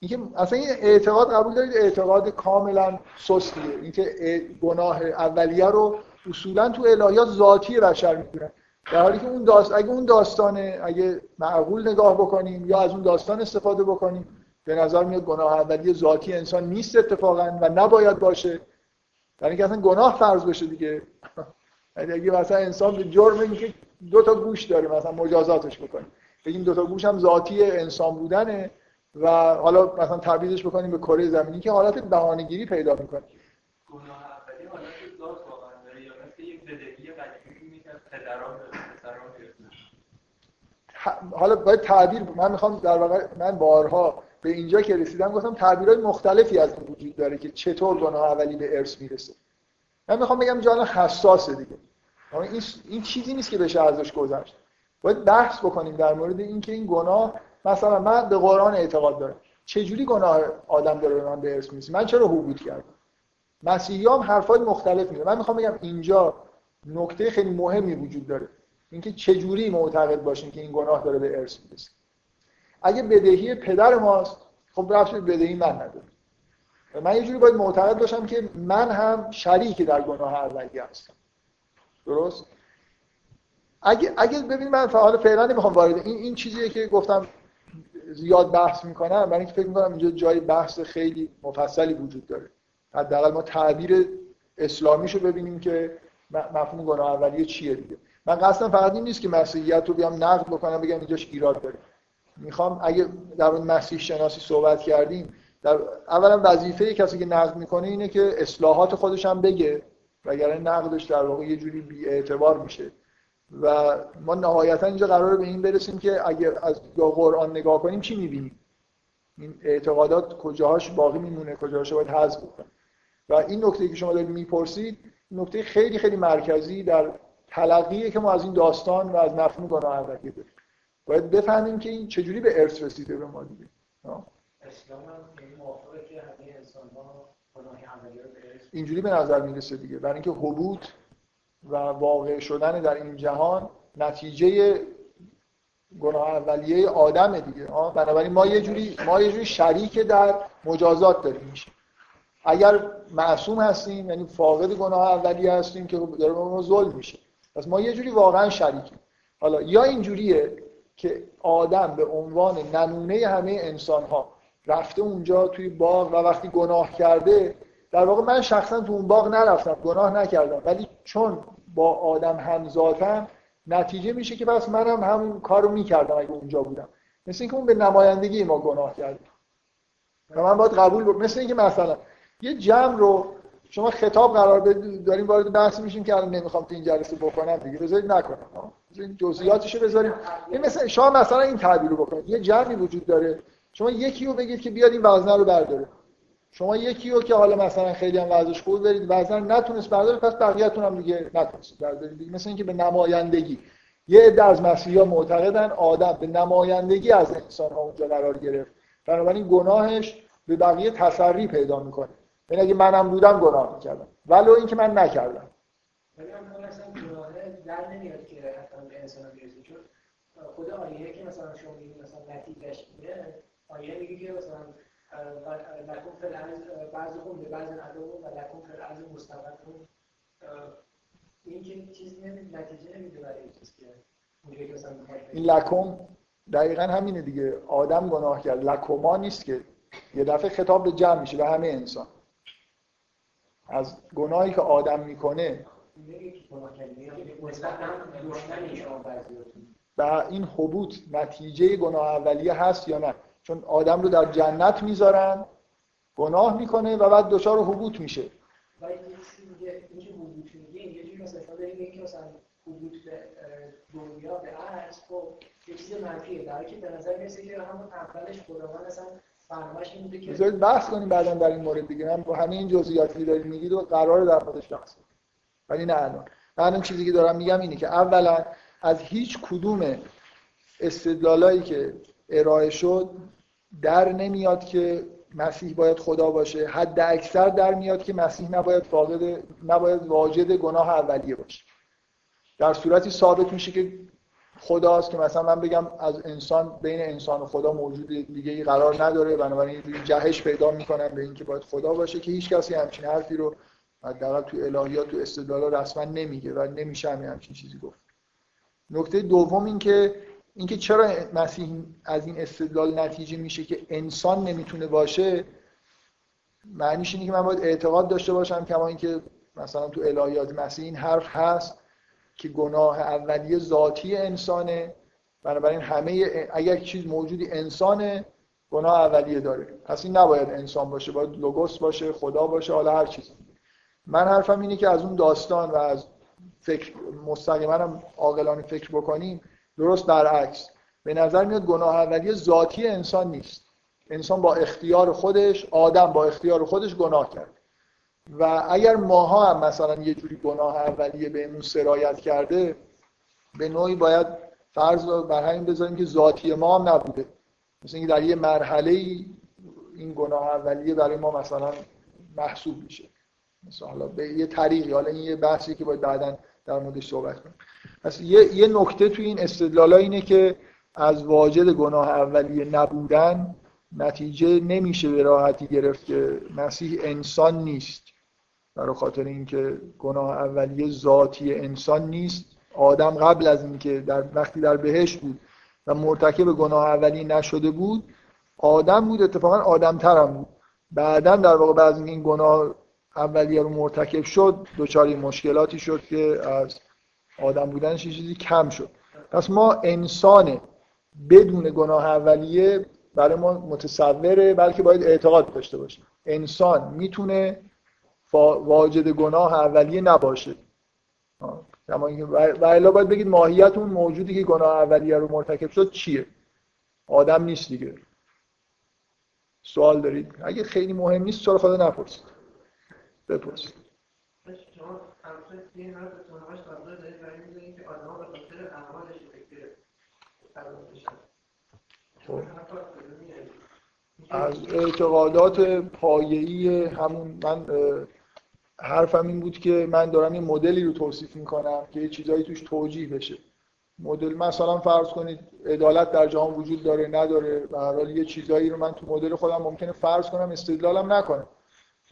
اینکه اصلا این اعتقاد قبول دارید؟ اعتقاد کاملا سستیه. اینکه گناه اولیه رو اصولا تو الهیات ذاتی بشر می‌کنن در حالی که اون داست اگه اون داستانه اگه معقول نگاه بکنیم یا از اون داستان استفاده بکنیم به نظر میاد گناه اولیه ذاتی انسان نیست اتفاقا و نباید باشه. در اینکه اصلا گناه فرض بشه دیگه. یعنی اگه مثلا انسان به جرم اینکه دو تا گوش داره مثلا مجازاتش بکنیم. بگیم دو تا گوش هم ذاتی انسان بودنه و حالا مثلا تعبیرش بکنیم به کره زمینی که حالت بهانه‌گیری پیدا می‌کنه گناه اولی حالت ذات واقعا داره یا مثل یک بدهی قدیمی که پدران حالا باید تعبیر من می‌خوام در واقع من بارها به اینجا که رسیدم گفتم تعبیرهای مختلفی از وجود داره که چطور گناه اولی به ارث می‌رسه. من می‌خوام بگم جان حساسه دیگه. این این چیزی نیست که بشه ازش گذشت. باید بحث بکنیم در مورد اینکه این گناه مثلا من به قرآن اعتقاد دارم. چه جوری گناه آدم داره من به ارث می‌رسه؟ من چرا حبود کردم؟ مسیحیان حرفای مختلف میده من می‌خوام بگم اینجا نکته خیلی مهمی وجود داره. اینکه چه جوری معتقد باشیم که این گناه داره به ارث می‌رسه. اگه بدهی پدر ماست خب رفت بدهی من نداره. من یه جوری باید معتقد باشم که من هم شریک در گناه اولیه هستم. درست؟ اگه اگه ببین من حالا فعلا نمی‌خوام وارد این این چیزیه که گفتم زیاد بحث می‌کنم برای اینکه فکر می‌کنم اینجا جای بحث خیلی مفصلی وجود داره. حداقل ما تعبیر اسلامیشو ببینیم که مفهوم گناه اولیه چیه دیگه. من قصدم فقط این نیست که مسیحیت رو بیام نقد بکنم بگم اینجاش ایراد داره. می‌خوام اگه در اون مسیح شناسی صحبت کردیم در اولا وظیفه کسی که نقد می‌کنه اینه که اصلاحات خودش هم بگه وگرنه نقدش در واقع یه جوری بی اعتبار میشه. و ما نهایتا اینجا قراره به این برسیم که اگر از قرآن نگاه کنیم چی می‌بینیم؟ این اعتقادات کجاهاش باقی میمونه؟ کجاهاش باید حذف بکنیم؟ و این نکته که شما دارید می‌پرسید نکته خیلی خیلی مرکزی در تلقیه که ما از این داستان و از مفهوم گناه اولیه داریم. باید بفهمیم که این چجوری به ارث رسیده به ما دیگه. اسلام هم که همه انسان اینجوری به نظر می‌رسه دیگه. برای اینکه حبوط و واقع شدن در این جهان نتیجه گناه اولیه آدمه دیگه. بنابراین ما یه جوری ما یه جوری شریک در مجازات داریم. میشه اگر معصوم هستیم یعنی فاقد گناه اولیه هستیم که داره به ما ظلم میشه. پس ما یه جوری واقعا شریکیم. حالا یا اینجوریه که آدم به عنوان نمونه همه انسان ها رفته اونجا توی باغ و وقتی گناه کرده در واقع من شخصا تو اون باغ نرفتم گناه نکردم. ولی چون با آدم همزادم نتیجه میشه که پس منم همون کارو می‌کردم اگه اونجا بودم. مثل اینکه اون به نمایندگی ما گناه کرده. و من باید قبول بود مثل اینکه مثلا یه جمع رو شما خطاب قرار داریم وارد بحث میشیم که الان نمی‌خوام تو این جلسه بکنم دیگه بذارید نکنم. بذارید جزئیاتشو بذاریم. این مثلا شما مثلا این تعبیر رو بکنید. یه جمعی وجود داره. شما یکی رو بگید که بیاد این وزنه رو برداره. شما یکی رو که حالا مثلا خیلی هم وضعش خوب برید وزن نتونست برداره پس بقیه‌تون هم دیگه نتونست بردارید مثل اینکه به نمایندگی. یه عده از مسیحا معتقدن آدم به نمایندگی از انسان ها اونجا قرار گرفت. بنابراین گناهش به بقیه تسری پیدا می‌کنه. یعنی اگه منم بودم گناه می‌کردم. ولو اینکه من نکردم. چون خود آیه که مثلا شما میگید مثلا نتیجهش اینه آیه میگه که مثلا لکن فی الارض بعضکم به بعض عدو و لکن فی الارض مستقرتون این که چیزی نتیجه نمیده برای چیز که این لکم دقیقا همینه دیگه. آدم گناه کرد. لکما نیست که یه دفعه خطاب به جمع میشه به همه انسان. از گناهی که آدم می‌کنه و این حبوط نتیجه گناه اولیه هست یا نه؟ چون آدم رو در جنت می‌ذارن گناه می‌کنه و بعد دچار حبوط میشه. حبوط به دنیا به عرض خب یه چیز منفیه. در که به نظر می‌رسه که همون اولش خداوند اصلا که بذارید بحث کنیم بعدا در این مورد دیگه. من با همه این جزئیاتی دارید میگید و قرار در موردش بحث ولی نه الان. من چیزی که دارم میگم اینه که اولا از هیچ کدوم استدلالایی که ارائه شد در نمیاد که مسیح باید خدا باشه. حد اکثر در میاد که مسیح نباید فاقد نباید واجد گناه اولیه باشه. در صورتی ثابت میشه که خداست که مثلا من بگم از انسان بین انسان و خدا موجود دیگه ای قرار نداره. بنابراین جهش پیدا می‌کنم به اینکه باید خدا باشه که هیچ کسی همچین حرفی رو حداقل تو الهیات تو استدلال رسما نمیگه و نمیشه همچین چیزی گفت. نکته دوم این که اینکه چرا مسیح از این استدلال نتیجه میشه که انسان نمی‌تونه باشه معنیش اینه که من باید اعتقاد داشته باشم کما اینکه مثلا تو الهیات مسیح این حرف هست. که گناه اولیه ذاتی انسانه. بنابراین همه اگر چیز موجودی انسانه گناه اولیه داره. پس این نباید انسان باشه باید لوگوس باشه خدا باشه حالا هر چیز. من حرفم اینه که از اون داستان و از فکر مستقیما هم عاقلانه فکر بکنیم درست برعکس. به نظر میاد گناه اولیه ذاتی انسان نیست. انسان با اختیار خودش آدم با اختیار خودش گناه کرد. و اگر ماها هم مثلا یه جوری گناه اولیه بهمون سرایت کرده به نوعی باید فرض رو بر همین بذاریم که ذاتی ما هم نبوده. مثل اینکه در یه مرحله این گناه اولیه برای ما مثلا محسوب میشه. مثلا حالا به یه طریقی حالا این یه بحثی که باید بعدا در موردش صحبت کنیم. پس یه, یه نکته توی این استدلال اینه که از واجد گناه اولیه نبودن نتیجه نمیشه به راحتی گرفت که مسیح انسان نیست. برای خاطر اینکه گناه اولیه ذاتی انسان نیست. آدم قبل از اینکه در وقتی در بهش بود و مرتکب گناه اولیه نشده بود آدم بود اتفاقا آدم ترم بود. بعدا در واقع بعد این گناه اولیه رو مرتکب شد دچار مشکلاتی شد که از آدم بودنش چیزی کم شد. پس ما انسان بدون گناه اولیه برای ما متصوره بلکه باید اعتقاد داشته باشیم. انسان می‌تونه واجد گناه اولیه نباشه. و الا باید بگید ماهیت اون موجودی که گناه اولیه رو مرتکب شد چیه؟ آدم نیست دیگه. سوال دارید؟ اگه خیلی مهم نیست سوال خدا نپرسید. بپرسید. خب. از اعتقادات پایه‌ای همون من حرفم این بود که من دارم این مدلی رو توصیف می‌کنم که یه چیزایی توش توجیه بشه. مدل مثلا فرض کنید عدالت در جهان وجود داره نداره. به هر حال یه چیزایی رو من تو مدل خودم ممکنه فرض کنم استدلالم نکنم.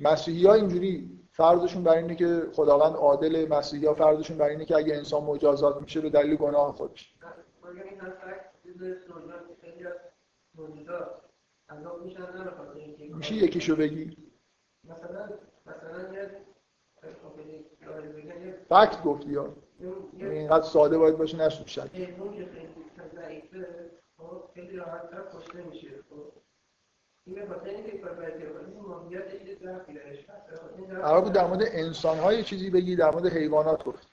مسیحی ها اینجوری فرضشون بر اینه که خداوند عادل مسیحی ها فرضشون بر اینه که اگه انسان مجازات میشه به دلیل گناه خودش. میشه یکیشو بگی؟ مثلا مثلا فکت گفتی یا؟ اینقدر ساده باید باشه نشد شد راحت کشته میشه. قرار بود در مورد انسان های چیزی بگی در مورد حیوانات گفت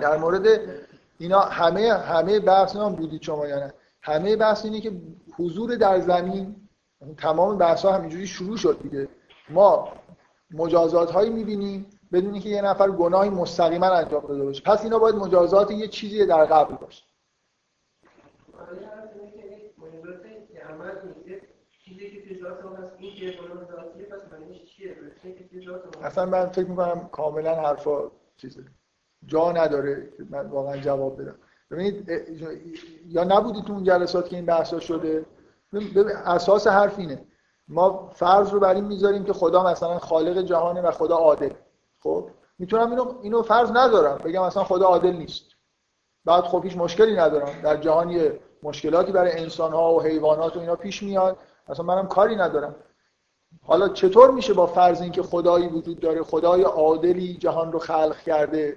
در مورد اینا همه همه بحث هم بودید شما یا نه؟ همه بحث اینه که حضور در زمین تمام بحث ها همینجوری شروع شد دیگه. ما مجازات هایی می‌بینیم بدونی که یه نفر گناهی مستقیما انجام داده باشه. پس اینا باید مجازات یه چیزی در قبل باشه. اصلا من فکر می‌کنم کاملا حرفا چیزه. جا نداره که من واقعا جواب بدم. ببینید یا نبودید تو اون جلسات که این بحثا شده؟ اساس حرف اینه. ما فرض رو بر این می‌ذاریم که خدا مثلا خالق جهانه و خدا عادل خب می‌تونم اینو اینو فرض ندارم. بگم مثلا خدا عادل نیست. بعد خب هیچ مشکلی ندارم. در جهان یه مشکلاتی برای انسان ها و حیوانات و اینا پیش میاد. اصلا منم کاری ندارم. حالا چطور میشه با فرض اینکه خدایی وجود داره خدای عادلی جهان رو خلق کرده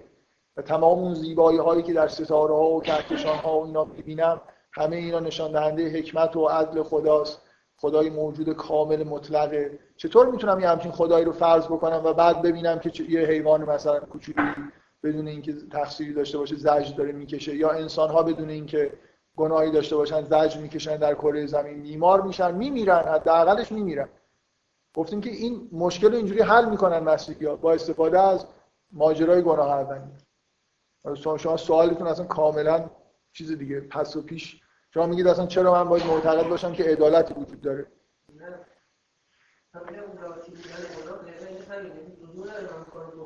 و تمام اون زیبایی هایی که در ستاره ها و کهکشان ها و اینا می‌بینم همه اینا نشان دهنده حکمت و عدل خداست. خدای موجود کامل مطلقه. چطور می‌تونم یه همچین خدایی رو فرض بکنم و بعد ببینم که یه حیوان مثلا کوچولی بدون اینکه تقصیری داشته باشه زجر داره می‌کشه یا انسان ها بدون اینکه گناهی داشته باشن زجر می‌کشن در کره زمین. بیمار میشن میمیرن حداقلش میمیرن. گفتیم که این مشکل اینجوری حل می‌کنن مسیحی ها با استفاده از ماجرای گناه اولی شما سوالتون اصلا کاملا چیز دیگه پس و پیش شما میگید اصلا چرا من باید معتقد باشم که عدالتی وجود داره؟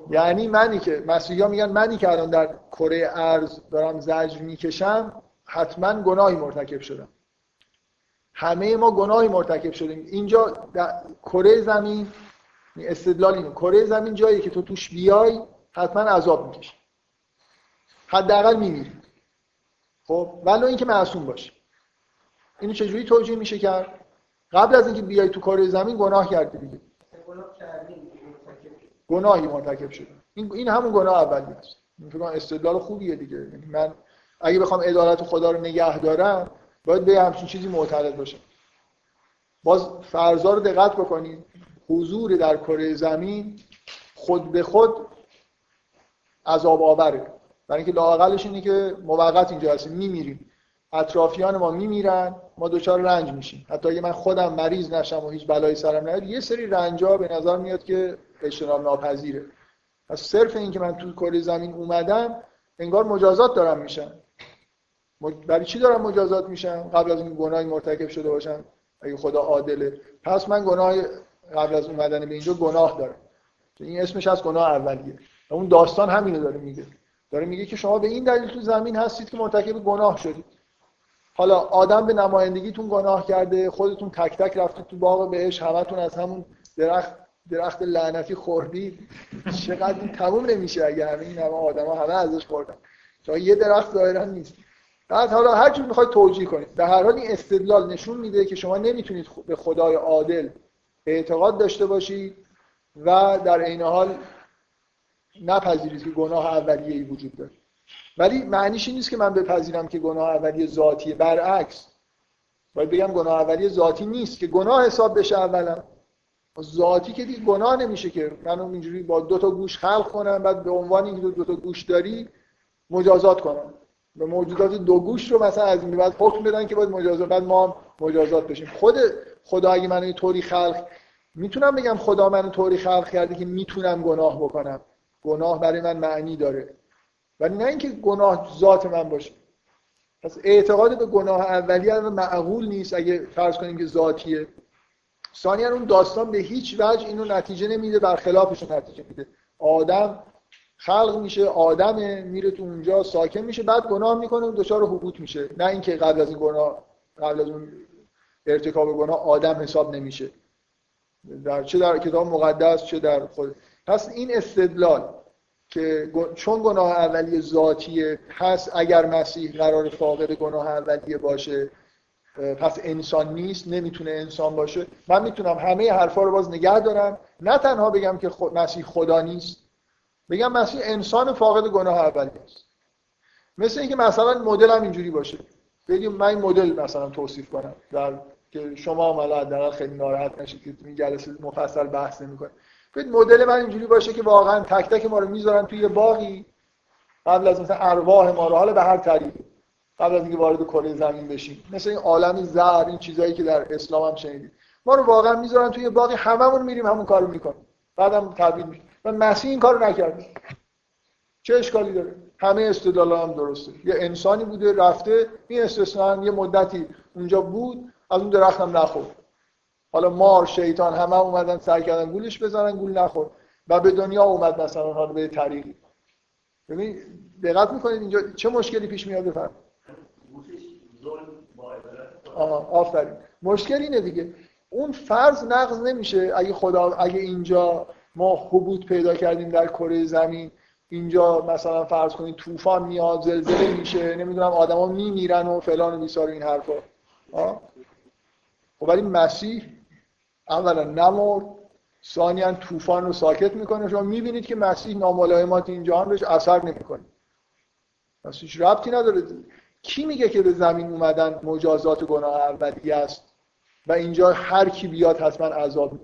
یعنی منی که مسیحی ها میگن منی که الان در کره ارز دارم زجر می‌کشم حتما گناهی مرتکب شدم. همه ما گناهی مرتکب شدیم. اینجا در کره زمین استدلال اینه کره زمین جایی که تو توش بیای حتما عذاب می‌کشی. حداقل میمیری. خب؟ ولو اینکه معصوم باشی. اینو چجوری توجیه میشه کرد؟ قبل از اینکه بیای تو کار زمین گناه کردی دیگه. گناهی مرتکب شده این این همون گناه اولی است. این فکر استدلال خوبیه دیگه. یعنی من اگه بخوام عدالت خدا رو نگه دارم باید به همچین چیزی معتقد باشم. باز فرضا رو دقت بکنید حضور در کره زمین خود به خود عذاب آوره برای اینکه لاقلش اینه که موقت اینجا هستیم. میمیریم. اطرافیان ما میمیرن ما دچار رنج میشیم. حتی اگه من خودم مریض نشم و هیچ بلایی سرم نیاد یه سری رنجا به نظر میاد که اجتناب ناپذیره. از صرف اینکه من تو کره زمین اومدم انگار مجازات دارم میشم. برای چی دارم مجازات میشم؟ قبل از این گناهی مرتکب شده باشم اگه خدا عادله. پس من گناه قبل از اومدن به اینجا گناه دارم. این اسمش از گناه اولیه. اون داستان همینو داره میگه. داره میگه که شما به این دلیل تو زمین هستید که مرتکب گناه شدید. حالا آدم به نمایندگیتون گناه کرده خودتون تک تک رفتید تو باغ بهش همتون از همون درخت درخت لعنتی خوردید چقدر این تموم نمیشه اگه همه این همه آدما همه ازش خوردن. چون یه درخت ظاهرا نیست. بعد حالا هر جور می‌خواید توجیه کنید. به هر حال این استدلال نشون میده که شما نمی‌تونید به خدای عادل اعتقاد داشته باشید و در عین حال نپذیرید که گناه اولیه ای وجود داره. ولی معنیش این نیست که من بپذیرم که گناه اولیه ذاتیه برعکس. باید بگم گناه اولیه ذاتی نیست که گناه حساب بشه اولا. ذاتی که دیگه گناه نمیشه که من اینجوری با دو تا گوش خلق کنم بعد به عنوان اینکه دو تا گوش داری مجازات کنم. به موجودات دو گوش رو مثلا از این بعد حکم بدن که باید مجازات بعد ما مجازات بشیم. خود خدا اگه منو طوری خلق می‌تونم بگم خدا منو طوری خلق کرده که می‌تونم گناه بکنم. گناه برای من معنی داره. ولی نه اینکه گناه ذات من باشه. پس اعتقاد به گناه اولیه معقول نیست اگه فرض کنیم که ذاتیه. ثانیا اون داستان به هیچ وجه اینو نتیجه نمیده برخلافش نتیجه میده. آدم خلق میشه آدمه میره تو اونجا ساکن میشه بعد گناه می‌کنه و دچار حبوط میشه. نه اینکه قبل از این گناه قبل از اون ارتکاب گناه آدم حساب نمیشه. در چه در کتاب مقدس چه در خود. پس این استدلال که چون گناه اولیه ذاتیه پس اگر مسیح قرار فاقد گناه اولیه باشه پس انسان نیست نمی‌تونه انسان باشه. من می‌تونم همه حرفا رو باز نگه دارم. نه تنها بگم که مسیح خدا نیست بگم مسیح انسان فاقد گناه اولیه است. مثل اینکه مثلا مدل هم اینجوری باشه. بگیم من این مدل مثلا توصیف کنم. در که شما عملا حداقل خیلی ناراحت نشید که این جلسه مفصل بحث نمی‌کنه ببین مدل من اینجوری باشه که واقعا تک تک ما رو می‌ذارن توی باقی قبل از مثلا ارواح ما رو حالا به هر طریقی. قبل از اینکه وارد کره زمین بشیم. مثل این عالم زر این چیزایی که در اسلام هم شنیدید. ما رو واقعا می‌ذارن توی باقی هممون میریم همون کارو می‌کنیم. بعدم تبدیل میشه. و مسیح این کارو نکرد. چه اشکالی داره؟ همه استدلال هم درسته. یه انسانی بوده رفته این استثنا یه مدتی اونجا بود از اون درخت هم نخورد. حالا مار شیطان همه اومدن سعی کردن گولش بزنن گول نخورد. و به دنیا اومد مثلا حالا به طریقی. ببین دقت می‌کنید اینجا چه مشکلی پیش میاد؟ بفرم آفرین. مشکل اینه دیگه. اون فرض نقض نمیشه. اگه خدا اگه اینجا ما حبوط پیدا کردیم در کره زمین اینجا مثلا فرض کنید طوفان میاد زلزله میشه نمی‌دونم آدما میمیرن و فلان و بیسار این حرفا. خب ولی مسیح اولا نمرد ثانیا طوفان رو ساکت می‌کنه. شما می‌بینید که مسیح ناملایمات این جهان بهش اثر نمی‌کنه. پس هیچ ربطی نداره. کی میگه که به زمین اومدن مجازات گناه اولی است؟ و اینجا هر کی بیاد حتما عذاب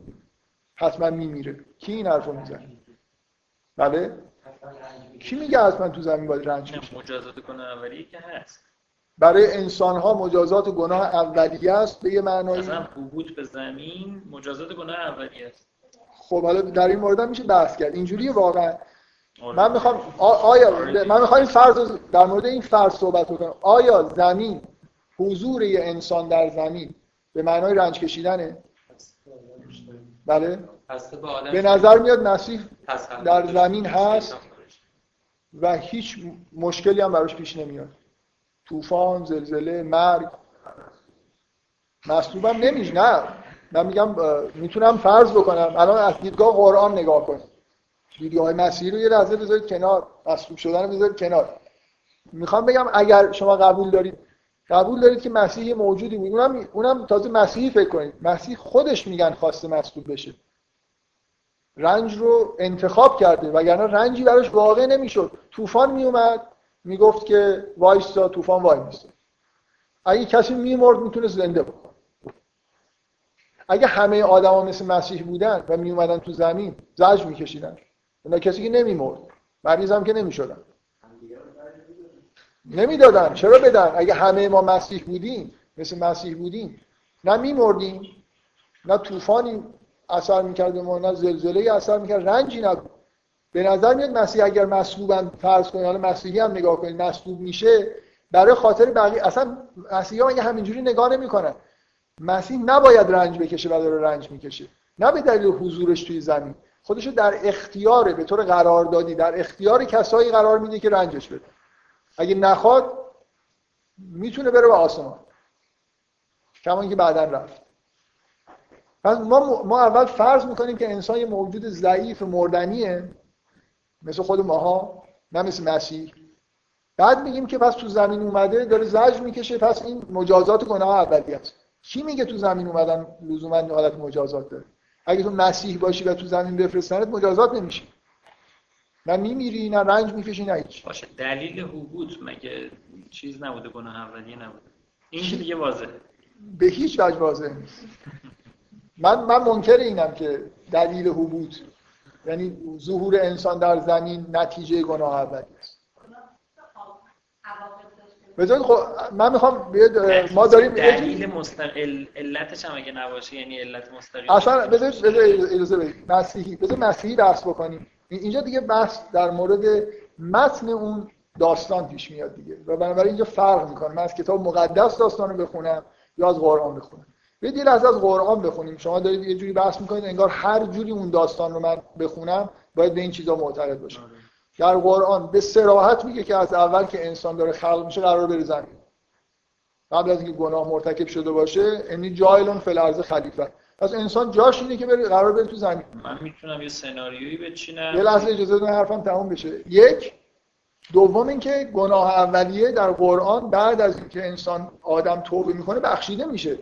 حتما میمیره. کی این حرفو می‌زنه؟ بله؟ کی میگه حتما تو زمین باید رنج مجازات گناه اولیه که هست. برای انسان ها مجازات گناه اولیه است به یه معنای مثلا به زمین مجازات گناه اولیه است. خب حالا در این مورد هم میشه بحث کرد. اینجوری واقعا. آره. من می‌خوام آیا من می‌خوام این فرض در مورد این فرض صحبت کنم آیا زمین حضور یه انسان در زمین به معنای رنج کشیدنه؟ بله. به نظر میاد مسیح در زمین هست و هیچ مشکلی هم براش پیش نمیاد. طوفان زلزله مرگ. مصلوبم نمیشه نه. من میگم می‌تونم فرض بکنم. الان از دیدگاه قرآن نگاه کنم ویدیوهای مسیحی رو یه لحظه بذارید کنار. مصلوب شدن رو بذارید کنار. می‌خوام بگم اگر شما قبول دارید قبول دارید که مسیحی موجودی بود. اونم, اونم تازه مسیحی فکر کنید. مسیح خودش میگن خواسته مصلوب بشه. رنج رو انتخاب کرده وگرنه رنجی براش واقع نمی‌شد. طوفان میومد می‌گفت که وایستا طوفان وای میسته اگه کسی میمرد می‌تونست زنده بود اگه همه آدما مثل مسیح بودن و میومدن تو زمین زجر میکشیدن. اونا کسی که نمیمرد. مریض هم که نمی‌شدن. نمی‌دادن. چرا بدن؟ اگه همه ما مسیح بودیم مثل مسیح بودیم نه میمردیم نه طوفانی اثر می‌کرد ما نه زلزله اثر می‌کرد. رنجی نبود. به نظر میاد مسیح اگر مصلوبم فرض کنید حالا مسیحی هم نگاه کنید مصلوب میشه برای خاطر بقیه اصلا مسیحی ها اگه همینجوری نگاه نمی‌کنن؟ مسیح نباید رنج بکشه و داره رنج می‌کشه نه به دلیل حضورش توی زمین. خودش در اختیار به طور قراردادی در اختیار کسایی قرار میده که رنجش بده. اگه نخواد می‌تونه بره به آسمان. کما که بعدا رفت. پس ما, ما اول فرض می‌کنیم که انسان یه موجود ضعیف مردنیه. مثل خود ماها نه مثل مسیح. بعد میگیم که پس تو زمین اومده داره زجر می‌کشه پس این مجازات گناه اولی است کی میگه تو زمین اومدن لزوما حالت مجازات داره؟ اگه تو مسیح باشی و تو زمین بفرستنت مجازات نمیشه. نه میمیری نه رنج می‌کشی نه هیچ. باشه دلیل حبوط مگه چیز نبوده گناه اولیه نبوده؟ این دیگه واضحه. به هیچ وجه واضح نیست. من من منکر اینم که دلیل حبوط یعنی ظهور انسان در زمین نتیجه گناه اولی است. بذارید خب من می‌خوام ما داریم دلیل مستقل علتش هم اگه نباشه یعنی علت مستقل اصلا بذارید اجازه بدید. مسیحی بذار مسیحی بحث بکنیم. اینجا دیگه بحث در مورد متن اون داستان پیش میاد دیگه. و بنابراین اینجا فرق می‌کنه. من از کتاب مقدس داستان رو بخونم یا از قرآن بخونم. یه دیر از از قرآن بخونیم. شما دارید یه جوری بحث می‌کنید انگار هر جوری اون داستان رو من بخونم باید به این چیزا معتقد باشم. در قرآن به سراحت میگه که از اول که انسان داره خلق میشه قرار بره زمین. قبل از اینکه گناه مرتکب شده باشه یعنی جایلون فل خلیفه. پس انسان جاش اینه که بره قرار بره تو زمین. من می‌تونم یه سناریویی بچینم. یه لحظه اجازه بدید حرفم تموم بشه. یک دوم اینکه گناه اولیه در قرآن بعد از اینکه انسان آدم توبه می‌کنه بخشیده میشه.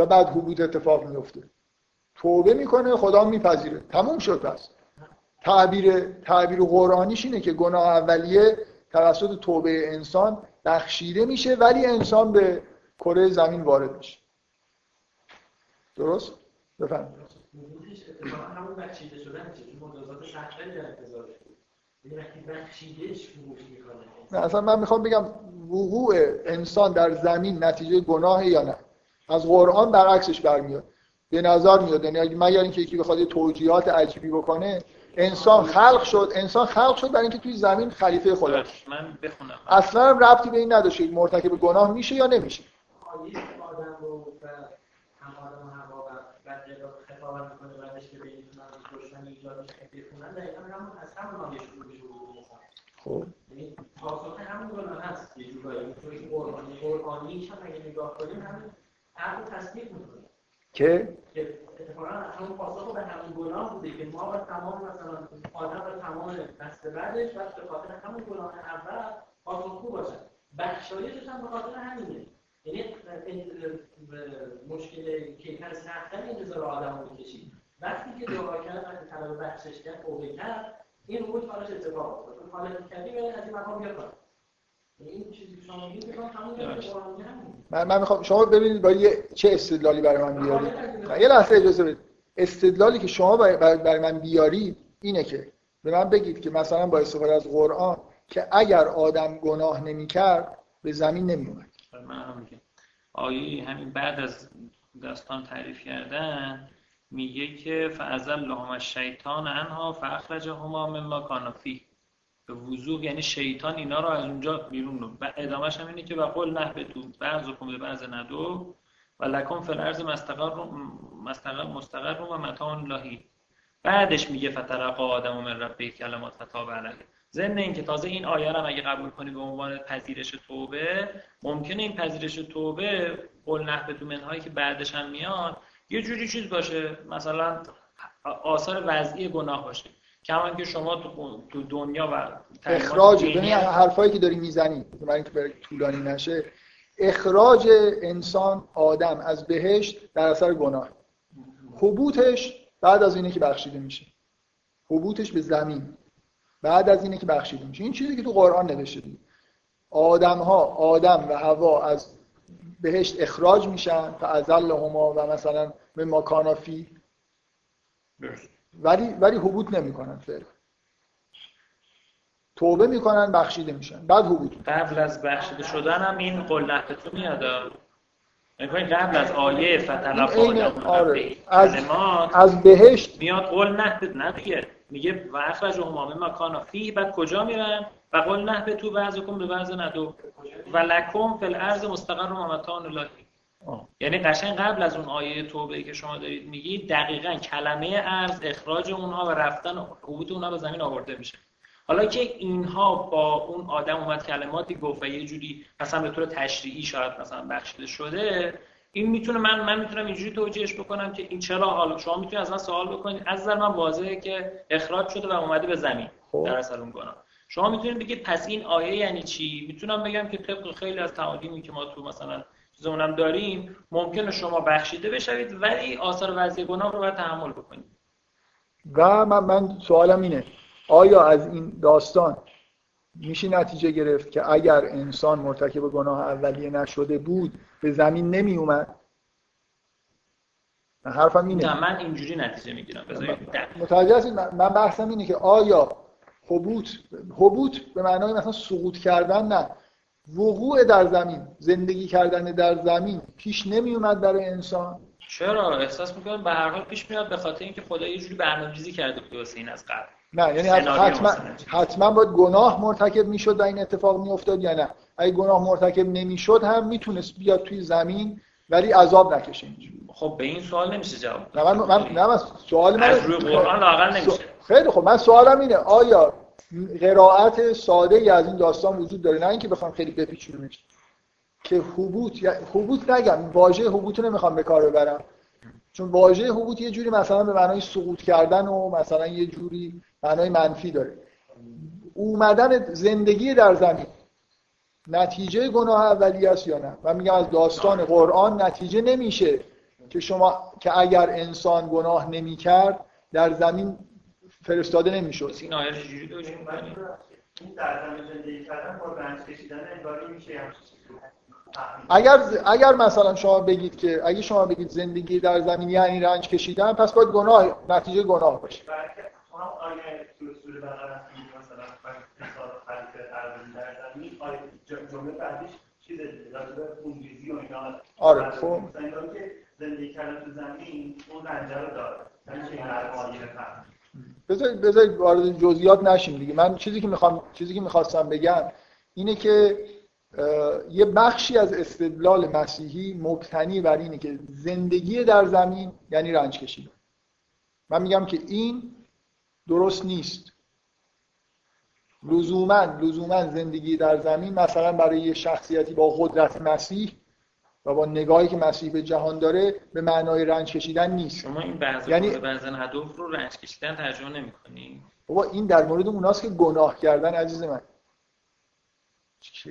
و بعد حبود اتفاق میفته توبه می‌کنه خدا میپذیره. تموم شد پس. تعبیر تعبیر قرآنیش اینه که گناه اولیه توسط توبه انسان بخشیده میشه ولی انسان به کره زمین وارد میشه. درست؟ بفرمایید. همون بخشیده شدن یعنی نه اصلا من می‌خوام بگم وقوع انسان در زمین نتیجه گناه یا نه؟ از قرآن برعکسش برمیاد. به نظر میاد. یعنی مگر اینکه یکی بخواد توجیهات عجیبی بکنه انسان خلق شد. انسان خلق شد برای اینکه توی زمین خلیفه خدا من بخونم. اصلا ربطی به این نداشته مرتکب گناه میشه یا نمیشه. هم خب. یعنی پاسخ همون گناه هست. یه جورایی. چون قرآنی قرآنیش هم اگه نگاه کنیم همین عقل تصدیق می‌کنه. که؟ اتفاقا همون پاسخ به همون گناه بوده که ما و تمام مثلا آدم و تمام بعدش و به خاطر همون گناه اول پاسخگو باشن بخشایشش هم به خاطر همینه. یعنی مشکل کیفر سختن انتظار آدم رو وقتی که دعا کرد وقتی طلب بخشش کرد توبه کرد این روی کارش اتفاق افتاد. حالت کردی از این مقام بیاد من من می‌خوام شما ببینید با یه چه استدلالی برای من بیارید یه لحظه اجازه بدید. استدلالی که شما برای من بیارید اینه که به من بگید که مثلا با استفاده از قرآن که اگر آدم گناه نمی‌کرد به زمین نمیومد من هم آیه همین بعد از داستان تعریف کردن میگه که فعزل لهم الشیطان عنها فاخرجهما مما کان فیه به وضوح یعنی شیطان اینا رو از اونجا بیرون رو و ادامهش هم اینه که و قول نه تو. بعض و به بعض ندو و لکن الارض مستقر مستقر مستقر و متاع لاهی بعدش میگه فترقا آدم و من ربه کلمات فتاب علیه. ضمن اینکه تازه این آیه رو اگه قبول کنی به عنوان پذیرش توبه ممکنه این پذیرش توبه قول نحبه تو منهایی که بعدش هم میاد یه جوری چیز باشه مثلا آثار وضعی گناه باشه. کما که شما تو دنیا و اخراج یعنی حرفایی که داری می‌زنی برای اینکه طولانی نشه اخراج انسان آدم از بهشت در اثر گناه. حبوطش بعد از اینه که بخشیده میشه. حبوطش به زمین. بعد از اینه که بخشیده میشه. این چیزی که تو قرآن نوشته دید آدم ها آدم و هوا از بهشت اخراج میشن فازل هما و مثلا به ماکانافی ولی ولی حبوط نمی‌کنن فعلا. توبه می‌کنن بخشیده میشن. بعد حبوط. قبل از بخشیده شدن هم این قل تو میاد قبل از آیه فتلقا آره. از, از بهشت میاد قول نه نه دیگه. میگه و اخرج همامه مکانا فی بعد کجا میرن؟ و قول نه به تو بعضکم به بعض ندو. و لکم فی الارض مستقر و ممتان الله. یعنی قشنگ قبل از اون آیه توبه که شما دارید میگید دقیقا کلمه ارز اخراج اونها و رفتن حبوط اونها به زمین آورده میشه. حالا که اینها با اون آدم اومد کلماتی گفت و یه جوری مثلا به طور تشریعی شاید مثلا بخشیده شده این می‌تونه من من می‌تونم اینجوری توجیهش بکنم که این چرا حالا شما می‌تونید از من سوال بکنید. از نظر من واضحه که اخراج شده و اومده به زمین خب. در اثر اون گناه. شما می‌تونید بگید پس این آیه یعنی چی؟ می‌تونم بگم که طبق خیلی از تعالیمی که ما تو مثلا چیزمونم داریم ممکنه شما بخشیده بشوید ولی آثار وضعی گناه رو باید تحمل بکنید. و من, من سوالم اینه آیا از این داستان میشه نتیجه گرفت که اگر انسان مرتکب گناه اولیه نشده بود به زمین نمی اومد؟ حرفم اینه. نه من اینجوری نتیجه می‌گیرم متوجه هستید؟ من بحثم اینه که آیا حبوط حبوط به معنای مثلا سقوط کردن نه. وقوع در زمین زندگی کردن در زمین پیش نمی اومد برای انسان. چرا؟ احساس می‌کنم به هر حال پیش میاد به خاطر اینکه خدا یه جوری برنامه‌ریزی کرده بود واسه این از قبل. نه یعنی حتما حتما باید گناه مرتکب می‌شد و این اتفاق میافتاد یا نه. اگه گناه مرتکب نمی‌شد هم می‌تونست بیاد توی زمین ولی عذاب نکشه خب به این سوال نمیشه جواب نه من, من نه من سوال من از روی قرآن لاقل نمیشه. خیلی خب من سوالم اینه آیا قرائت ساده ای از این داستان وجود داره نه اینکه بخوام خیلی بپیچونمش که حبوط حبوط نگم واژه حبوط رو نمی‌خوام به کار ببرم. چون واژه حبوط یه جوری مثلا به معنای سقوط کردن و مثلا یه جوری معنای منفی داره. اومدن زندگی در زمین نتیجه گناه اولی است یا نه؟ من میگم از داستان قرآن نتیجه نمیشه که شما که اگر انسان گناه نمی‌کرد در زمین فرستاده نمی‌شد. این آیه چجوری این در زمین زندگی کردن با رنج کشیدن انگاری میشه اگر اگر مثلا شما بگید که اگه شما بگید زندگی در زمین یعنی رنج کشیدن پس باید گناه نتیجه گناه باشه. آره خب. زندگی کردن تو زمین اون رنجه رو داره. بذارید بذارید وارد جزئیات نشیم دیگه. من چیزی که می‌خوام چیزی که می‌خواستم بگم اینه که یه بخشی از استدلال مسیحی مبتنی بر اینه که زندگی در زمین یعنی رنج کشیدن. من میگم که این درست نیست. لزوما لزوما زندگی در زمین مثلا برای یه شخصیتی با قدرت مسیح و با نگاهی که مسیح به جهان داره به معنای رنج کشیدن نیست. شما این بعض یعنی بعضن هدف رو رنج کشیدن ترجمه نمی‌کنی؟ بابا این در مورد اوناست که گناه کردن عزیز من.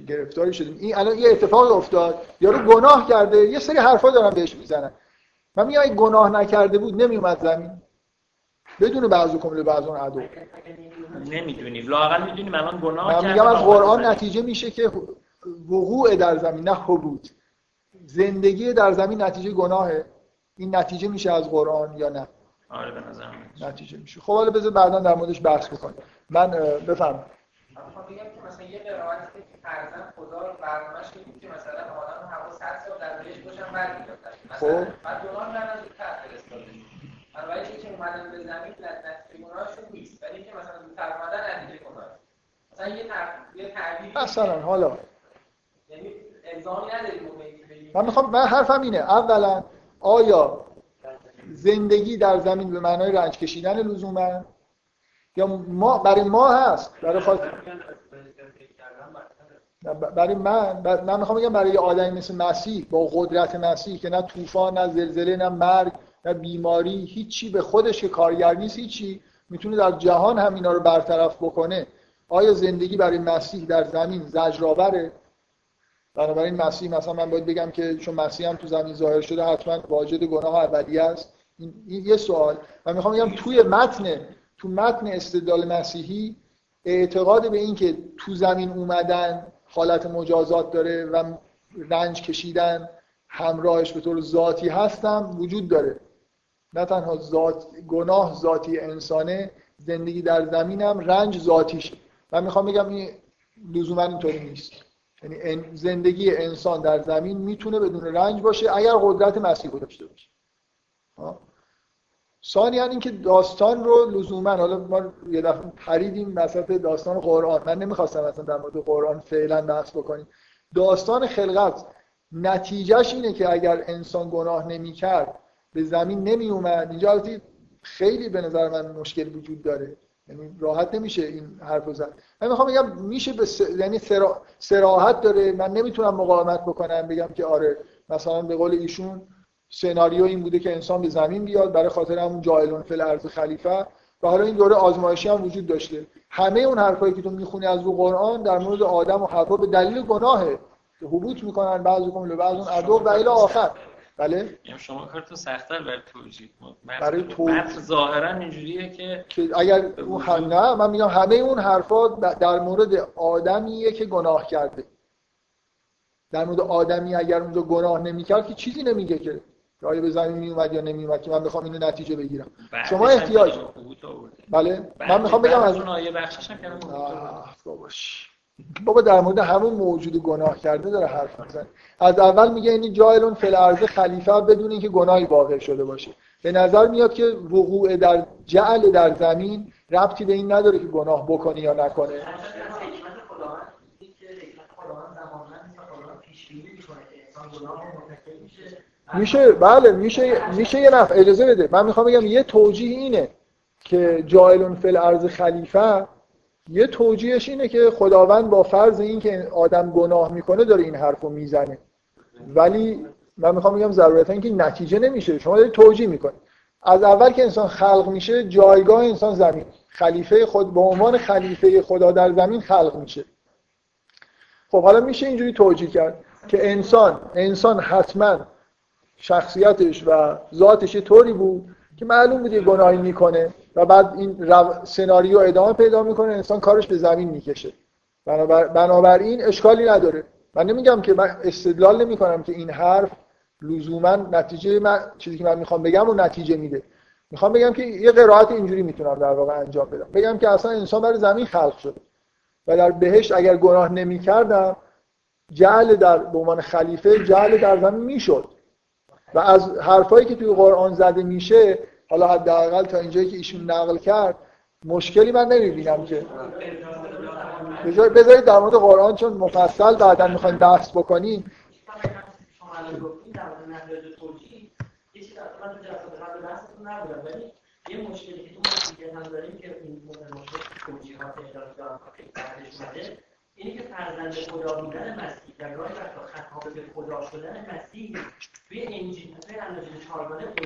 گرفتاری شدیم؟ این الان یه اتفاق افتاد. یارو گناه کرده. یه سری حرفا دارن بهش می‌زنن. من میگم اگه گناه نکرده بود نمیومد زمین. بدون بعض کمله بعض اون عدو نمی‌دونی لاقل می‌دونیم الان گناه من میگم از قرآن نتیجه میشه که وقوع در زمین نه حبود زندگی در زمین نتیجه گناهه. این نتیجه میشه از قرآن یا نه؟ آره به نظر نتیجه میشه. خب حالا بذار بعدا در موردش بحث بکنیم. من بفهم بگم که مثلا یه که فرضاً خدا رو برنامه‌اش که مثلا آدم هوا 100 سال در بهش باشن برمیگردن مثلا خب. بعد دوران در از فرستاده بنابراین که اومدن به زمین نتیجه گناهشون نیست. ولی که مثلا زودتر اومدن نتیجه گناه مثلا یه یه تعبیر مثلا حالا. من می‌خوام من حرفم اینه. اولا آیا زندگی در زمین به معنای رنج کشیدن لزوما؟ یا ما برای ما هست. برای خاطر برای من من می‌خوام بگم برای آدمی مثل مسیح با قدرت مسیح که نه طوفان نه زلزله نه مرگ نه بیماری هیچی به خودش که کارگر نیست هیچی می‌تونه در جهان هم اینا رو برطرف بکنه. آیا زندگی برای مسیح در زمین زجرآوره؟ بنابراین مسیح مثلا من باید بگم که چون مسیح هم تو زمین ظاهر شده حتما واجد گناه اولیه است. این, یه سوال. من می‌خوام بگم توی متن تو متن استدلال مسیحی اعتقاد به این که تو زمین اومدن حالت مجازات داره و رنج کشیدن همراهش به طور ذاتی هستم وجود داره. نه تنها ذات گناه ذاتی انسانه زندگی در زمینم رنج ذاتیشه. من می‌خوام بگم این لزوما اینطوری نیست. یعنی زندگی انسان در زمین می‌تونه بدون رنج باشه اگر قدرت مسیح داشته باشه. ثانیا اینکه داستان رو لزوما حالا ما یه دفعه پریدیم وسط داستان قرآن. من نمی‌خواستم اصلا در مورد قرآن فعلا بحث بکنیم. داستان خلقت نتیجهش اینه که اگر انسان گناه نمی‌کرد به زمین نمی اومد اینجا خیلی به نظر من مشکل وجود داره. یعنی راحت نمیشه این حرف زد. من می‌خوام بگم میشه به س... یعنی سرا... سراحت داره. من نمی‌تونم مقاومت بکنم بگم که آره مثلا به قول ایشون سناریو این بوده که انسان به زمین بیاد برای خاطر همون جایلون فل ارض خلیفه. و حالا این دوره آزمایشی هم وجود داشته. همه اون حرفایی که تو می‌خونی از رو قرآن در مورد آدم و حوا به دلیل گناهه حبوط می‌کنن بعضی کم بعض اون ادو و الی آخر. بله. شما کارتون سخت‌تر برای توجیه برای توجیه ظاهرا اینجوریه که که اگر اون هم نه من میگم همه اون حرفا در مورد آدمیه که گناه کرده. در مورد آدمی اگر اونجا گناه نمی‌کرد که چیزی نمیگه که آیا به زمین میومد یا نمیومد که من بخوام اینو نتیجه بگیرم. شما احتیاج بله. من می‌خوام بگم از اون آیه بخشش هم کردم باباش. بابا در مورد همون موجود گناه کرده داره حرف می‌زنه. از اول میگه این جایلون فل ارض خلیفه بدون اینکه گناهی واقع شده باشه. به نظر میاد که وقوع در جعل در زمین ربطی به این نداره که گناه بکنی یا نکنه. میشه بله میشه میشه یه نفع اجازه بده. من می‌خوام بگم یه توجیه اینه که جایلون فل ارض خلیفه یه توجیهش اینه که خداوند با فرض این که آدم گناه می‌کنه داره این حرفو می‌زنه. ولی من می‌خوام بگم ضرورتا اینکه نتیجه نمیشه. شما دارید توجیه می‌کنید. از اول که انسان خلق میشه جایگاه انسان زمین. خلیفه خود به عنوان خلیفه خدا در زمین خلق میشه. خب حالا میشه اینجوری توجیه کرد که انسان انسان حتما شخصیتش و ذاتش طوری بود که معلوم بود یه گناهی می‌کنه. و بعد این رو... سناریو ادامه پیدا می‌کنه انسان کارش به زمین می‌کشه. بنابر... بنابراین اشکالی نداره. من نمیگم که من استدلال نمی کنم که این حرف لزوما نتیجه من چیزی که من می‌خوام بگم و نتیجه میده. می‌خوام بگم که یه قرائت اینجوری می‌تونم در واقع انجام بدم. بگم که اصلا انسان برای زمین خلق شده و در بهشت اگر گناه نمی‌کردم جعل در به عنوان خلیفه جعل در زمین می‌شد. و از حرفایی که توی قرآن زده میشه حالا حداقل تا اینجایی که ایشون نقل کرد مشکلی من نمی‌بینم که. بذارید در مورد قرآن چون مفصل بعدا می‌خوایم بحث بکنیم. یه مشکلی که تو داریم که این که فرزند خدا بودن مسیح در گاهی وقتا خطاب به خدا شدن مسیح توی انجیل توی انجیل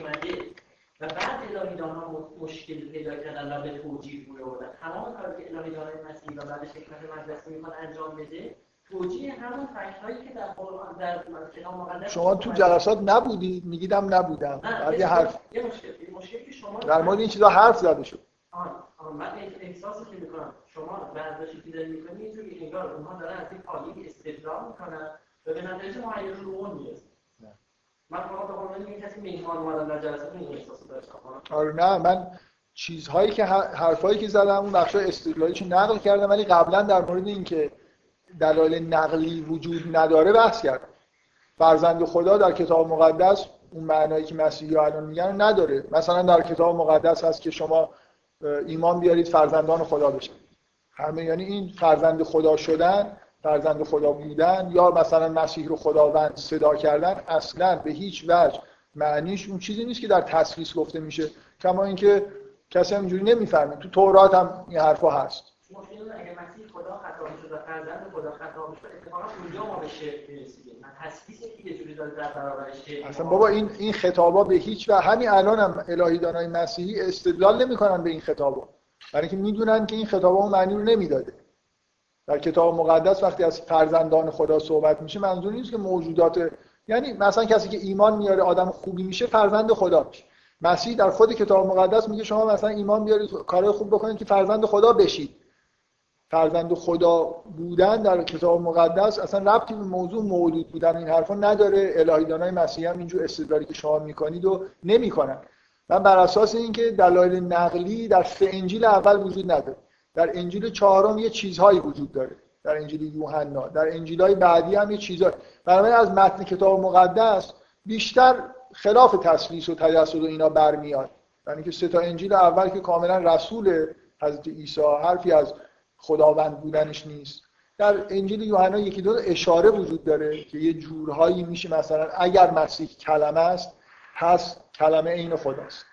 اومده. و بعد الهیدان ها مشکل پیدا کردن و به توجیه روی آوردن. تمام کاری که الهیدان مسیح و بعدش حکمت مدرسه می‌خوان انجام بده توجیه همون فکت که در قرآن در کتاب مقدس شما تو جلسات نبودید میگیدم نبودم. بعد یه حرف. یه مشکل مشکلی که شما در مورد این چیزا حرف زده شد. آن آن من احساسی که می‌کنم. شما برداشتی که داری می‌کنی اینجوری انگار اونها دارن از این پایه استدلال می‌کنن و به نتیجه معین رو می‌رسن. من یک کسی اومدم در جلسه این آره نه من چیزهایی که حرفایی که زدم اون بخش استدلالیشو نقل کردم ولی قبلا در مورد اینکه دلایل نقلی وجود نداره بحث کردم. فرزند خدا در کتاب مقدس اون معنایی که مسیحی الان میگن نداره. مثلا در کتاب مقدس هست که شما ایمان بیارید فرزندان خدا بشن. همه یعنی این فرزند خدا شدن فرزند خدا بودن یا مثلا مسیح رو خداوند صدا کردن اصلا به هیچ وجه معنیش اون چیزی نیست که در تصویص گفته میشه. کما اینکه کسی اینجوری نمی‌فهمه. تو تورات هم این حرفا هست. اگه مسیح خدا خطا شد و فرزند خدا خطا شد اتفاقا اونجا ما به شرک می‌رسیدیم. اصلا بابا این این خطابا به هیچ و همین الان هم الهی دانای مسیحی استدلال نمی‌کنن به این خطابا. برای اینکه می‌دونن که این خطابا اون معنی رو نمی‌داده. در کتاب مقدس وقتی از فرزندان خدا صحبت میشه منظور نیست که موجودات یعنی مثلا کسی که ایمان میاره آدم خوبی میشه فرزند خدا میشه. مسیح در خود کتاب مقدس میگه شما مثلا ایمان بیارید کارهای خوب بکنید که فرزند خدا بشید. فرزند خدا بودن در کتاب مقدس اصلا ربطی به موضوع مولود بودن این حرفا نداره. الهی دانای مسیح هم اینجور استدلالی که شما می‌کنید و نمی‌کنن. من بر اساس اینکه دلایل نقلی در سه انجیل اول وجود نداره. در انجیل چهارم یه چیزهایی وجود داره. در انجیل یوحنا در انجیل‌های بعدی هم یه چیزهایی. برای از متن کتاب مقدس بیشتر خلاف تصویص و تجسد و اینا برمیاد. یعنی که سه تا انجیل اول که کاملا رسول حضرت عیسی حرفی از خداوند بودنش نیست. در انجیل یوحنا یکی دو اشاره وجود داره که یه جورهایی میشه مثلا اگر مسیح کلمه است هست کلمه عین خداست.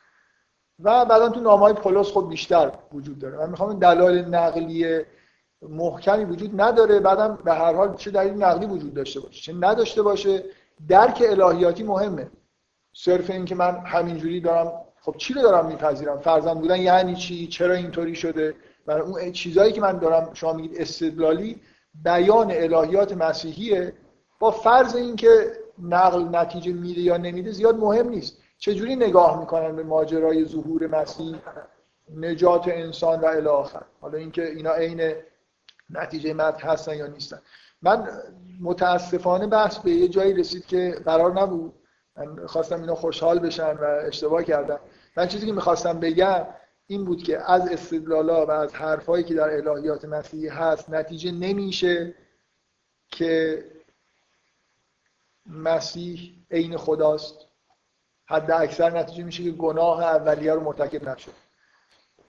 و بعدا تو نامهای پولس خود بیشتر وجود داره. من می‌خوام دلایل نقلی محکمی وجود نداره. بعدم به هر حال چه دلیل نقلی وجود داشته باشه چه نداشته باشه درک الهیاتی مهمه. صرف این که من همینجوری دارم خب چی رو دارم میپذیرم؟ فرزند بودن یعنی چی؟ چرا اینطوری شده؟ برای اون چیزهایی که من دارم شما میگید استدلالی بیان الهیات مسیحیه. با فرض اینکه نقل نتیجه میده یا نمیده زیاد مهم نیست. چجوری نگاه می‌کنن به ماجرای ظهور مسیح نجات انسان و الی آخر؟ حالا اینکه اینا عین نتیجه متن هستن یا نیستن. من متاسفانه بحث به یه جایی رسید که قرار نبود. من خواستم اینا خوشحال بشن و اشتباه کردم من چیزی که می‌خواستم بگم این بود که از استدلالا و از حرفایی که در الهیات مسیحی هست نتیجه نمیشه که مسیح عین خداست. حد اکثر نتیجه میشه که گناه اولیه رو مرتکب نشد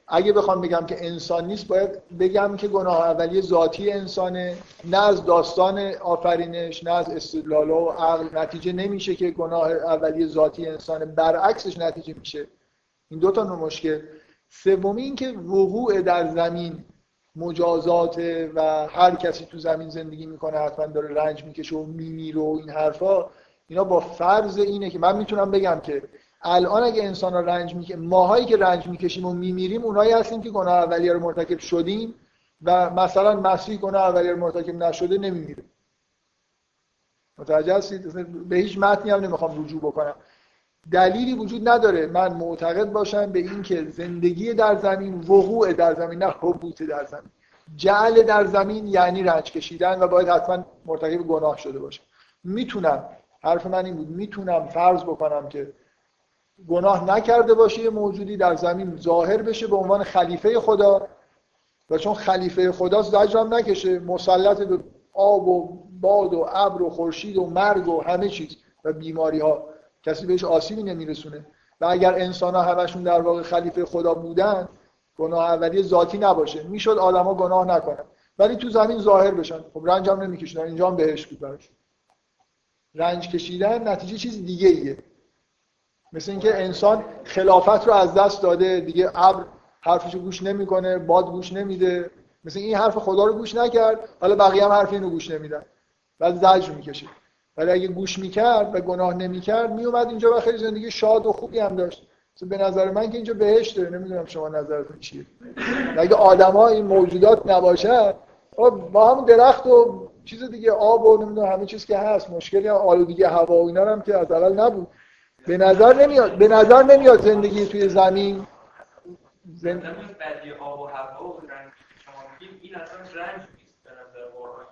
اگه بخوام بگم که انسان نیست باید بگم که گناه اولیه ذاتی انسانه نه از داستان آفرینش نه از استدلال و عقل. نتیجه نمیشه که گناه اولیه ذاتی انسانه برعکسش نتیجه میشه. این دو تا مشکل سومی این که وقوع در زمین مجازات و هر کسی تو زمین زندگی می‌کنه حتما داره رنج می‌کشه و میمیره و این حرفا. اینا با فرض اینه که من می‌تونم بگم که الان اگه انسان رنج می‌کشه ماهایی که رنج می‌کشیم و میمیریم اونایی هستیم که گناه اولیه رو مرتکب شدیم و مثلا مسیح گناه اولیه رو مرتکب نشده نمیمیره. متوجه هستید؟ به هیچ متنی هم نمی‌خوام رجوع بکنم. دلیلی وجود نداره من معتقد باشم به اینکه زندگی در زمین وقوع در زمین نه حبوط در زمین. جعل در زمین یعنی رنج کشیدن و باید حتما مرتکب گناه شده باشه. می‌تونم حرف من این بود. می‌تونم فرض بکنم که گناه نکرده باشه یه موجودی در زمین ظاهر بشه به عنوان خلیفه خدا و چون خلیفه خدا زجرم نکشه. مسلط به آب و باد و ابر و خورشید و مرگ و همه چیز و بیماری ها کسی بهش آسیبی نمیرسونه. و اگر انسان ها همشون در واقع خلیفه خدا بودن گناه اولی ذاتی نباشه. می‌شد آدما گناه نکنن. ولی تو زمین ظاهر بشن. خب رنج هم نمیکشیدن. اینجا هم بهش بود براش. رنج کشیدن نتیجه چیز دیگه ایه. مثل اینکه انسان خلافت رو از دست داده دیگه ابر حرفشو گوش نمی‌کنه باد گوش نمیده. مثل این حرف خدا رو گوش نکرد حالا بقیه هم حرف اینو گوش نمیدن. بعد زجر می‌کشه. ولی اگه گوش می‌کرد و گناه نمی‌کرد میومد اینجا و خیلی زندگی شاد و خوبی هم داشت. به نظر من که اینجا بهشت داره. نمی‌دونم شما نظرتون چیه. اگه آدما این موجودات نباشد خب با هم درخت و چیز دیگه آب و نمی‌دونم همه چیز که هست مشکلی هم آلودگی هوا و اینا هم که از اول نبود. به نظر نمیاد به نظر نمیاد زندگی توی زمین. زندگی بدی آب و هوا و رنگ. شما میگیم این اصلا رنج نیست به نظر قرآن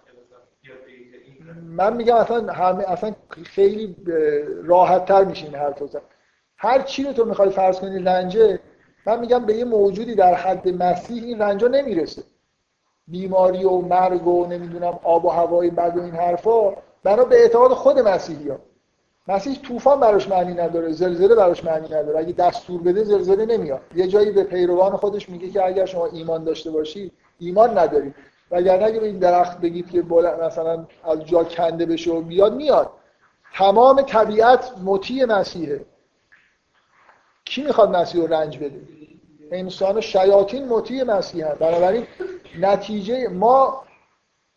من میگم اصلا همه اصلا خیلی راحت تر میشین هر تو هر چی رو تو می‌خوای فرض کنی رنجه من میگم به یه موجودی در حد مسیح این رنجا نمی‌رسه. بیماری و مرگ و نمی‌دونم آب و هوای بد و این حرفا بنا به اعتقاد خود مسیحی ها مسیح طوفان براش معنی نداره زلزله براش معنی نداره. اگه دستور بده زلزله نمیاد. یه جایی به پیروان خودش میگه که اگر شما ایمان داشته باشی ایمان نداری. وگرنه اگه به این درخت بگید که مثلا از جا کنده بشه و بیاد میاد. تمام طبیعت مطیع مسیحه. کی می‌خواد مسیح رو رنج بده؟ انسان شیاطین مطیع مسیح هست بنابراین نتیجه ما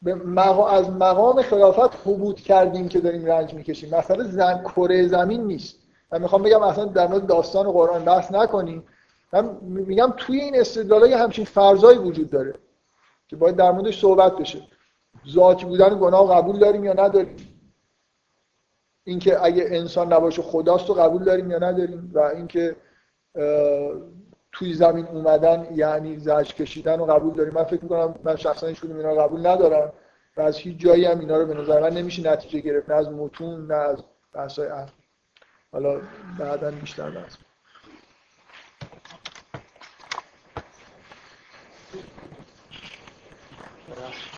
به از مقام خلافت حبوط کردیم که داریم رنج می‌کشیم. مثلا زن کره زمین نیست. من می‌خوام بگم اصلا در مورد داستان قرآن بحث نکنیم. من میگم توی این استدلال همچین فرضایی وجود داره که باید در موردش صحبت بشه. ذاتی بودن گناه قبول داریم یا نداریم؟ اینکه اگه انسان نباشه خداست رو قبول داریم یا نداریم؟ و اینکه توی زمین اومدن یعنی زج کشیدن رو قبول داریم. من فکر می‌کنم من شخصا هیچ اینا قبول ندارم و از هیچ جایی هم اینا رو به نظر من نمیشه نتیجه گرفت نه از متون نه از بحثای حالا بعدا بیشتر بحث